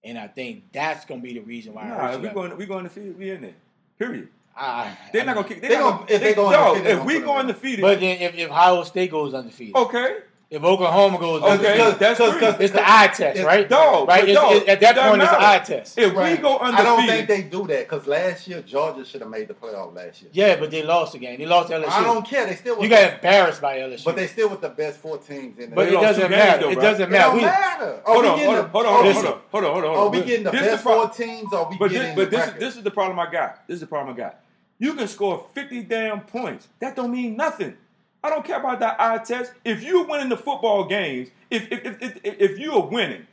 and I think that's gonna be the reason why. it Nah, we're going, We're going to feed. We in there. Period. I- They're I not gonna kick. They're They not gonna- gonna. if they go dog, undefeated, if we go them in. undefeated, But then if, if Ohio State goes undefeated, okay, if Oklahoma goes Okay, undefeated, that's Cause- cause- it's the eye test, right? Dog, right. but It's, dog, it- at that it doesn't point, it's an eye test. if Right. we go undefeated, I don't think they do that because last year Georgia should have made the playoff last year. Yeah, but they lost the game. They lost to LSU. I don't care. They still you got the, embarrassed by LSU. but they still with the best four teams in the But it doesn't games, matter. though, it doesn't It matter. don't matter. Hold on, hold on, hold on, hold on, hold on, hold on. Are we getting the best four teams? Or are we getting this, but the this, record? this is the problem I got. This is the problem I got. You can score 50 damn points. That don't mean nothing. I don't care about that eye test. If you're winning the football games, if if, if, if, if you are winning,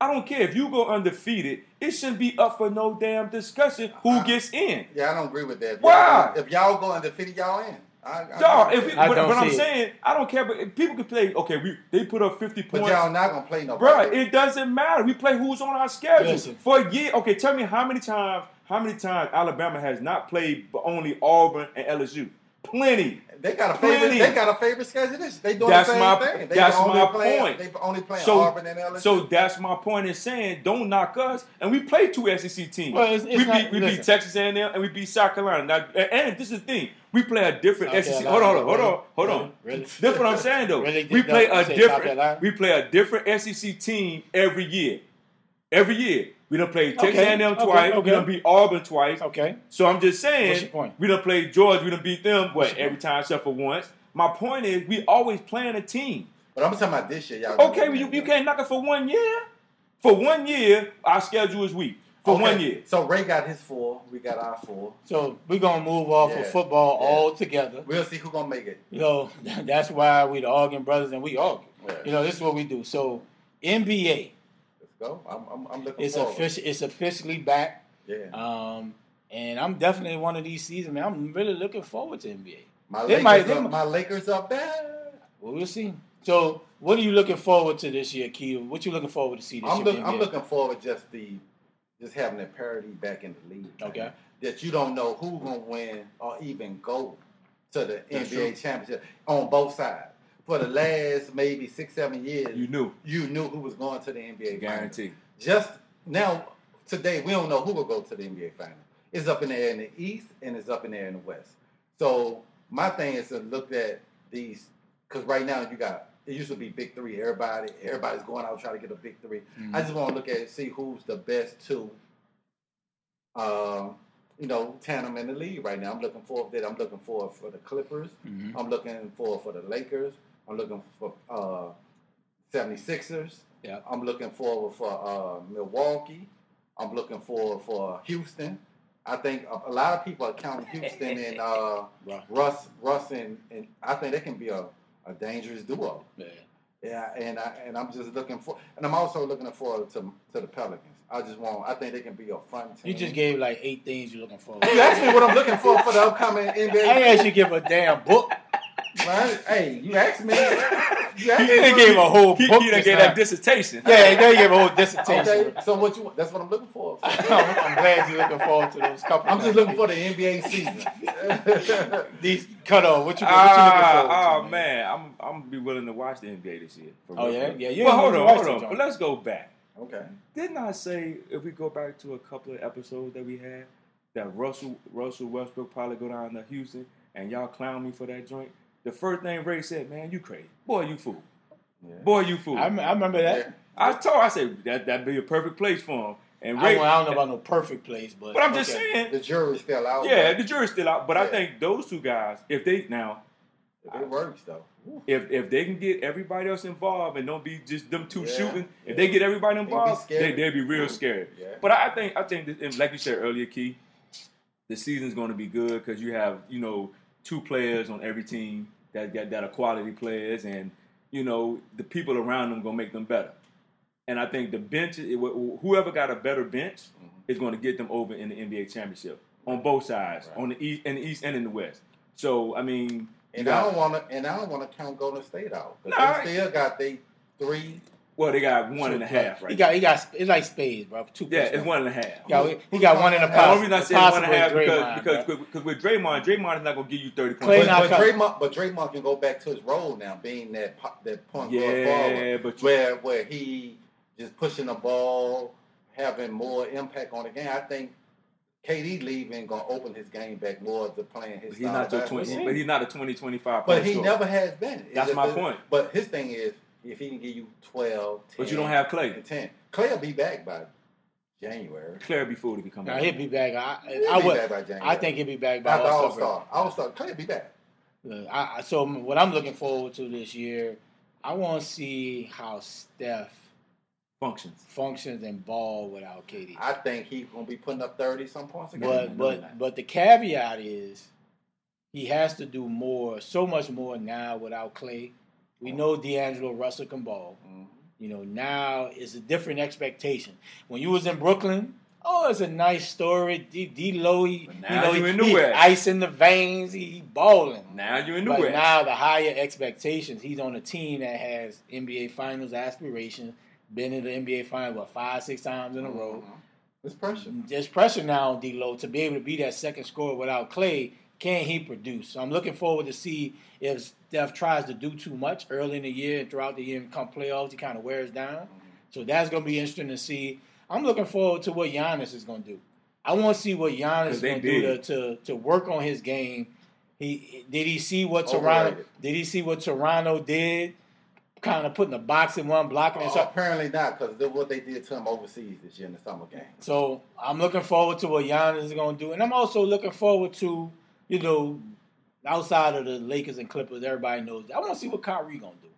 I don't care if you go undefeated. It shouldn't be up for no damn discussion who Uh, gets in. Yeah, I don't agree with that. If Why? y'all- If y'all go undefeated, y'all in. I, I Dog, if we, I but, but I'm it. saying I don't care. But if people can play. Okay, we they put up 50 points. but points. y'all not gonna play no. Bruh, record. it doesn't matter. We play who's on our schedule Listen. for a year. Okay, tell me how many times, how many times Alabama has not played but only Auburn and LSU? Plenty. They got a favorite. Plenty. They got a favorite schedule. This they doing That's the same my- thing. They that's my playing, point. They only playing So, Auburn and LSU. so that's my point in saying don't knock us. And we play two SEC teams. Well, it's- it's we not- beat we beat. Texas A&M and we beat South Carolina. Now, and, and this is the thing. We play a different South SEC. Carolina, Hold on, hold on, hold on, really? hold on. Really? That's what I'm saying though. Really? we play No, a you say South different. Carolina? We play a different SEC team every year. Every year. We done played Texas Okay, A&M okay, twice. okay. We done beat Auburn twice. okay. So I'm just saying, What's your point? we done played Georgia. We done beat them. What's What your every time except for once. My point is, we always playing a team. but I'm talking about this year. Y'all. Okay, you, you can't knock it for one year. For one year, our schedule is weak. For Okay, one year. So Ray got his four. We got our four. So we're gonna move off Yeah, of football yeah. altogether. We'll see who gonna make it. You know, that's why we the Arguing brothers and we argue. Yeah. You know, this is what we do. So NBA Let's go. I'm, I'm, I'm looking forward. official. It's officially back. Yeah. Um, and I'm definitely one of these seasons, man. I'm really looking forward to NBA. My they Lakers, might- they are, might- my Lakers are bad. Well, we'll see. So, what are you looking forward to this year, Kia? What you looking forward to see this I'm, year? look, I'm looking forward just the just having that parity back in the league. man. Okay. That you don't know who's gonna win or even go to the That's NBA true. championship on both sides. For the last maybe six, seven years, You knew. you knew who was going to the NBA. Guarantee. Just now, today, we don't know who will go to the NBA final. It's up in the air in the East and it's up in the air in the West. So my thing is to look at these because right now you got it used to be big three. Everybody, everybody's going out trying to get a big 3 Mhm. I just want to look at see who's the best two. Um, you know, tandem in the league right now. I'm looking forward to that. I'm looking forward for the Clippers. Mhm. I'm looking forward for the Lakers. I'm looking for uh, 76ers. Yeah. I'm looking forward for uh, Milwaukee. I'm looking forward for Houston. I think a, a lot of people are counting Houston and uh, Right. Russ, Russ, and, and I think they can be a, a dangerous duo. Yeah. Yeah, and I and I'm just looking for, and I'm also looking forward to to the Pelicans. I just want, I think they can be a fun team. You just gave like eight things you're looking for. You asked me what I'm looking for for the upcoming I NBA. ain't asked you give a damn book. Man, hey, you asked me. You asked He me didn't give a whole He, book. he done this gave that dissertation. Yeah, they gave a whole dissertation. Okay, so what you? That's what I'm looking for. I'm glad you're looking forward to those couple. I'm just looking for the NBA season. these cut off. What you, what you looking forward to? Ah, oh man, I'm I'm gonna be willing to watch the NBA this year. for Oh, real, yeah? real. Yeah, you But hold on, hold on. But let's go back. okay. Didn't I say if we go back to a couple of episodes that we had that Russell Russell Westbrook probably go down to Houston and y'all clown me for that joint? The first thing Ray said, "Man, you crazy, boy, you fool, Yeah. boy, you fool." I, I remember that. I told, I said that that'd be a perfect place for him. And I, Ray, don't, I don't know about no perfect place, but but I'm just okay. saying, The jury's still out. yeah, but the jury's still out. But I think those two guys, if they now if it works though. if if they can get everybody else involved and don't be just them two Yeah. shooting, Yeah. if they get everybody They'd be involved, they they'd be real mm-hmm. scared. Yeah. But I I think I think that, and like you said earlier, Key, the season's going to be good because you have you know two players on every team that got that are quality players, and you know the people around them going to make them better. And I think the bench, whoever got a better bench, Mm-hmm. is going to get them over in the NBA championship on both sides, Right. on the east, in the east and in the west. So I mean, And got- I don't want to. And I don't want to count Golden State out. 'Cause Nah, they still got they three. Well, they got one and a half, right? He got he got it's like spades, bro. Two. yeah, plus it's one and a half. He got, he got one in the The pot. only reason I say one and a half because Draymond, because, bro. because with Draymond, Draymond is not going to give you thirty Clay points. not But, but Draymond, but Draymond can go back to his role now, being that that point guard Yeah, forward, but you- where where he just pushing the ball, having more impact on the game. I think KD leaving gonna open his game back more to playing his. He's style not of twenty, but he's not a 20, 25 But he scorer. never has been. It's That's just my that- point. But his thing is, if he can give you 12, 10, But you don't have Clay. and 10. Clay will be back by January. Claire be fooled if he come Nah, back. he'll be back. I, He'll I be would. back by January. I think he'll be back by After All All Star. Star. All Star. Clay will be back. Look, I, I- so what I'm looking forward to this year, I want to see how Steph Functions. functions and ball without KD. I think he's gonna be putting up 30 some points again. But no, but but the caveat is he has to do more, so much more now without Clay. We know D'Angelo Russell can ball. Mhm. You know, now it's a different expectation. When you was in Brooklyn, oh, it's a nice story. D, D Lo, he, you now know, you in the he West. ice in the veins, he, he balling. Now you're in the But West. now the higher expectations, he's on a team that has NBA Finals aspirations. Been in the NBA Finals what five, six times in a row. Mhm. It's pressure. There's pressure now on D'Lo to be able to be that second scorer without Clay. Can he produce? So I'm looking forward to see if Steph tries to do too much early in the year and throughout the year and come playoffs, he kind of wears down. So that's going to be interesting to see. I'm looking forward to what Giannis is going to do. I want to see what Giannis is going to do to, to work on his game. He did he see what Toronto Overrated. did he see what Toronto did? Kind of putting the box in one, blocking and Oh, uh, so apparently not, because what they did to him overseas this year in the summer game. So I'm looking forward to what Giannis is going to do, and I'm also looking forward to, you know, outside of the Lakers and Clippers, everybody knows. That. I want to see what Kyrie going to do.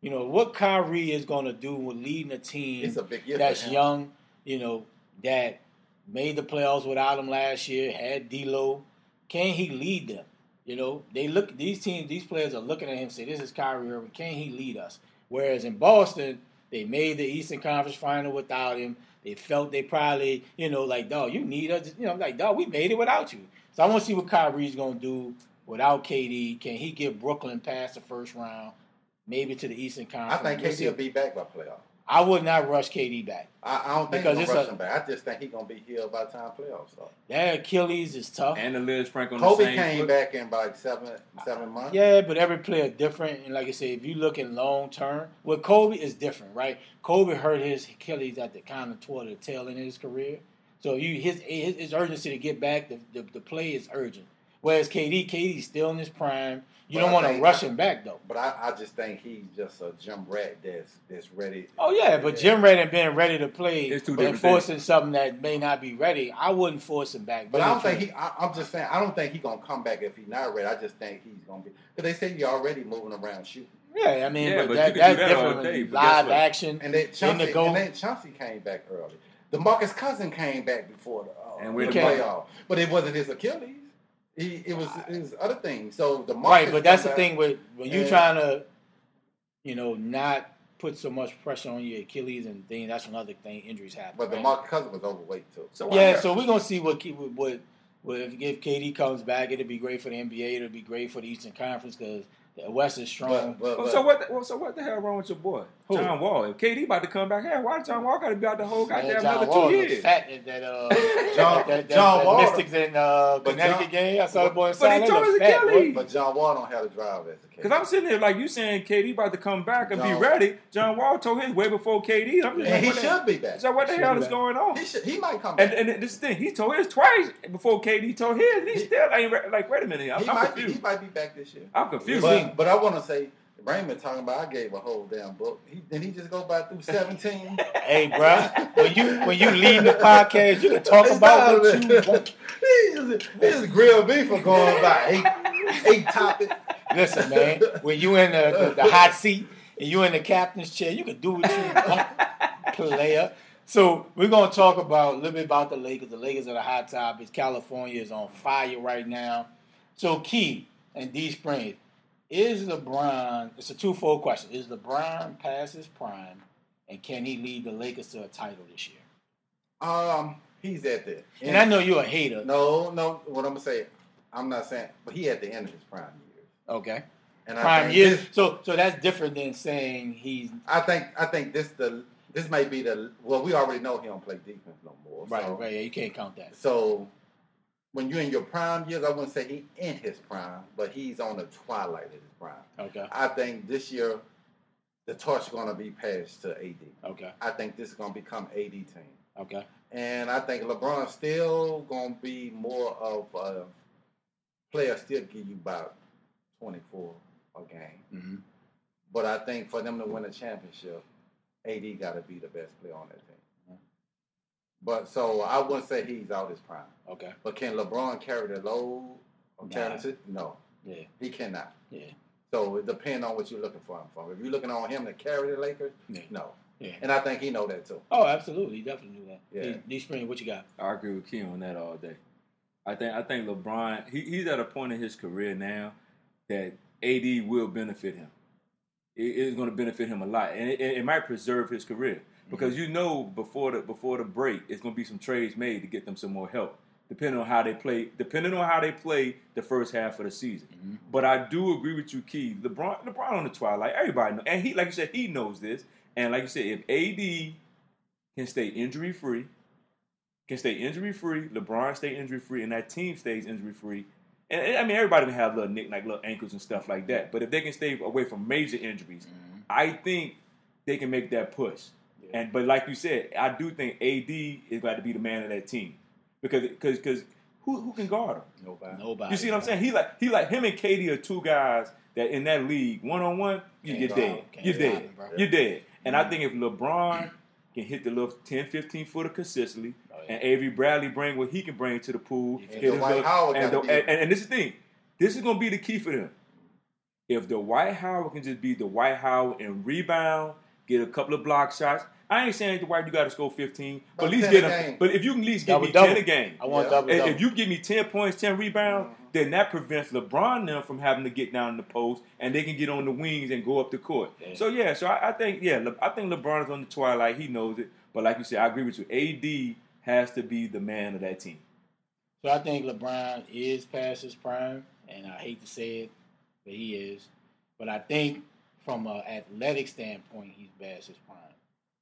You know what Kyrie is going to do with leading a team a that's young. You know that made the playoffs without him last year. Had D'Lo. Can he lead them? You know they look these teams. These players are looking at him and say, "This is Kyrie Irving. Can he lead us?" Whereas in Boston, they made the Eastern Conference Final without him. They felt they probably, you know, like, dog, you need us. You know, like, dog, we made it without you. So I want to see what Kyrie's going to do without KD. Can he get Brooklyn past the first round, maybe to the Eastern Conference? I think We'll KD see. will be back by playoff. I would not rush KD back. I, I don't think Because he's it's gonna a- him back. I just think he's gonna be healed by the time playoffs start. That Achilles is tough. and the Liz Frank on Kobe the same came foot. back in about seven seven months. Yeah, but every player different. And like I said, if you look in long term, with Kobe is different, right? Kobe hurt his Achilles at the kind of toward the tail end of his career. So you his his, his urgency to get back, the, the the play is urgent. Whereas KD, KD's still in his prime. You But don't want to think- rush him back though. But I, I just think he's just a gym rat that's that's ready. Oh yeah, but Jim Red and being ready to play It's two and different forcing something that may not be ready, I wouldn't force him back. But I don't think he. I, I'm just saying. I don't think he's gonna come back if he's not ready. I just think he's gonna be. Because they say you're already moving around shooting. Yeah, I mean, Yeah, but, but that, you can do that's that different. day, Live guess action. And then In the Chauncey, goal. and then Chauncey came back early. DeMarcus Cousins came back before the, uh, And the playoff, but it wasn't his Achilles. He, it was his other thing. So DeMarcus Right, but that's the thing with when you trying to, you know, not put so much pressure on your Achilles and thing. That's another thing. Injuries happen. But the right? Mark Cousins was overweight too. So Yeah, so we're gonna see what what what if, if KD comes back, it'll be great for the NBA. It'll be great for the Eastern Conference because the West is strong. But, but, but, so what? The, well, so what the hell wrong with your boy, Who? John Wall? If KD about to come back, hey, why John Wall got to be out the whole Man, goddamn John another Wall two look years? fat at that uh, John- that, that, John that Wall- Mystics in uh, Connecticut John- game. I saw the boy but inside. he They tore look his fat, boy. Achilles. but John Wall don't have to drive as a kid. Because I'm sitting there like you saying KD about to come back and be ready. John Wall told his way before KD. I'm just and like, he what the- should be back. So what the Should hell is back. going on? He should. He might come And back. and this thing, he told his twice before KD told his. And he He- still ain't re- like, wait a minute, I'm, he I'm might. Be, confused. he might be back this year. I'm confused. But, but I want to say, Raymond talking about. I gave a whole damn book. He, did he just go by through seventeen? Hey, bro, when you when you lead the podcast, you can talk It's about not what a- you want. he just, he just grilled me for going by eight eight topics. Listen, man, when you in the, the, the hot seat and you in the captain's chair, you can do what you want, player. So we're gonna talk about a little bit about the Lakers. The Lakers are the hot topics. California is on fire right now. So Key and D Springs, is LeBron? It's a two-fold question. Is LeBron past his prime, and can he lead the Lakers to a title this year? Um, he's at the. And I know you're a hater. No, no. What I'm gonna say, I'm not saying, but he at the end of his prime years. Okay, And I prime think years. this- So so that's different than saying he's I think I think this the this may be the well we already know he don't play defense no more. right. so, Right. Yeah, you can't count that. So when you're in your prime years, I wouldn't say he in his prime, but he's on the twilight of his prime. Okay. I think this year the torch is gonna be passed to AD. Okay. I think this is gonna become AD team. Okay. And I think LeBron's still gonna be more of a player still give you about twenty four a game. hmm But I think for them to win a championship, AD got to be the best player on that team. Mhm. But so I wouldn't say he's out his prime. Okay. But can LeBron carry the load? Of Nah. carrying the- No, Yeah. he cannot. Yeah. So it depends on what you're looking for him from. If you're looking on him to carry the Lakers, Yeah. no. Yeah. And I think he know that too. Oh, absolutely. He definitely knew that. Yeah. D, D Spring, what you got? I agree with Key on that all day. I think I think LeBron he, he's at a point in his career now that AD will benefit him. It is going to benefit him a lot, and it, it might preserve his career because you know before the before the break, it's going to be some trades made to get them some more help, depending on how they play. Depending on how they play the first half of the season. Mhm. But I do agree with you, Key. LeBron, LeBron on the twilight. Everybody know, and he, like you said, he knows this. And like you said, if AD can stay injury free, can stay injury free, LeBron stay injury free, and that team stays injury free. And, and, I mean, everybody can have little nick, like little ankles and stuff like that. But if they can stay away from major injuries, Mhm. I think they can make that push. Yeah. And but like you said, I do think AD is going to be the man of that team because because because who who can guard him? Nobody. Nobody. You see what I'm saying? He like he like him and Katie are two guys that in that league one on one you Can't you're dead. Can't You're dead. him. You're dead. And Mm-hmm. I think if LeBron can hit the little 10, 15 footer consistently, yeah. And Avery Bradley bring what he can bring to the pool, And the his Dwight little- Howard and, the- be- and, and this is the thing, this is gonna be the key for them. If Dwight Howard can just be Dwight Howard and rebound, get a couple of block shots. I ain't saying Dwight you got to score 15, but at least get a game. But if you can at least give Double, me double. 10 a game, I want Yeah. double if, double. if you give me 10 points, 10 rebounds, Mhm. then that prevents LeBron them from having to get down in the post and they can get on the wings and go up the court. Yeah. So, yeah, so I, I think, yeah, Le- I think LeBron is on the twilight. He knows it. But like you said, I agree with you. AD has to be the man of that team. So I think LeBron is past his prime, and I hate to say it, but he is. But I think from an athletic standpoint, he's past his prime.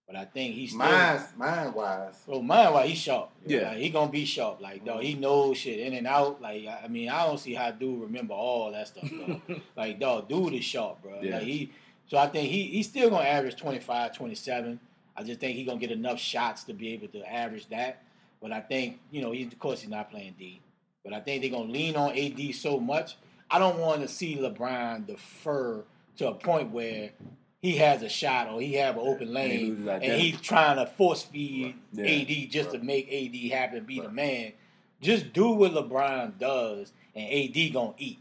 But I think he's still. Mind, mind wise, Well, mine, wise, he's sharp. Yeah. Like, he gonna be sharp. Like, dog, he knows shit in and out. Like, I I mean, I don't see how dude remember all that stuff. Dog. like, dog, dude is sharp, bro. Yeah. Like he. So I think he he's still gonna average 25, 27. I just think he's gonna get enough shots to be able to average that. But I think you know, he, of course, he's not playing D. But I think they're gonna lean on AD so much. I don't want to see LeBron defer to a point where he has a shot or he have an open And lane and he's trying to force feed Yeah. AD just to make AD happen, be the man. Just do what LeBron does, and AD gonna eat.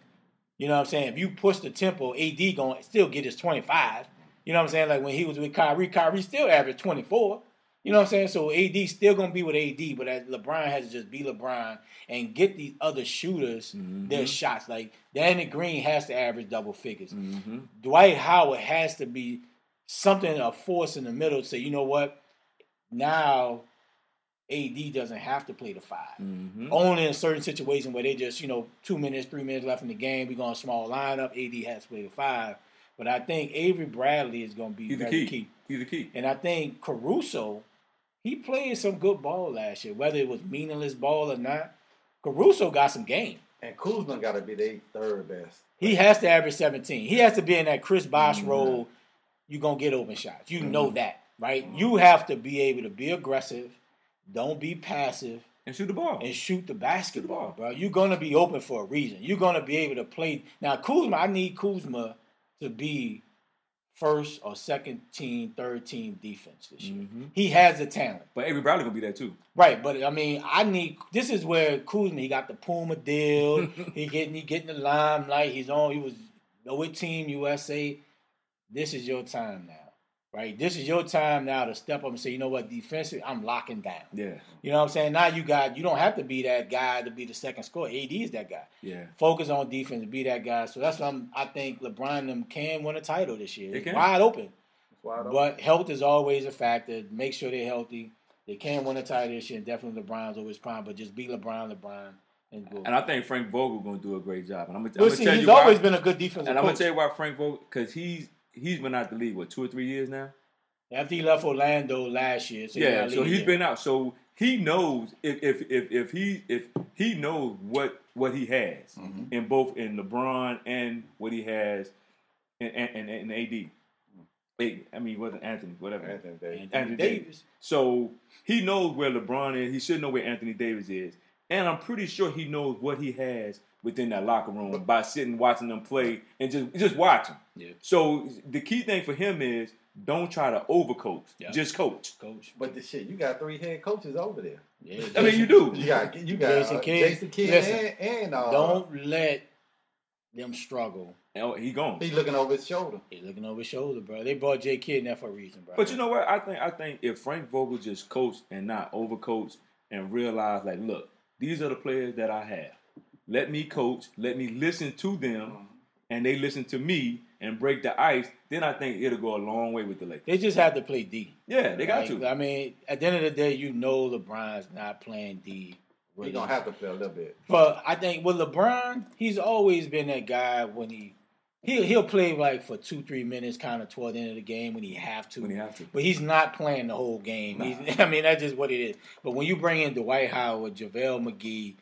You know what I'm saying? If you push the tempo, AD gonna still get his 25. You know what I'm saying? Like when he was with Kyrie, Kyrie still averaged 24. You know what I'm saying? So AD still gonna be with AD, but as LeBron has to just be LeBron and get these other shooters Mhm. their shots. Like Danny Green has to average double figures. Mm-hmm. Dwight Howard has to be something a force in the middle to say, you know what? Now AD doesn't have to play the 5 Mm-hmm. Only in certain situations where they just, you know, two minutes, three minutes left in the game, we go on small lineup. AD has to play the five. But I think Avery Bradley is going to be He's the very key. key. He's the key. And I think Caruso, he played some good ball last year, whether it was meaningless ball or not. Caruso got some game. And Kuzma got to be their third best. He has to average 17. He has to be in that Chris Bosh Mhm. role. You're going to get open shots. You Mm-hmm. know that, right? You have to be able to be aggressive. Don't be passive And shoot the ball. and shoot the basketball, ball. bro. You're gonna be open for a reason. You're gonna be able to play. Now, Kuzma, I need Kuzma to be first or second team, third team defense this year. Mhm. He has the talent, But Avery Bradley gonna be there too. right? But I mean, I need. This is where Kuzma. He got the Puma deal. he getting he getting the limelight. He's on. He was with Team USA. This is your time now, right? This is your time now to step up and say, you know what, defensive, I'm locking down. Yeah. You know what I'm saying? Now you got you don't have to be that guy to be the second scorer. AD is that guy. Yeah. Focus on defense and be that guy. So that's what I'm, I think LeBron and them can win a title this year. They can. wide open. I don't. But health is always a factor. Make sure they're healthy. They can win a title this year. And definitely LeBron's always prime. But just be LeBron, LeBron, and go. And I think Frank Vogel gonna do a great job. And I'm gonna, I'm We'll gonna see. tell He's you why. always been a good defensive and I'm gonna tell you why Frank Vogel because he's he's been out the league what two or three years now. After he left Orlando last year, so he yeah, so lead he's there. been out. So he knows if if if, if he if he knows what what he has Mm-hmm. in both in LeBron and what he has in in, in, in AD. Hey, I mean, it wasn't Anthony, whatever. Anthony Davis. Anthony Anthony Davis. So he knows where LeBron is. He should know where Anthony Davis is. And I'm pretty sure he knows what he has within that locker room by sitting watching them play and just just watching. Yeah. So the key thing for him is don't try to overcoach. Yeah. Just coach. Coach. But the shit, you got three head coaches over there. Yeah, I mean, you do. You got you got Jason uh, Kidd. Jason Kidd Listen, and, and uh, Don't let them struggle. Oh, he gone. he looking over his shoulder. They looking over his shoulder, bro. They brought J Kidd in there for a reason, bro. But you know what? I think I think if Frank Vogel just coached and not overcoached and realized like, look, these are the players that I have. Let me coach. Let me listen to them, and they listen to me and break the ice. Then I think it'll go a long way with the Lakers. they just have to play D. Yeah, they got Like, to. I mean, at the end of the day, you know LeBron's not playing D. He Really. gonna have to play a little bit. But I think with LeBron, he's always been that guy when he he'll he'll play like for two three minutes, kind of toward the end of the game when he have to. When he have to. But he's not playing the whole game. He's, I mean, that's just what it is. But when you bring in Dwight Howard, JaVale McGee,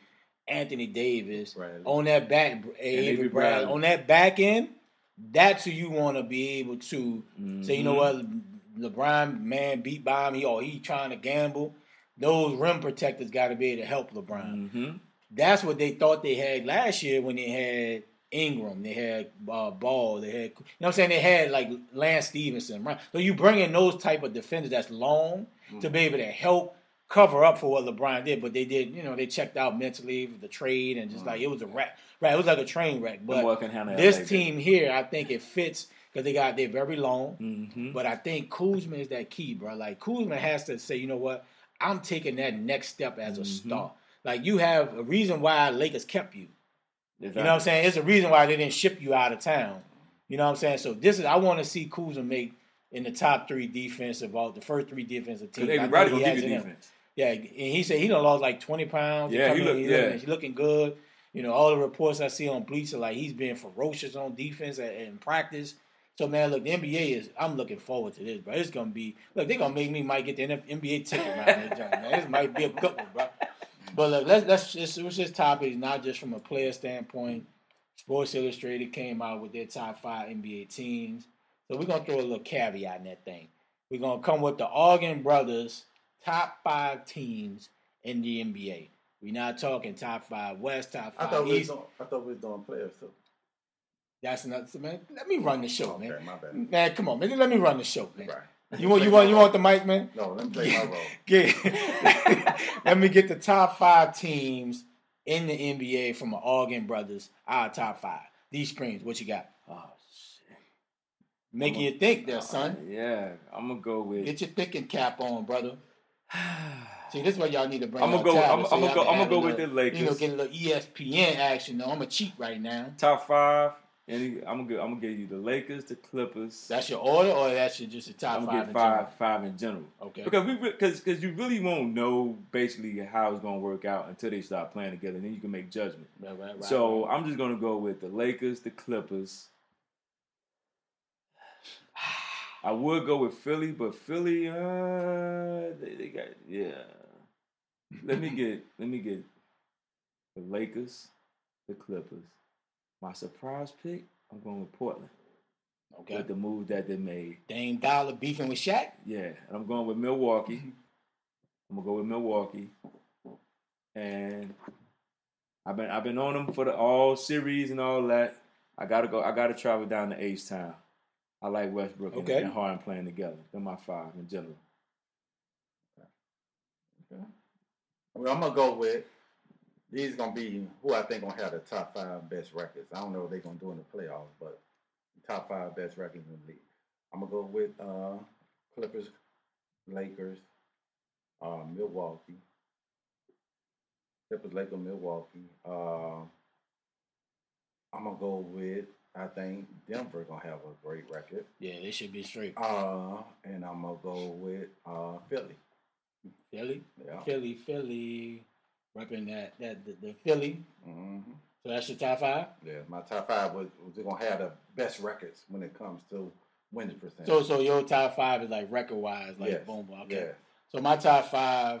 Anthony Davis Bradley. on that back, Avery Avery Bradley, Bradley. on that back end, that's who you want to be able to say, you know Mhm. what, LeBron man beat by me or he trying to gamble. Those rim protectors got to be able to help LeBron. Mhm. That's what they thought they had last year when they had Ingram, they had uh, Ball, they had you know what I'm saying they had like Lance Stephenson. Right? So you bring in those type of defenders that's long to be able to help cover up for what LeBron did, but they did you know they checked out mentally with the trade and just like it was a wreck. Right, it was like a train wreck. But can handle that this that. team here, I think it fits because they got they're very long. Mhm. But I think Kuzma is that key, bro. Like Kuzma has to say, you know what, I'm taking that next step as a Mhm. star. Like you have a reason why Lakers kept you. Exactly. You know what I'm saying? It's a reason why they didn't ship you out of town. You know what I'm saying? So this is I want to see Kuzma make in the top three defensive all the first three defensive teams. Because I Avery know Bradley he gonna has give you in him. defense. Yeah, and he said he done lost like 20 pounds. Yeah, he in, look- he's yeah. looking, he's looking good. You know, all the reports I see on Bleacher, like he's being ferocious on defense and, and practice. So man, look, the NBA is. I'm looking forward to this, bro. It's gonna be. Look, they're gonna make me might get the NF NBA ticket around this joint, man. This might be a good one, bro. But look, let's let's just switch this topic, not just from a player standpoint. Sports Illustrated came out with their top five NBA teams, so we're gonna throw a little caveat in that thing. We're gonna come with the Arguing Brothers top five teams in the NBA. We're not talking top five West, top I five thought we East. doing, I thought we was doing players too. That's not man. Let me run the show, man. Okay, my bad. Man, come on, man. Let me run the show, man. Right. You want you want you want the mic, man? No, let me play my role. Get, let me get the top five teams in the NBA from the Arguing Brothers. Our top five. D Springs, what you got? Oh. Making you think there, son. Yeah, I'm gonna go with Get your thinking cap on, brother. See, this is why y'all need to bring. I'ma go- talent, I'ma- so I'ma go- I'ma go with the Lakers. You know, get a little ESPN action. though. I'm a cheat right now. Top five, and I'm gonna I'm gonna give you the Lakers, the Clippers. That's your order, or that's your just a top I'm five? gonna get in five general? five in general. Okay. Because we because because you really won't know basically how it's gonna work out until they start playing together. And then you can make judgment. Right, right, right, so. I'm just gonna go with the Lakers, the Clippers. I would go with Philly, but Philly, uh, they, they got yeah. Let me get let me get the Lakers, the Clippers. My surprise pick, I'm going with Portland okay. with the move that they made. Dame Dollar beefing with Shaq. Yeah, and I'm going with Milwaukee. I'm gonna go with Milwaukee, and I've been I've been on them for the all series and all that. I gotta go. I gotta travel down to H Town. I like Westbrook and- Okay. and Harden playing together. They're my five in general. Well, I'm gonna go with these. Gonna be who I think gonna have the top five best records. I don't know what they're gonna do in the playoffs, but top five best records in the league. I'm gonna go with uh, Clippers, Lakers, uh, Milwaukee. Clippers, Lakers, Milwaukee. Uh, I'm gonna go with. I think Denver gonna have a great record. Yeah, they should be straight. Uh, and I'm gonna go with uh, Philly. Philly, Yeah. Philly, Philly, repping that that the, the Philly. hmm So that's your top five. Yeah, my top five was, was going to have the best records when it comes to winning percentage. So so your top five is like record wise, like Yes, boom, boom. Okay. yeah. So my top five,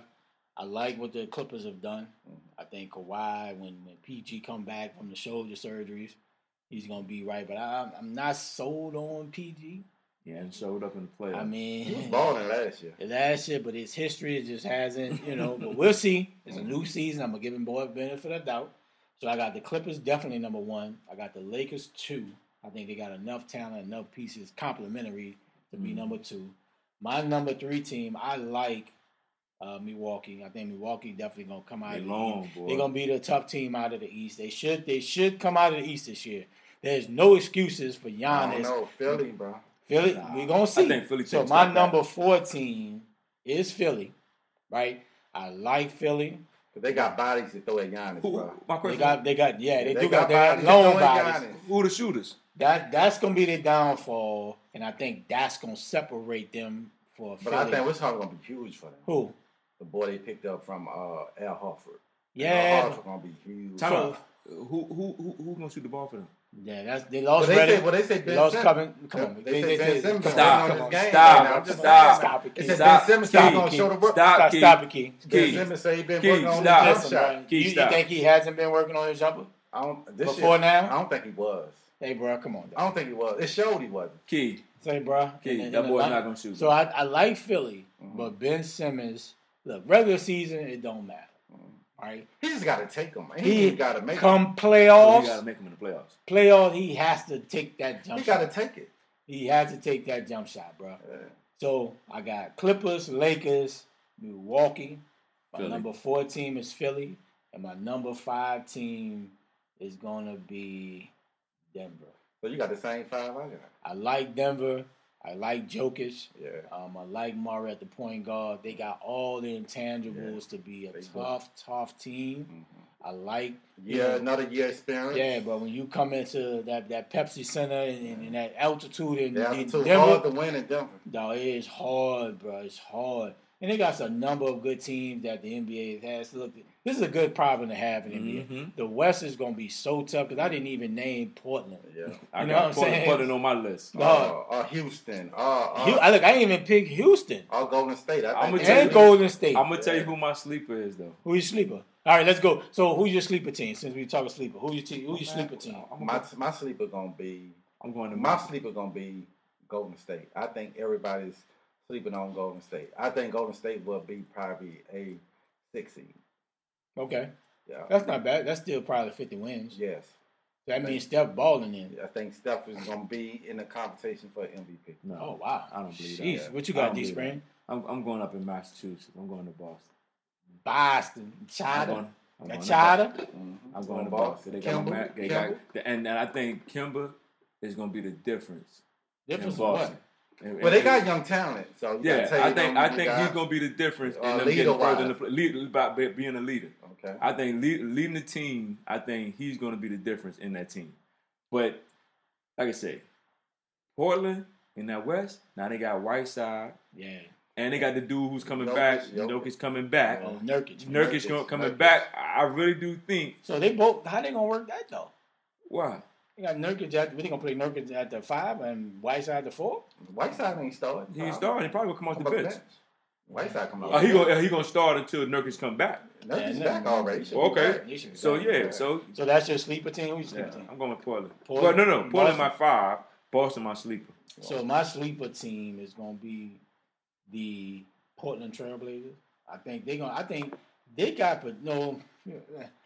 I like what the Clippers have done. Mhm. I think Kawhi, when, when PG come back from the shoulder surgeries, he's gonna be right. But I, I'm not sold on PG. Yeah, and showed up in the playoffs. I mean, He was mean, balling last year. last year, but his history just hasn't, you know. But we'll see. It's a new season. I'm gonna give him boy a benefit of doubt. So I got the Clippers definitely number one. I got the Lakers two. I think they got enough talent, enough pieces, complementary to be Mhm. number two. My number three team, I like uh, Milwaukee. I think Milwaukee definitely gonna come out. they of the long, East. boy. They're gonna be the tough team out of the East. They should. They should come out of the East this year. There's no excuses for I don't Giannis. know. Philly, bro. Philly, Nah, we gonna see. I think Philly so my that back. number four team is Philly, right? I like Philly. 'Cause they got bodies to throw at Giannis, Who, bro. my They got, they got, yeah, they, They do got got, they got bodies long bodies. Who the shooters? That that's gonna be their downfall, and I think that's gonna separate them for Philly. But Philly. I think what's going to be huge for them. Who? The boy they picked up from uh, Al Horford. Yeah, Al Horford going to be huge. Time So- Who who who who gonna shoot the ball for them? Yeah, that's they But lost. they Redick. say, well, they say Ben lost Simmons. Coven. Come on, They, say Ben Simmons been Stop. working on this game. Stop. right now. I'm just Stop. saying. Stop it, They Key. said Stop. Ben Simmons Key. not going to show the work. Stop, Stop, Key. stop it, Key. Ben Key. Simmons say he been Key, working on stop. the jump Listen, shot. bro, Key, you, you stop. think he hasn't been working on his jumper I don't, this before year, now? I don't think he was. Hey, bro, come on. I don't think he was. It showed he wasn't. Key, Say, bro. Key, that boy's not gonna shoot. So I, I like Philly, Mhm. but Ben Simmons, look, regular season, it don't matter. All right. He just got to take them. He He, got to make Come So playoffs, you gotta make them in the playoffs. playoffs, he has to take that jump He got to take it. He has to take that jump shot, bro. Yeah. So I got Clippers, Lakers, Milwaukee. My Philly. number four team is Philly, and my number five team is gonna be Denver. So you got the same five I got. I like Denver. I like Jokic. Yeah. Um, I like Murray at the point guard. They got all the intangibles to be a They do. tough, tough team. Mhm. I like, Yeah, another year experience. yeah, but when you come into that, that Pepsi Center and, and, and that altitude and Yeah, it's Denver, hard to win in Denver. dog, it is hard, bro. It's hard. And they got a number of good teams that the NBA has. Look, this is a good problem to have in the NBA. Mhm. The West is going to be so tough because I didn't even name Portland. Yeah. I You know what I'm got Portland, saying? Portland on my list. Dog. Uh, uh, Houston. Uh, uh, Hu- I, look, I didn't even pick Houston uh, Golden State. I I'ma think tell and you- Golden State. I'm gonna tell you who my sleeper is though. Who your sleeper? All right, let's go. So who's your sleeper team? Since we talking sleeper, who your team? Who your sleeper team? My going, my sleeper gonna be I'm going to my sleeper gonna be Golden State. I think everybody's sleeping on Golden State. I think Golden State will be probably a six seed. Okay, Yeah. that's not bad. That's still probably fifty wins. Yes. That means Steph balling in. I think Steph is gonna be in the competition for MVP. No, Oh wow! I don't believe Jeez, that. what you got, don't D believe Spring? I'm, I'm going up in Massachusetts. I'm going to Boston. Boston, I'm China, I'm going to China. Mhm. I'm going to Boston. Boston. They got, Kemba, they got and, and I think Kemba is going to be the difference Difference in in what? Boston. And- Well, they and- got young talent, so you Yeah, gotta I think I think got- he's gonna be the difference in uh, them getting further in the leader-wise. play, lead, about being a leader. Okay. I think lead, leading the team. I think he's gonna be the difference in that team. But like I say, Portland in that West now they got Whiteside Yeah. and they got the dude who's coming Jokic, back. Jokic. Jokic's coming back. Oh, Nurkic. Nurkic Nurkic, coming Nurkic. back. I really do think. So they both. How they gonna work that though? Why? You got Nurkic at. We gonna play Nurkic at the five and Whiteside at the four. Whiteside ain't starting. He ain't starting. He probably gonna come off the bench. Whiteside come out. Oh, he gonna he gonna start until Nurkic come back. Nurkic's Yeah, back already. he Should be Okay. back. He be So back. yeah, so So that's your sleeper team. Who's your yeah, team? I'm going with Portland. Portland. Well, no, no, Portland my five. Boston my sleeper. So my sleeper team is gonna be the Portland Trailblazers. I think they're gonna. I think they got, but no.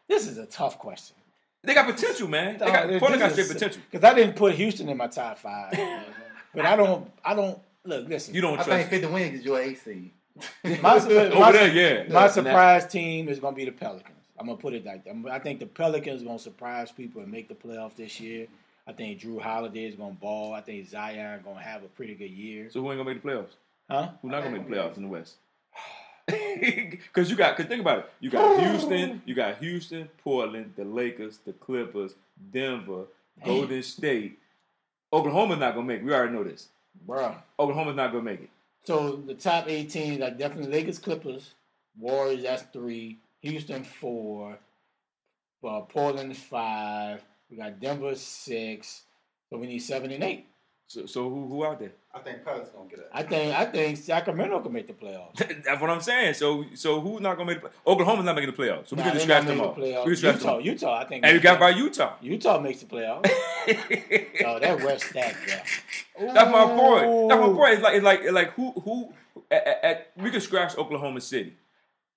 This is a tough question. They got potential, man. They got Portland got straight potential. Because I didn't put Houston in my top five, but I don't. I don't look. Listen, You don't I trust. think 50 wins is your AC. My, Over there, yeah. my And surprise team is gonna be the Pelicans. I'm gonna put it like that. I think the Pelicans are gonna surprise people and make the playoff this year. I think Jrue Holiday is gonna ball. I think Zion gonna have a pretty good year. So who ain't gonna make the playoffs? Huh? Who's not gonna make the playoffs in the West? Because you got, because think about it. You got Houston, you got Houston, Portland, the Lakers, the Clippers, Denver, Golden State. Oklahoma's not gonna make. it. We already know this. Bruh. Oklahoma's not gonna make it. So the top eight teams are definitely Lakers, Clippers, Warriors. That's three. Houston four. Uh, Portland five. We got Denver six. So we need seven and eight. So, so who who out there? I think Pelicans going to get it. I think I think Sacramento can make the playoffs. That's what I'm saying. So so who's not gonna make the Oklahoma's not making the playoffs. So we Nah, can just scratch them make off. the We playoffs. can scratch them Utah, off. Utah, I think. And you got by Utah. Utah makes the playoffs. oh, that West stack, yeah. That's my point. That's my point. It's like it's like it's like who who at, at, at- we can scratch Oklahoma City.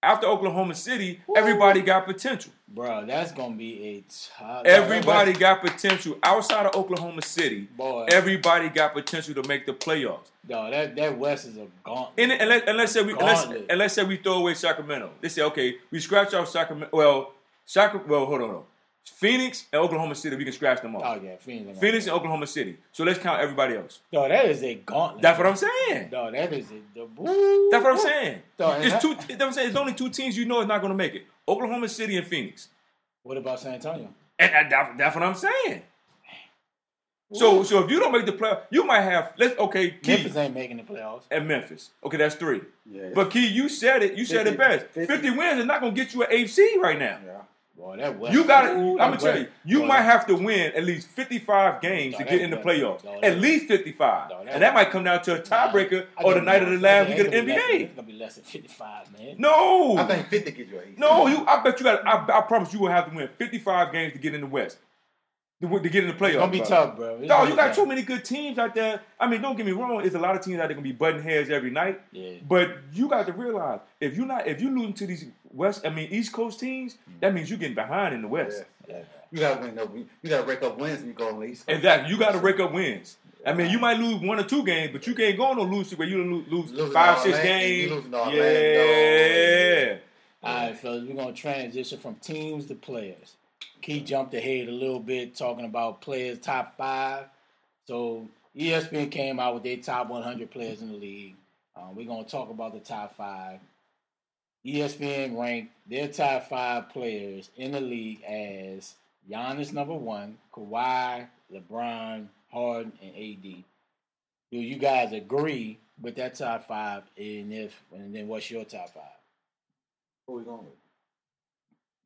After Oklahoma City, everybody got potential. Bro, that's gonna be a tough. Everybody got potential outside of Oklahoma City. boy. Everybody got potential to make the playoffs. no, that that West is a gauntlet. And, and, let, and let's say we and let's, and let's say we throw away Sacramento. They say okay, we scratch out Sacramento. Well, Sacramento. Well, hold on, hold on. Phoenix and Oklahoma City, we can scratch them off. Oh yeah, Phoenix. Phoenix and Oklahoma City. So let's count everybody else. No, that is a gauntlet. That's what I'm saying. No, that is a. The, woo, That's what I'm saying. Dog, It's that- two. That's what I'm saying. It's only two teams you know is not going to make it: Oklahoma City and Phoenix. What about San Antonio? And that, that- that's what I'm saying. So, so if you don't make the playoff, you might have. Let's okay, Key Memphis ain't making the playoffs. and Memphis. Okay, that's three. Yeah. But Key, you said it. You said it best. 50. Fifty wins is not going to get you an AC right now. yeah. Boy, that West. You got to. I'm gonna tell you, you boy, might have to win at least 55 games No, to get in the West- playoffs. no, that- At least 55, No, that and that West- might come down to a tiebreaker I or the think night of the last it week of ain't the gonna less NBA. It's gonna be less than fifty-five, man. No, I think 50 get your AC. No, you. I bet you got. I, I promise you will have to win 55 games to get in the West, to, to get in the playoffs. It's gonna be bro. tough, bro. It's No, you got tough. too many good teams out there. I mean, don't get me wrong. There's a lot of teams out there gonna be butting heads every night. Yeah. But you got to realize if you're not, if you're losing to these West, I mean East Coast teams, that means you're getting behind in the West. Yeah. You gotta win. up- You gotta break up wins when you go on the East Coast. Exactly. You got to rake up wins. I mean, you might lose one or two games, but you can't go on no lose where you lose, lose Losing five, six Orlando, games. losing to Orlando. Yeah. All right, fellas, we're gonna transition from teams to players. Key jumped ahead a little bit talking about players top five. So ESPN came out with their top 100 players in the league. Um, we're gonna talk about the top five. ESPN ranked their top five players in the league as Giannis number one, Kawhi, LeBron, Harden, and AD. Do you guys agree with that top five? And if and then what's your top five? Who we going with?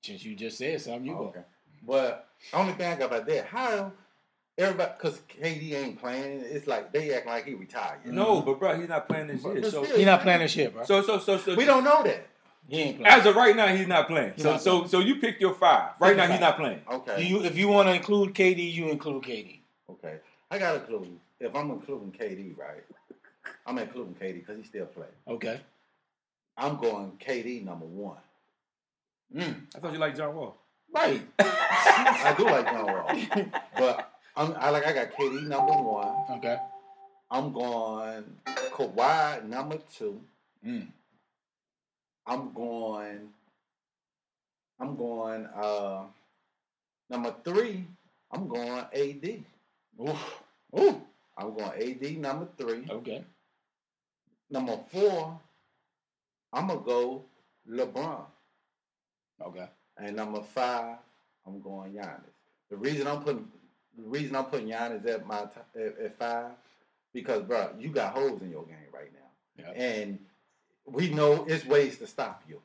Since you just said something, you Oh, go. okay. But only thing I got about that, how everybody, because KD ain't playing, it's like they act like he retired. you know? No, but bro, he's not playing this But- year. but So, still- He not playing this shit, bro. so, so, so, so, We don't know that. he ain't playing. As of right now, he's not playing. He's So, not so, playing. so you pick your five. Right now, he's not playing. Okay. Do you, if you want to include KD, you include KD. Okay. I got a clue. If I'm including KD, right? I'm including KD because he still play. Okay. I'm going KD number one. Mm. I thought you liked John Wall. Right. I do like John Wall, but I'm, I like I got KD number one. Okay. I'm going Kawhi number two. Mm. I'm going. I'm going. Uh, number three. I'm going AD. Ooh. Ooh. I'm going AD number three. Okay. Number four, I'm gonna go LeBron. Okay. And number five, I'm going Giannis. The reason I'm putting the reason I'm putting Giannis at my t- at, at five because bro, you got holes in your game right now, Yep. and we know it's ways to stop you.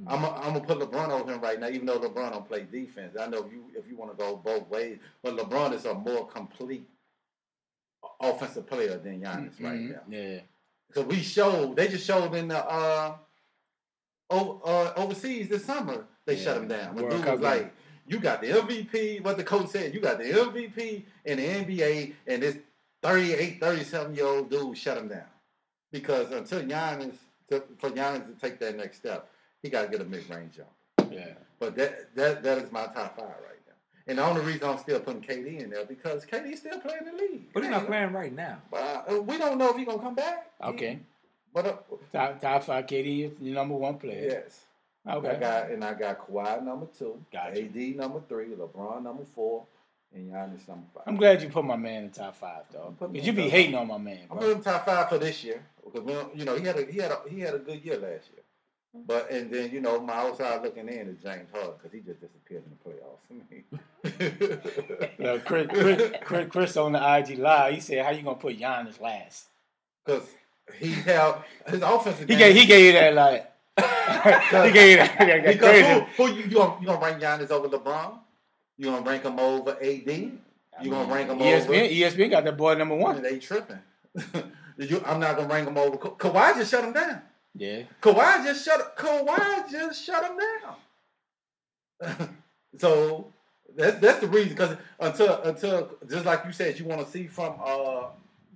Mhm. I'm i I'm gonna put LeBron over him right now, even though LeBron don't play defense. I know if you if you want to go both ways, but LeBron is a more complete offensive player than Giannis right Mhm. now. Yeah. Because we showed, they just showed in the uh, o- uh overseas this summer, they Yeah. shut him down. When World dude Cup was like, you got the MVP, what the coach said, you got the MVP in the NBA, and this 38, 37 year old dude shut him down. Because until Giannis, to, for Giannis to take that next step, he got to get a mid range jump. Yeah. But that, that that is my top five right now. And the only reason I'm still putting KD in there because KD's still playing the league. But he's not playing right now. But uh, we don't know if he's gonna come back. Okay. But uh, Top top five KD is the number one player. yes. I Okay. got and I got Kawhi number two, Gotcha. AD number three, LeBron number four, and Giannis number five. I'm glad you put my man in top five, though. Put Cause you be hating on my man, I'm bro. putting him top five for this year because you know he had a he had a he had a good year last year. But and then you know my outside looking in is James Harden because he just disappeared in the playoffs. You know, Chris, Chris, Chris, Chris on the IG live, he said, "How you gonna put Giannis last?" Because he held his offensive. He game- gave he gave you that like he gave you that, that, that Because crazy. who, who you, you gonna you gonna rank Giannis over LeBron? You gonna rank him over AD? You gonna rank him ESPN, over? ESPN got that boy number one. They tripping. You- I'm not gonna rank him over. Ka- Kawhi just shut him down. Yeah, Kawhi just shut. Kawhi just shut him down. so that's that's the reason. Because until until just like you said, you want to see from uh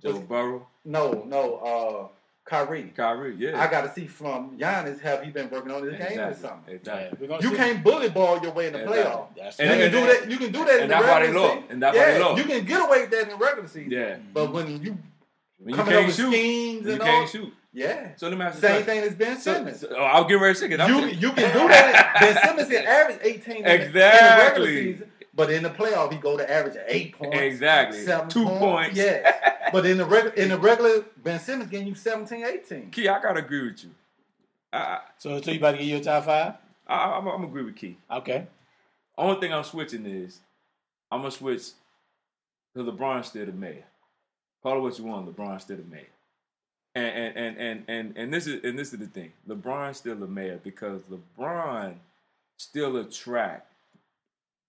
Joe Burrow, no no uh Kyrie. Kyrie, yeah. I got to see from Giannis have he been working on his game or something. Exactly. You see. can't bully ball your way in the Exactly. playoff. That's And- you right. can and- do that. You can do that in and the that's why regular they lost. season. And that's why yeah, they lost. you can get away with that in the regular season. yeah. But when you When you coming can't with shoot, schemes you and can't shoot. yeah, So let me ask same thing as Ben Simmons. so- oh, I'll get ready to second. I'm you you can do that. ben Simmons can average eighteen in the- in the Exactly. regular season, but in the playoff he go to average eight points. Exactly. seven Two points. Yeah, but in the regular in the regular Ben Simmons getting you 17, 18. Key, I gotta agree with you. I, So, so you about to get your top five? I, I, I'm, I'm agree with Key. Okay. Only thing I'm switching is I'm gonna switch to LeBron instead of mayor. Call it what you want, LeBron instead of mayor. And and and and and, and this is and this is the thing. LeBron still the mayor because LeBron still attract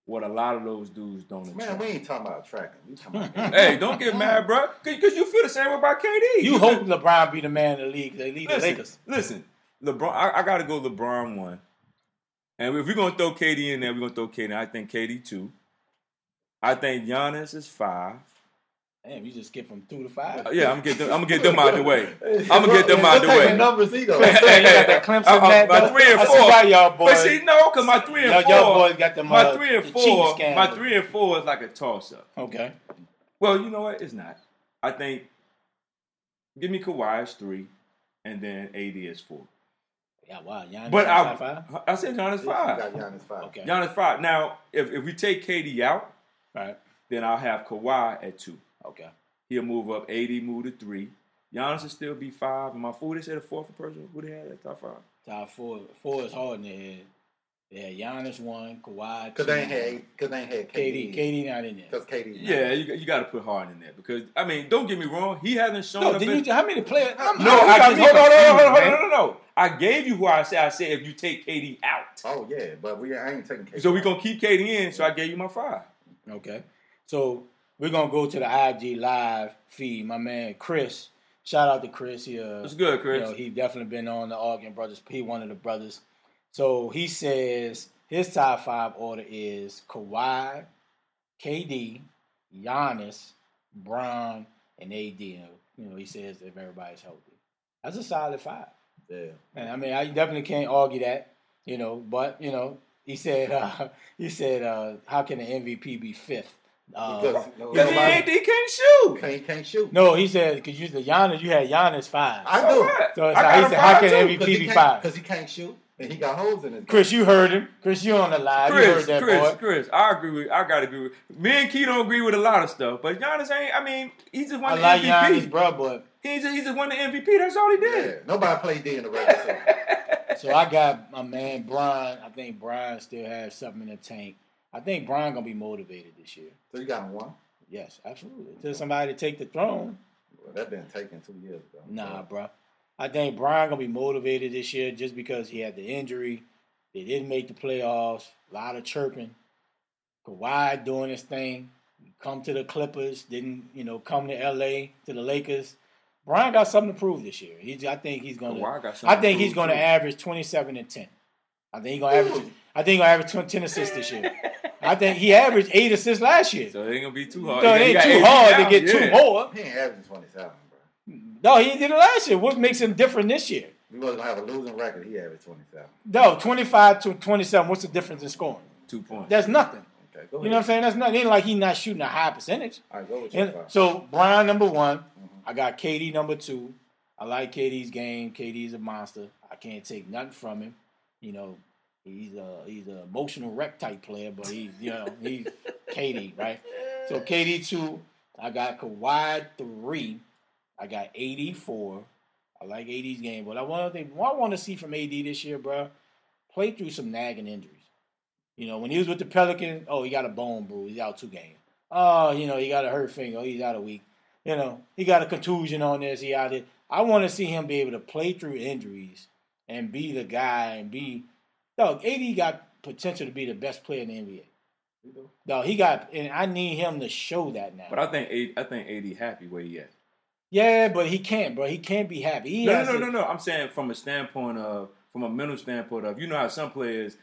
what a lot of those dudes don't attract. Man, we ain't talking about tracking. We talking about hey, don't get mad, bro. Because you feel the same way about KD. You feel- hope LeBron be the man in the league. They lead the listen, Lakers. listen. LeBron, I, I got to go LeBron one. And if we're gonna throw KD in there, we're gonna throw KD. I think KD two. I think Giannis is five. Damn, you just skip from two to five. Uh, yeah, I'm gonna get them. I'm gonna get them out the way. I'm gonna get them out the Look at way. the numbers he though. Clemson, you got that Clemson Uh, uh, my three and I see four. why y'all boys. But see, no, because my three and y'all, four, y'all boys got them. my uh, three and four, my three and four is like a toss up. Okay. Well, you know what? It's not. I think give me Kawhi as three, and then AD is four. Yeah, wow. Giannis But top five. I, I said Giannis You five. got Giannis five. Okay. Giannis five. Now, if, if we take KD out, Right. then I'll have Kawhi at two. Okay. He'll move up. AD move to three. Giannis will still be five. And my four, they said a fourth person. Who they had at top five? Top four. Four is hard in their head. They had Giannis one, Kawhi Cause they ain't had, cause they ain't had KD. KD. KD not in there. Cause KD. Yeah, you, you got to put Harden in there because I mean, don't get me wrong. He hasn't shown No, up. did in, you? How many players? I'm, no, I'm I just me hold on, hold on, hold on, hold on, no, no, no. I gave you who I said. I said if you take KD out, Oh yeah, but we I ain't taking KD. so we gonna keep KD in. So I gave you my five. Okay. So we're gonna go to the IG live feed. My man Chris. Shout out to Chris. He, uh, It's good, Chris. You know, he definitely been on the Arguing Brothers. He one of the brothers. So he says his top five order is Kawhi, KD, Giannis, Bron, and AD. You know, he says if everybody's healthy. That's a solid five. yeah. And I mean, I definitely can't argue that, you know. But you know, he said, uh, he said, uh, how can the MVP be fifth? Uh, Because no, Because nobody AD can't shoot. can't can't shoot. no, he said because you the Giannis, you had Giannis five. I do. what? So it's I like, he said, how can. MVP be five? Because he can't shoot. and he got holes in his. Chris, you heard him. Chris, you on the live. you heard Chris, that Chris, boy. Chris, I agree with. I gotta agree with. Me and Key don't agree with a lot of stuff, but Giannis ain't. I mean, he just won I the like MVP. Giannis, bro, but He just he just won the MVP. That's all he Yeah, did. nobody played D in the regular season. so I got my man Bron. I think Bron still has something in the tank. I think Bron gonna be motivated this year. So you got him one. Yes, absolutely. Until somebody to take the throne. Well, that been taken two years ago. Nah, bro. I think Bron gonna be motivated this year just because he had the injury. They didn't make the playoffs. A lot of chirping. Kawhi doing his thing. Come to the Clippers. Didn't you know? Come to L.A. to the Lakers. Brian got something to prove this year. He's. I think he's gonna. Kawhi got I think to he's gonna too. average twenty-seven and ten. I think he's gonna average. I think he's gonna average 10 assists this year. I think he averaged eight assists last year. So it ain't gonna be too hard. So it ain't too eight hard to get yeah. two more. He ain't averaging 27, bro. No, he did it last year. What makes him different this year? We wasn't gonna have a losing record. He averaged 27. No, 25 to 27. What's the difference in scoring? Two points. That's nothing. Okay, go ahead. You know what I'm saying? That's nothing. It ain't like he's not shooting a high percentage. All right, go with your And so Bron number one. Mm-hmm. I got KD number two. I like KD's game. KD's a monster. I can't take nothing from him. You know, he's a he's an emotional wreck type player, but he's you know he's KD right. So KD two. I got Kawhi three. I got AD four. I like AD's game, but I want to what I want to see from AD this year, bro. Play through some nagging injuries. You know, when he was with the Pelicans, oh, he got a bone bruise. He's out two games. Oh, you know, he got a hurt finger. Oh, he's out a week. You know, he got a contusion on this. He out it. I want to see him be able to play through injuries and be the guy and be. Dog, AD got potential to be the best player in the NBA. No, he got, and I need him to show that now. But I think AD, I think AD happy where he at. yeah, but he can't, bro. He can't be happy. He No, has no, no, no, no. I'm saying from a standpoint of, from a mental standpoint of, you know how some players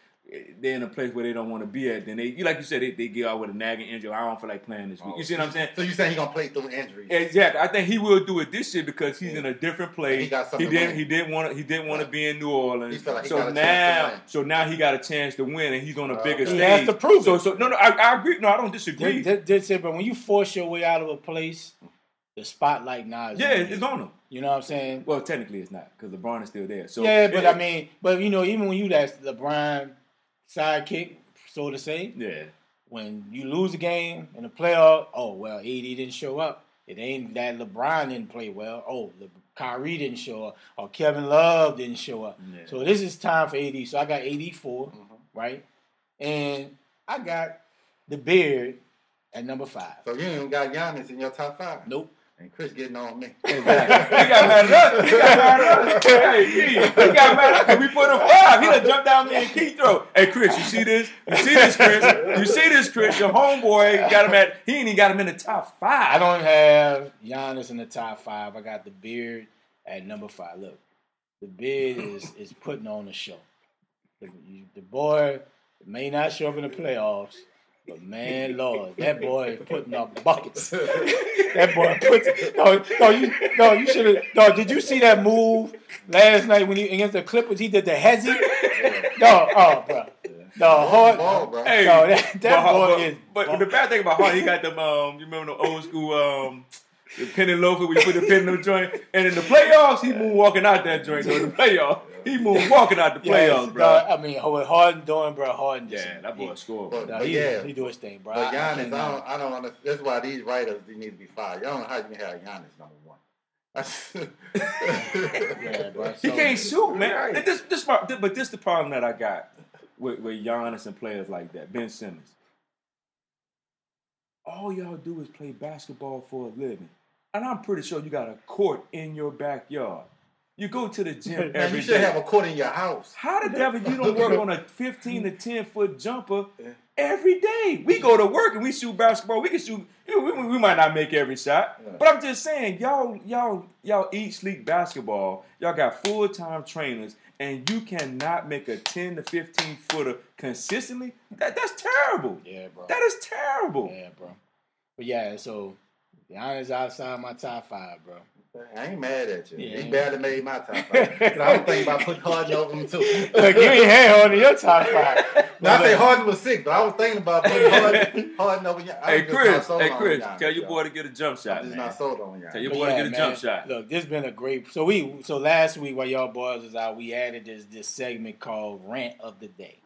they're in a place where they don't want to be at. Then they, you like you said, they, they get out with a nagging injury. I don't feel like playing this week. You see what I'm saying? So you saying he gonna play through injuries? Exactly. I think he will do it this year because he's in a different place. He got something to didn't. win. He didn't want. to. He didn't want to be in New Orleans. He felt like he so got a to now, win. so now he got a chance to win, and he's on a Uh, bigger He stage. has to prove so, it. So no, no, I, I agree. No, I don't disagree. Did, did, did but when you force your way out of a place, the spotlight now is yeah, on it's, on him. You know what I'm saying? Well, technically, it's not because LeBron is still there. So yeah, but it- I mean, but you know, even when you that LeBron sidekick, so to say, yeah. when you lose a game in the playoff, oh well, AD didn't show up. It ain't that LeBron didn't play well. Oh, Le- Kyrie didn't show up, or Kevin Love didn't show up. Yeah. So this is time for AD. So I got AD 4 Mhm. right, and I got the beard at number five. So you ain't even got Giannis in your top five. Nope. And Chris getting on me. Exactly. He got mad at us. He got mad at us. Hey, Key, he got mad at us. We put him five. He done jumped down me and Key throw. Hey, Chris, you see this? You see this, Chris? You see this, Chris? Your homeboy got him at. He ain't even got him in the top five. I don't have Giannis in the top five. I got the beard at number five. Look, the beard is is putting on the show. The, the boy may not show up in the playoffs, but man, Lord, that boy is putting up buckets. that boy puts. No, no, you, no, you should have. No, did you see that move last night when he against the Clippers? He did the hezzy. No, oh, bro. The hard. Ball, bro. Hey, No, that- that but, boy but, is- But the bad thing about Hart, he got them. Um, you remember the old school um, the penny loafer we put the pin in the joint, and in the playoffs, he moved walking out that joint. So in the playoffs, he moved walking out the Yes, playoffs, bro. dog, I mean, what Harden doing, bro? Harden. just- Yeah, that boy he- scored. But- bro. No, he, yeah. he do his thing, bro. But I- I Giannis, I, don't, I don't understand. That's why these writers they need to be fired. Y'all don't know how you can have Giannis number one. Yeah, bro. He can't shoot, man. Right. This, this, my- but this the problem that I got with, with Giannis and players like that. Ben Simmons. All y'all do is play basketball for a living, and I'm pretty sure you got a court in your backyard. You go to the gym Man, every you should day. have a court in your house. How the devil you don't work on a 15 to 10 foot jumper every day? We go to work and we shoot basketball. We can shoot. We, we might not make every shot, Yeah. but I'm just saying, y'all, y'all, y'all eat, sleep basketball. Y'all got full time trainers, and you cannot make a 10 to 15 footer consistently. That, that's terrible. Yeah, bro. That is terrible. Yeah, bro. But yeah, so Giannis outside my top five, bro. I ain't mad at you. Yeah. He barely made my top five. I was thinking about putting Harden over him too. Look, you ain't had Harden in your top five. Now I say Look, Harden was six, but I was thinking about putting Harden, Harden over y'all. Hey I'm just not Chris, hey Chris, Giannis, tell your boy to get a jump shot, I'm just man. not sold on y'all. Tell your But boy to get a man, jump shot. Look, this has been a great. So we so last week while y'all boys was out, we added this this segment called Rant of the Day.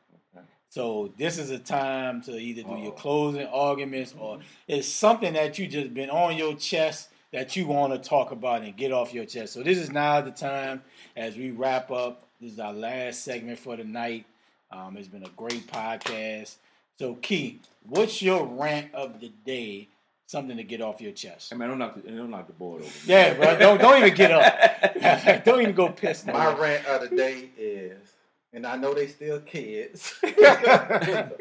So this is a time to either do your closing arguments or it's something that you just been on your chest that you want to talk about and get off your chest. So this is now the time as we wrap up. This is our last segment for the night. Um, it's been a great podcast. So Key, what's your rant of the day? Something to get off your chest. Hey man, don't knock the don't knock the board over. Yeah, bro. Don't don't even get up. don't even go piss My now. rant of the day is, and I know they still kids. it's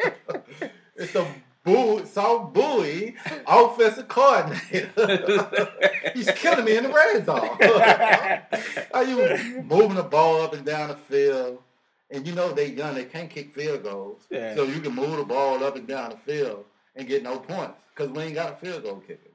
a boo, South Bowie offensive coordinator. He's killing me in the red zone. Are you moving the ball up and down the field? And you know they young, they can't kick field goals. Yeah. So you can move the ball up and down the field and get no points. Because we ain't got a field goal kicker.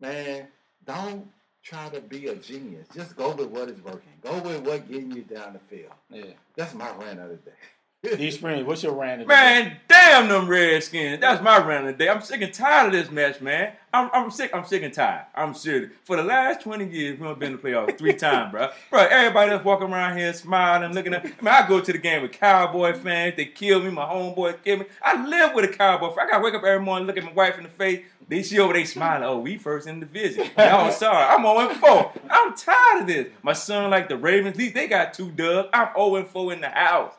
Man, don't try to be a genius. Just go with what is working. Go with what getting you down the field. Yeah. That's my rant of the day. D Spring, what's your rant of the day? Man, damn them Redskins. That's my rant of the day. I'm sick and tired of this match, man. I'm, I'm sick. I'm sick and tired. I'm serious. For the last 20 years, we've been to the playoffs three times, bro. Bro, everybody that's walking around here smiling, looking at. I mean, I go to the game with Cowboy fans. They kill me. My homeboy kill me. I live with a Cowboy. I gotta wake up every morning, look at my wife in the face. They see over, they smiling. Oh, we first in the division. Y'all sorry. I'm 0 4. I'm tired of this. My son like the Ravens. Least they got two dubs. I'm 0 4 in the house.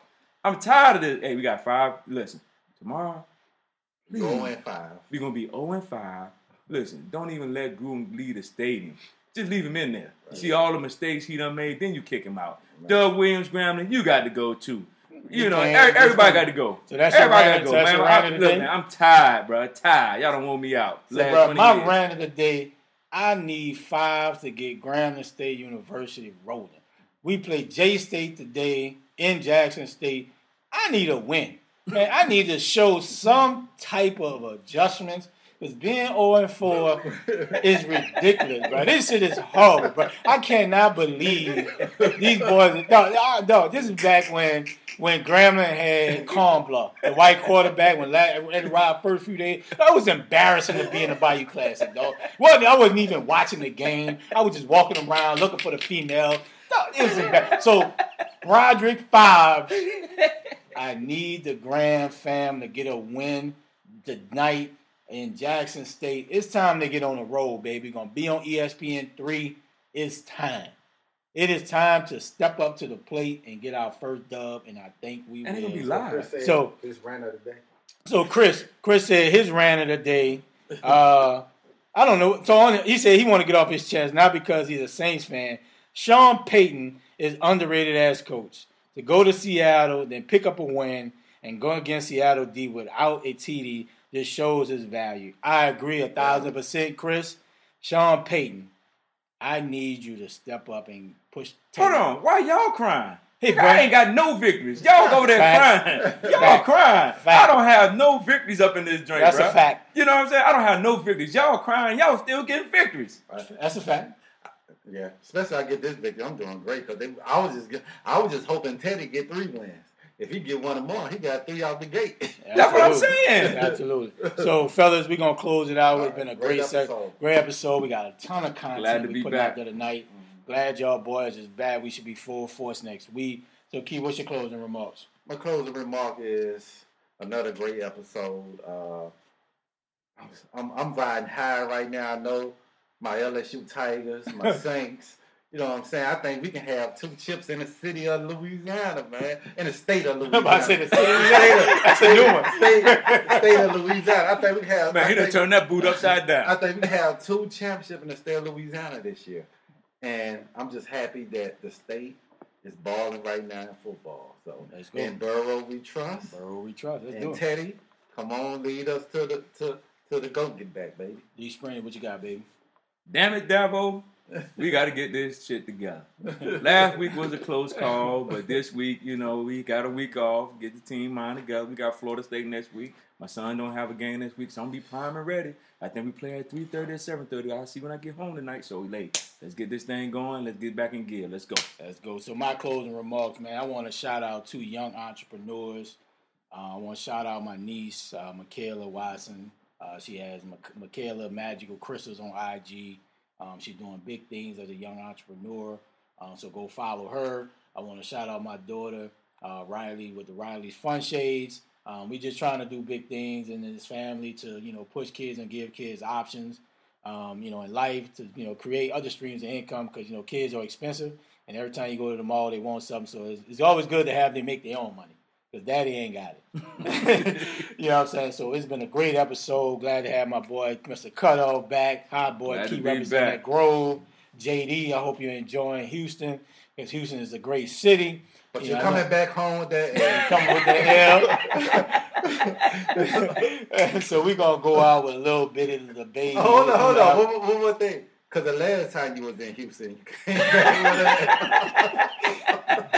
I'm tired of this. Hey, we got five. Listen, tomorrow, Go in five. we're gonna be 0 and 5. Listen, don't even let Gruden leave the stadium. Just leave him in there. See all the mistakes he done made, then you kick him out. Doug Williams, Grambling, you got to go too. You know, can't- every- everybody got to go. So that's your everybody rant- got to go, that's man. I, rant of look, man, I'm tired, bro. Tired. Y'all don't want me out. So, Last bro, my years. rant of the day, I need five to get Grambling State University rolling. We play J State today in Jackson State. I need a win. Man, I need to show some type of adjustments. Because being 0 and 4 is ridiculous, bro. This shit is horrible, bro. I cannot believe these boys. No, no, this is back when when Grambling had Cornbluff, the white quarterback, when Eddie Rod first few days. That was embarrassing to be in the Bayou Classic, dog. Well, I wasn't even watching the game. I was just walking around looking for the female. It was embarrassing. So, Broderick Fobbs, I need the Gram fam to get a win tonight in Jackson State. It's time to get on the road, baby. Gonna be on ESPN three. It's time. It is time to step up to the plate and get our first dub, and I think we And it will. gonna be live. Chris said So- this rant of the day. So Chris, Chris said his rant of the day. Uh, I don't know. So on, he said he want to get off his chest, not because he's a Saints fan. Sean Payton is underrated as coach. To go to Seattle, then pick up a win, and go against Seattle D without a TD just shows his value. I agree a thousand percent, Chris. Sean Payton, I need you to step up and push. Hold on. Why y'all crying? Hey, Nigga, bro. I ain't got no victories. Y'all over there Fact. crying. Y'all Fact. crying. Fact. I don't have no victories up in this joint, That's a fact. You know what I'm saying? I don't have no victories. Y'all crying. Y'all still getting victories. That's a fact. Yeah, especially I get this victory. I'm doing great because I was just I was just hoping Teddy get three wins. If he get one or more, he got three out the gate. That's what I'm Absolutely. saying. Absolutely. So, fellas, we're gonna close it out. It's been a great, Great sec- episode. great episode. We got a ton of content Glad to we be put back. out there tonight. Glad y'all boys is back. We should be full force next week. So, Key, what's your closing remarks? My closing remark is another great episode. Uh, I'm, I'm I'm riding high right now. I know my LSU Tigers, my Saints. You know what I'm saying? I think we can have two chips in the city of Louisiana, man. In the state of Louisiana. To say the city of Louisiana. That's a new one. State, state of Louisiana. I think we have. Man, he done turned that boot upside down. I think we have two championships in the state of Louisiana this year. And I'm just happy that the state is balling right now in football. So Let's go. in Burrow we trust. Bro, we trust. Let's do and it. Teddy, come on, lead us to the to to the go get back, baby. D Spring, what you got, baby? Damn it, Davo. We got to get this shit together. Last week was a close call, but this week, you know, we got a week off. Get the team mind together. We got Florida State next week. My son don't have a game next week, so I'm gonna be prime and ready. I think we play at 3:30 or 7:30. I'll see when I get home tonight. So we late. Let's get this thing going. Let's get back in gear. Let's go. Let's go. So my closing remarks, man. I want to shout out two young entrepreneurs. Uh, I want to shout out my niece, uh, Michaela Watson. Uh, she has Michaela Magical Crystals on IG. Um, she's doing big things as a young entrepreneur. Um, so go follow her. I want to shout out my daughter, uh, Riley, with the Riley's Fun Shades. Um, we just trying to do big things in this family to you know push kids and give kids options. Um, you know, in life to you know create other streams of income because you know kids are expensive, and every time you go to the mall, they want something. So it's, it's always good to have them make their own money because daddy ain't got it. you know what I'm saying? So it's been a great episode. Glad to have my boy Mr. Cutoff back. Hot boy, Glad keep representing back. that Grove. JD, I hope you're enjoying Houston because Houston is a great city. But You you're know, know- coming back home with that. Come with the L. so we're gonna go out with a little bit of the baby. Oh, hold on, hold on. One, more- one more thing. Because the last time you was in Houston, you came back with that.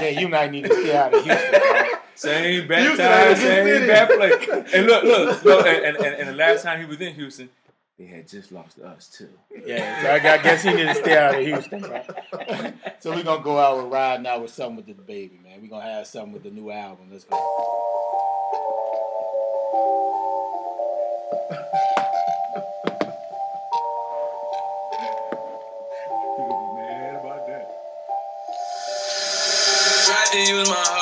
Yeah, you might need to stay out of Houston. bro. Same bad Houston time, ain't a good same bad place. And look, look, look. And, and, and, and the last time he was in Houston, they had just lost to us too. Yeah, so I guess he need to stay out of Houston. Right? so we're gonna go out with riding out with something with the baby, man. We're gonna have something with the new album. Let's go. People be mad about that. Tried to use my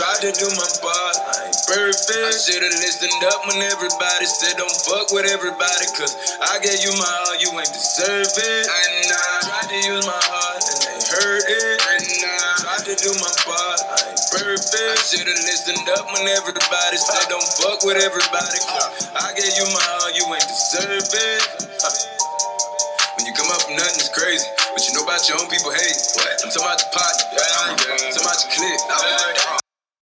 Tried to do my part, I ain't perfect. I should've listened up when everybody said don't fuck with everybody. Cause I gave you my all, you ain't deserve it. And I tried to use my heart and they hurt it. And I tried to do my part, I ain't perfect. I should've listened up when everybody said don't fuck with everybody. Cause I gave you my all, you ain't deserve it. When you come up, nothing's crazy. But you know about your own people hate. What? I'm talking about your pocket, Yeah, I'm talking about your clique.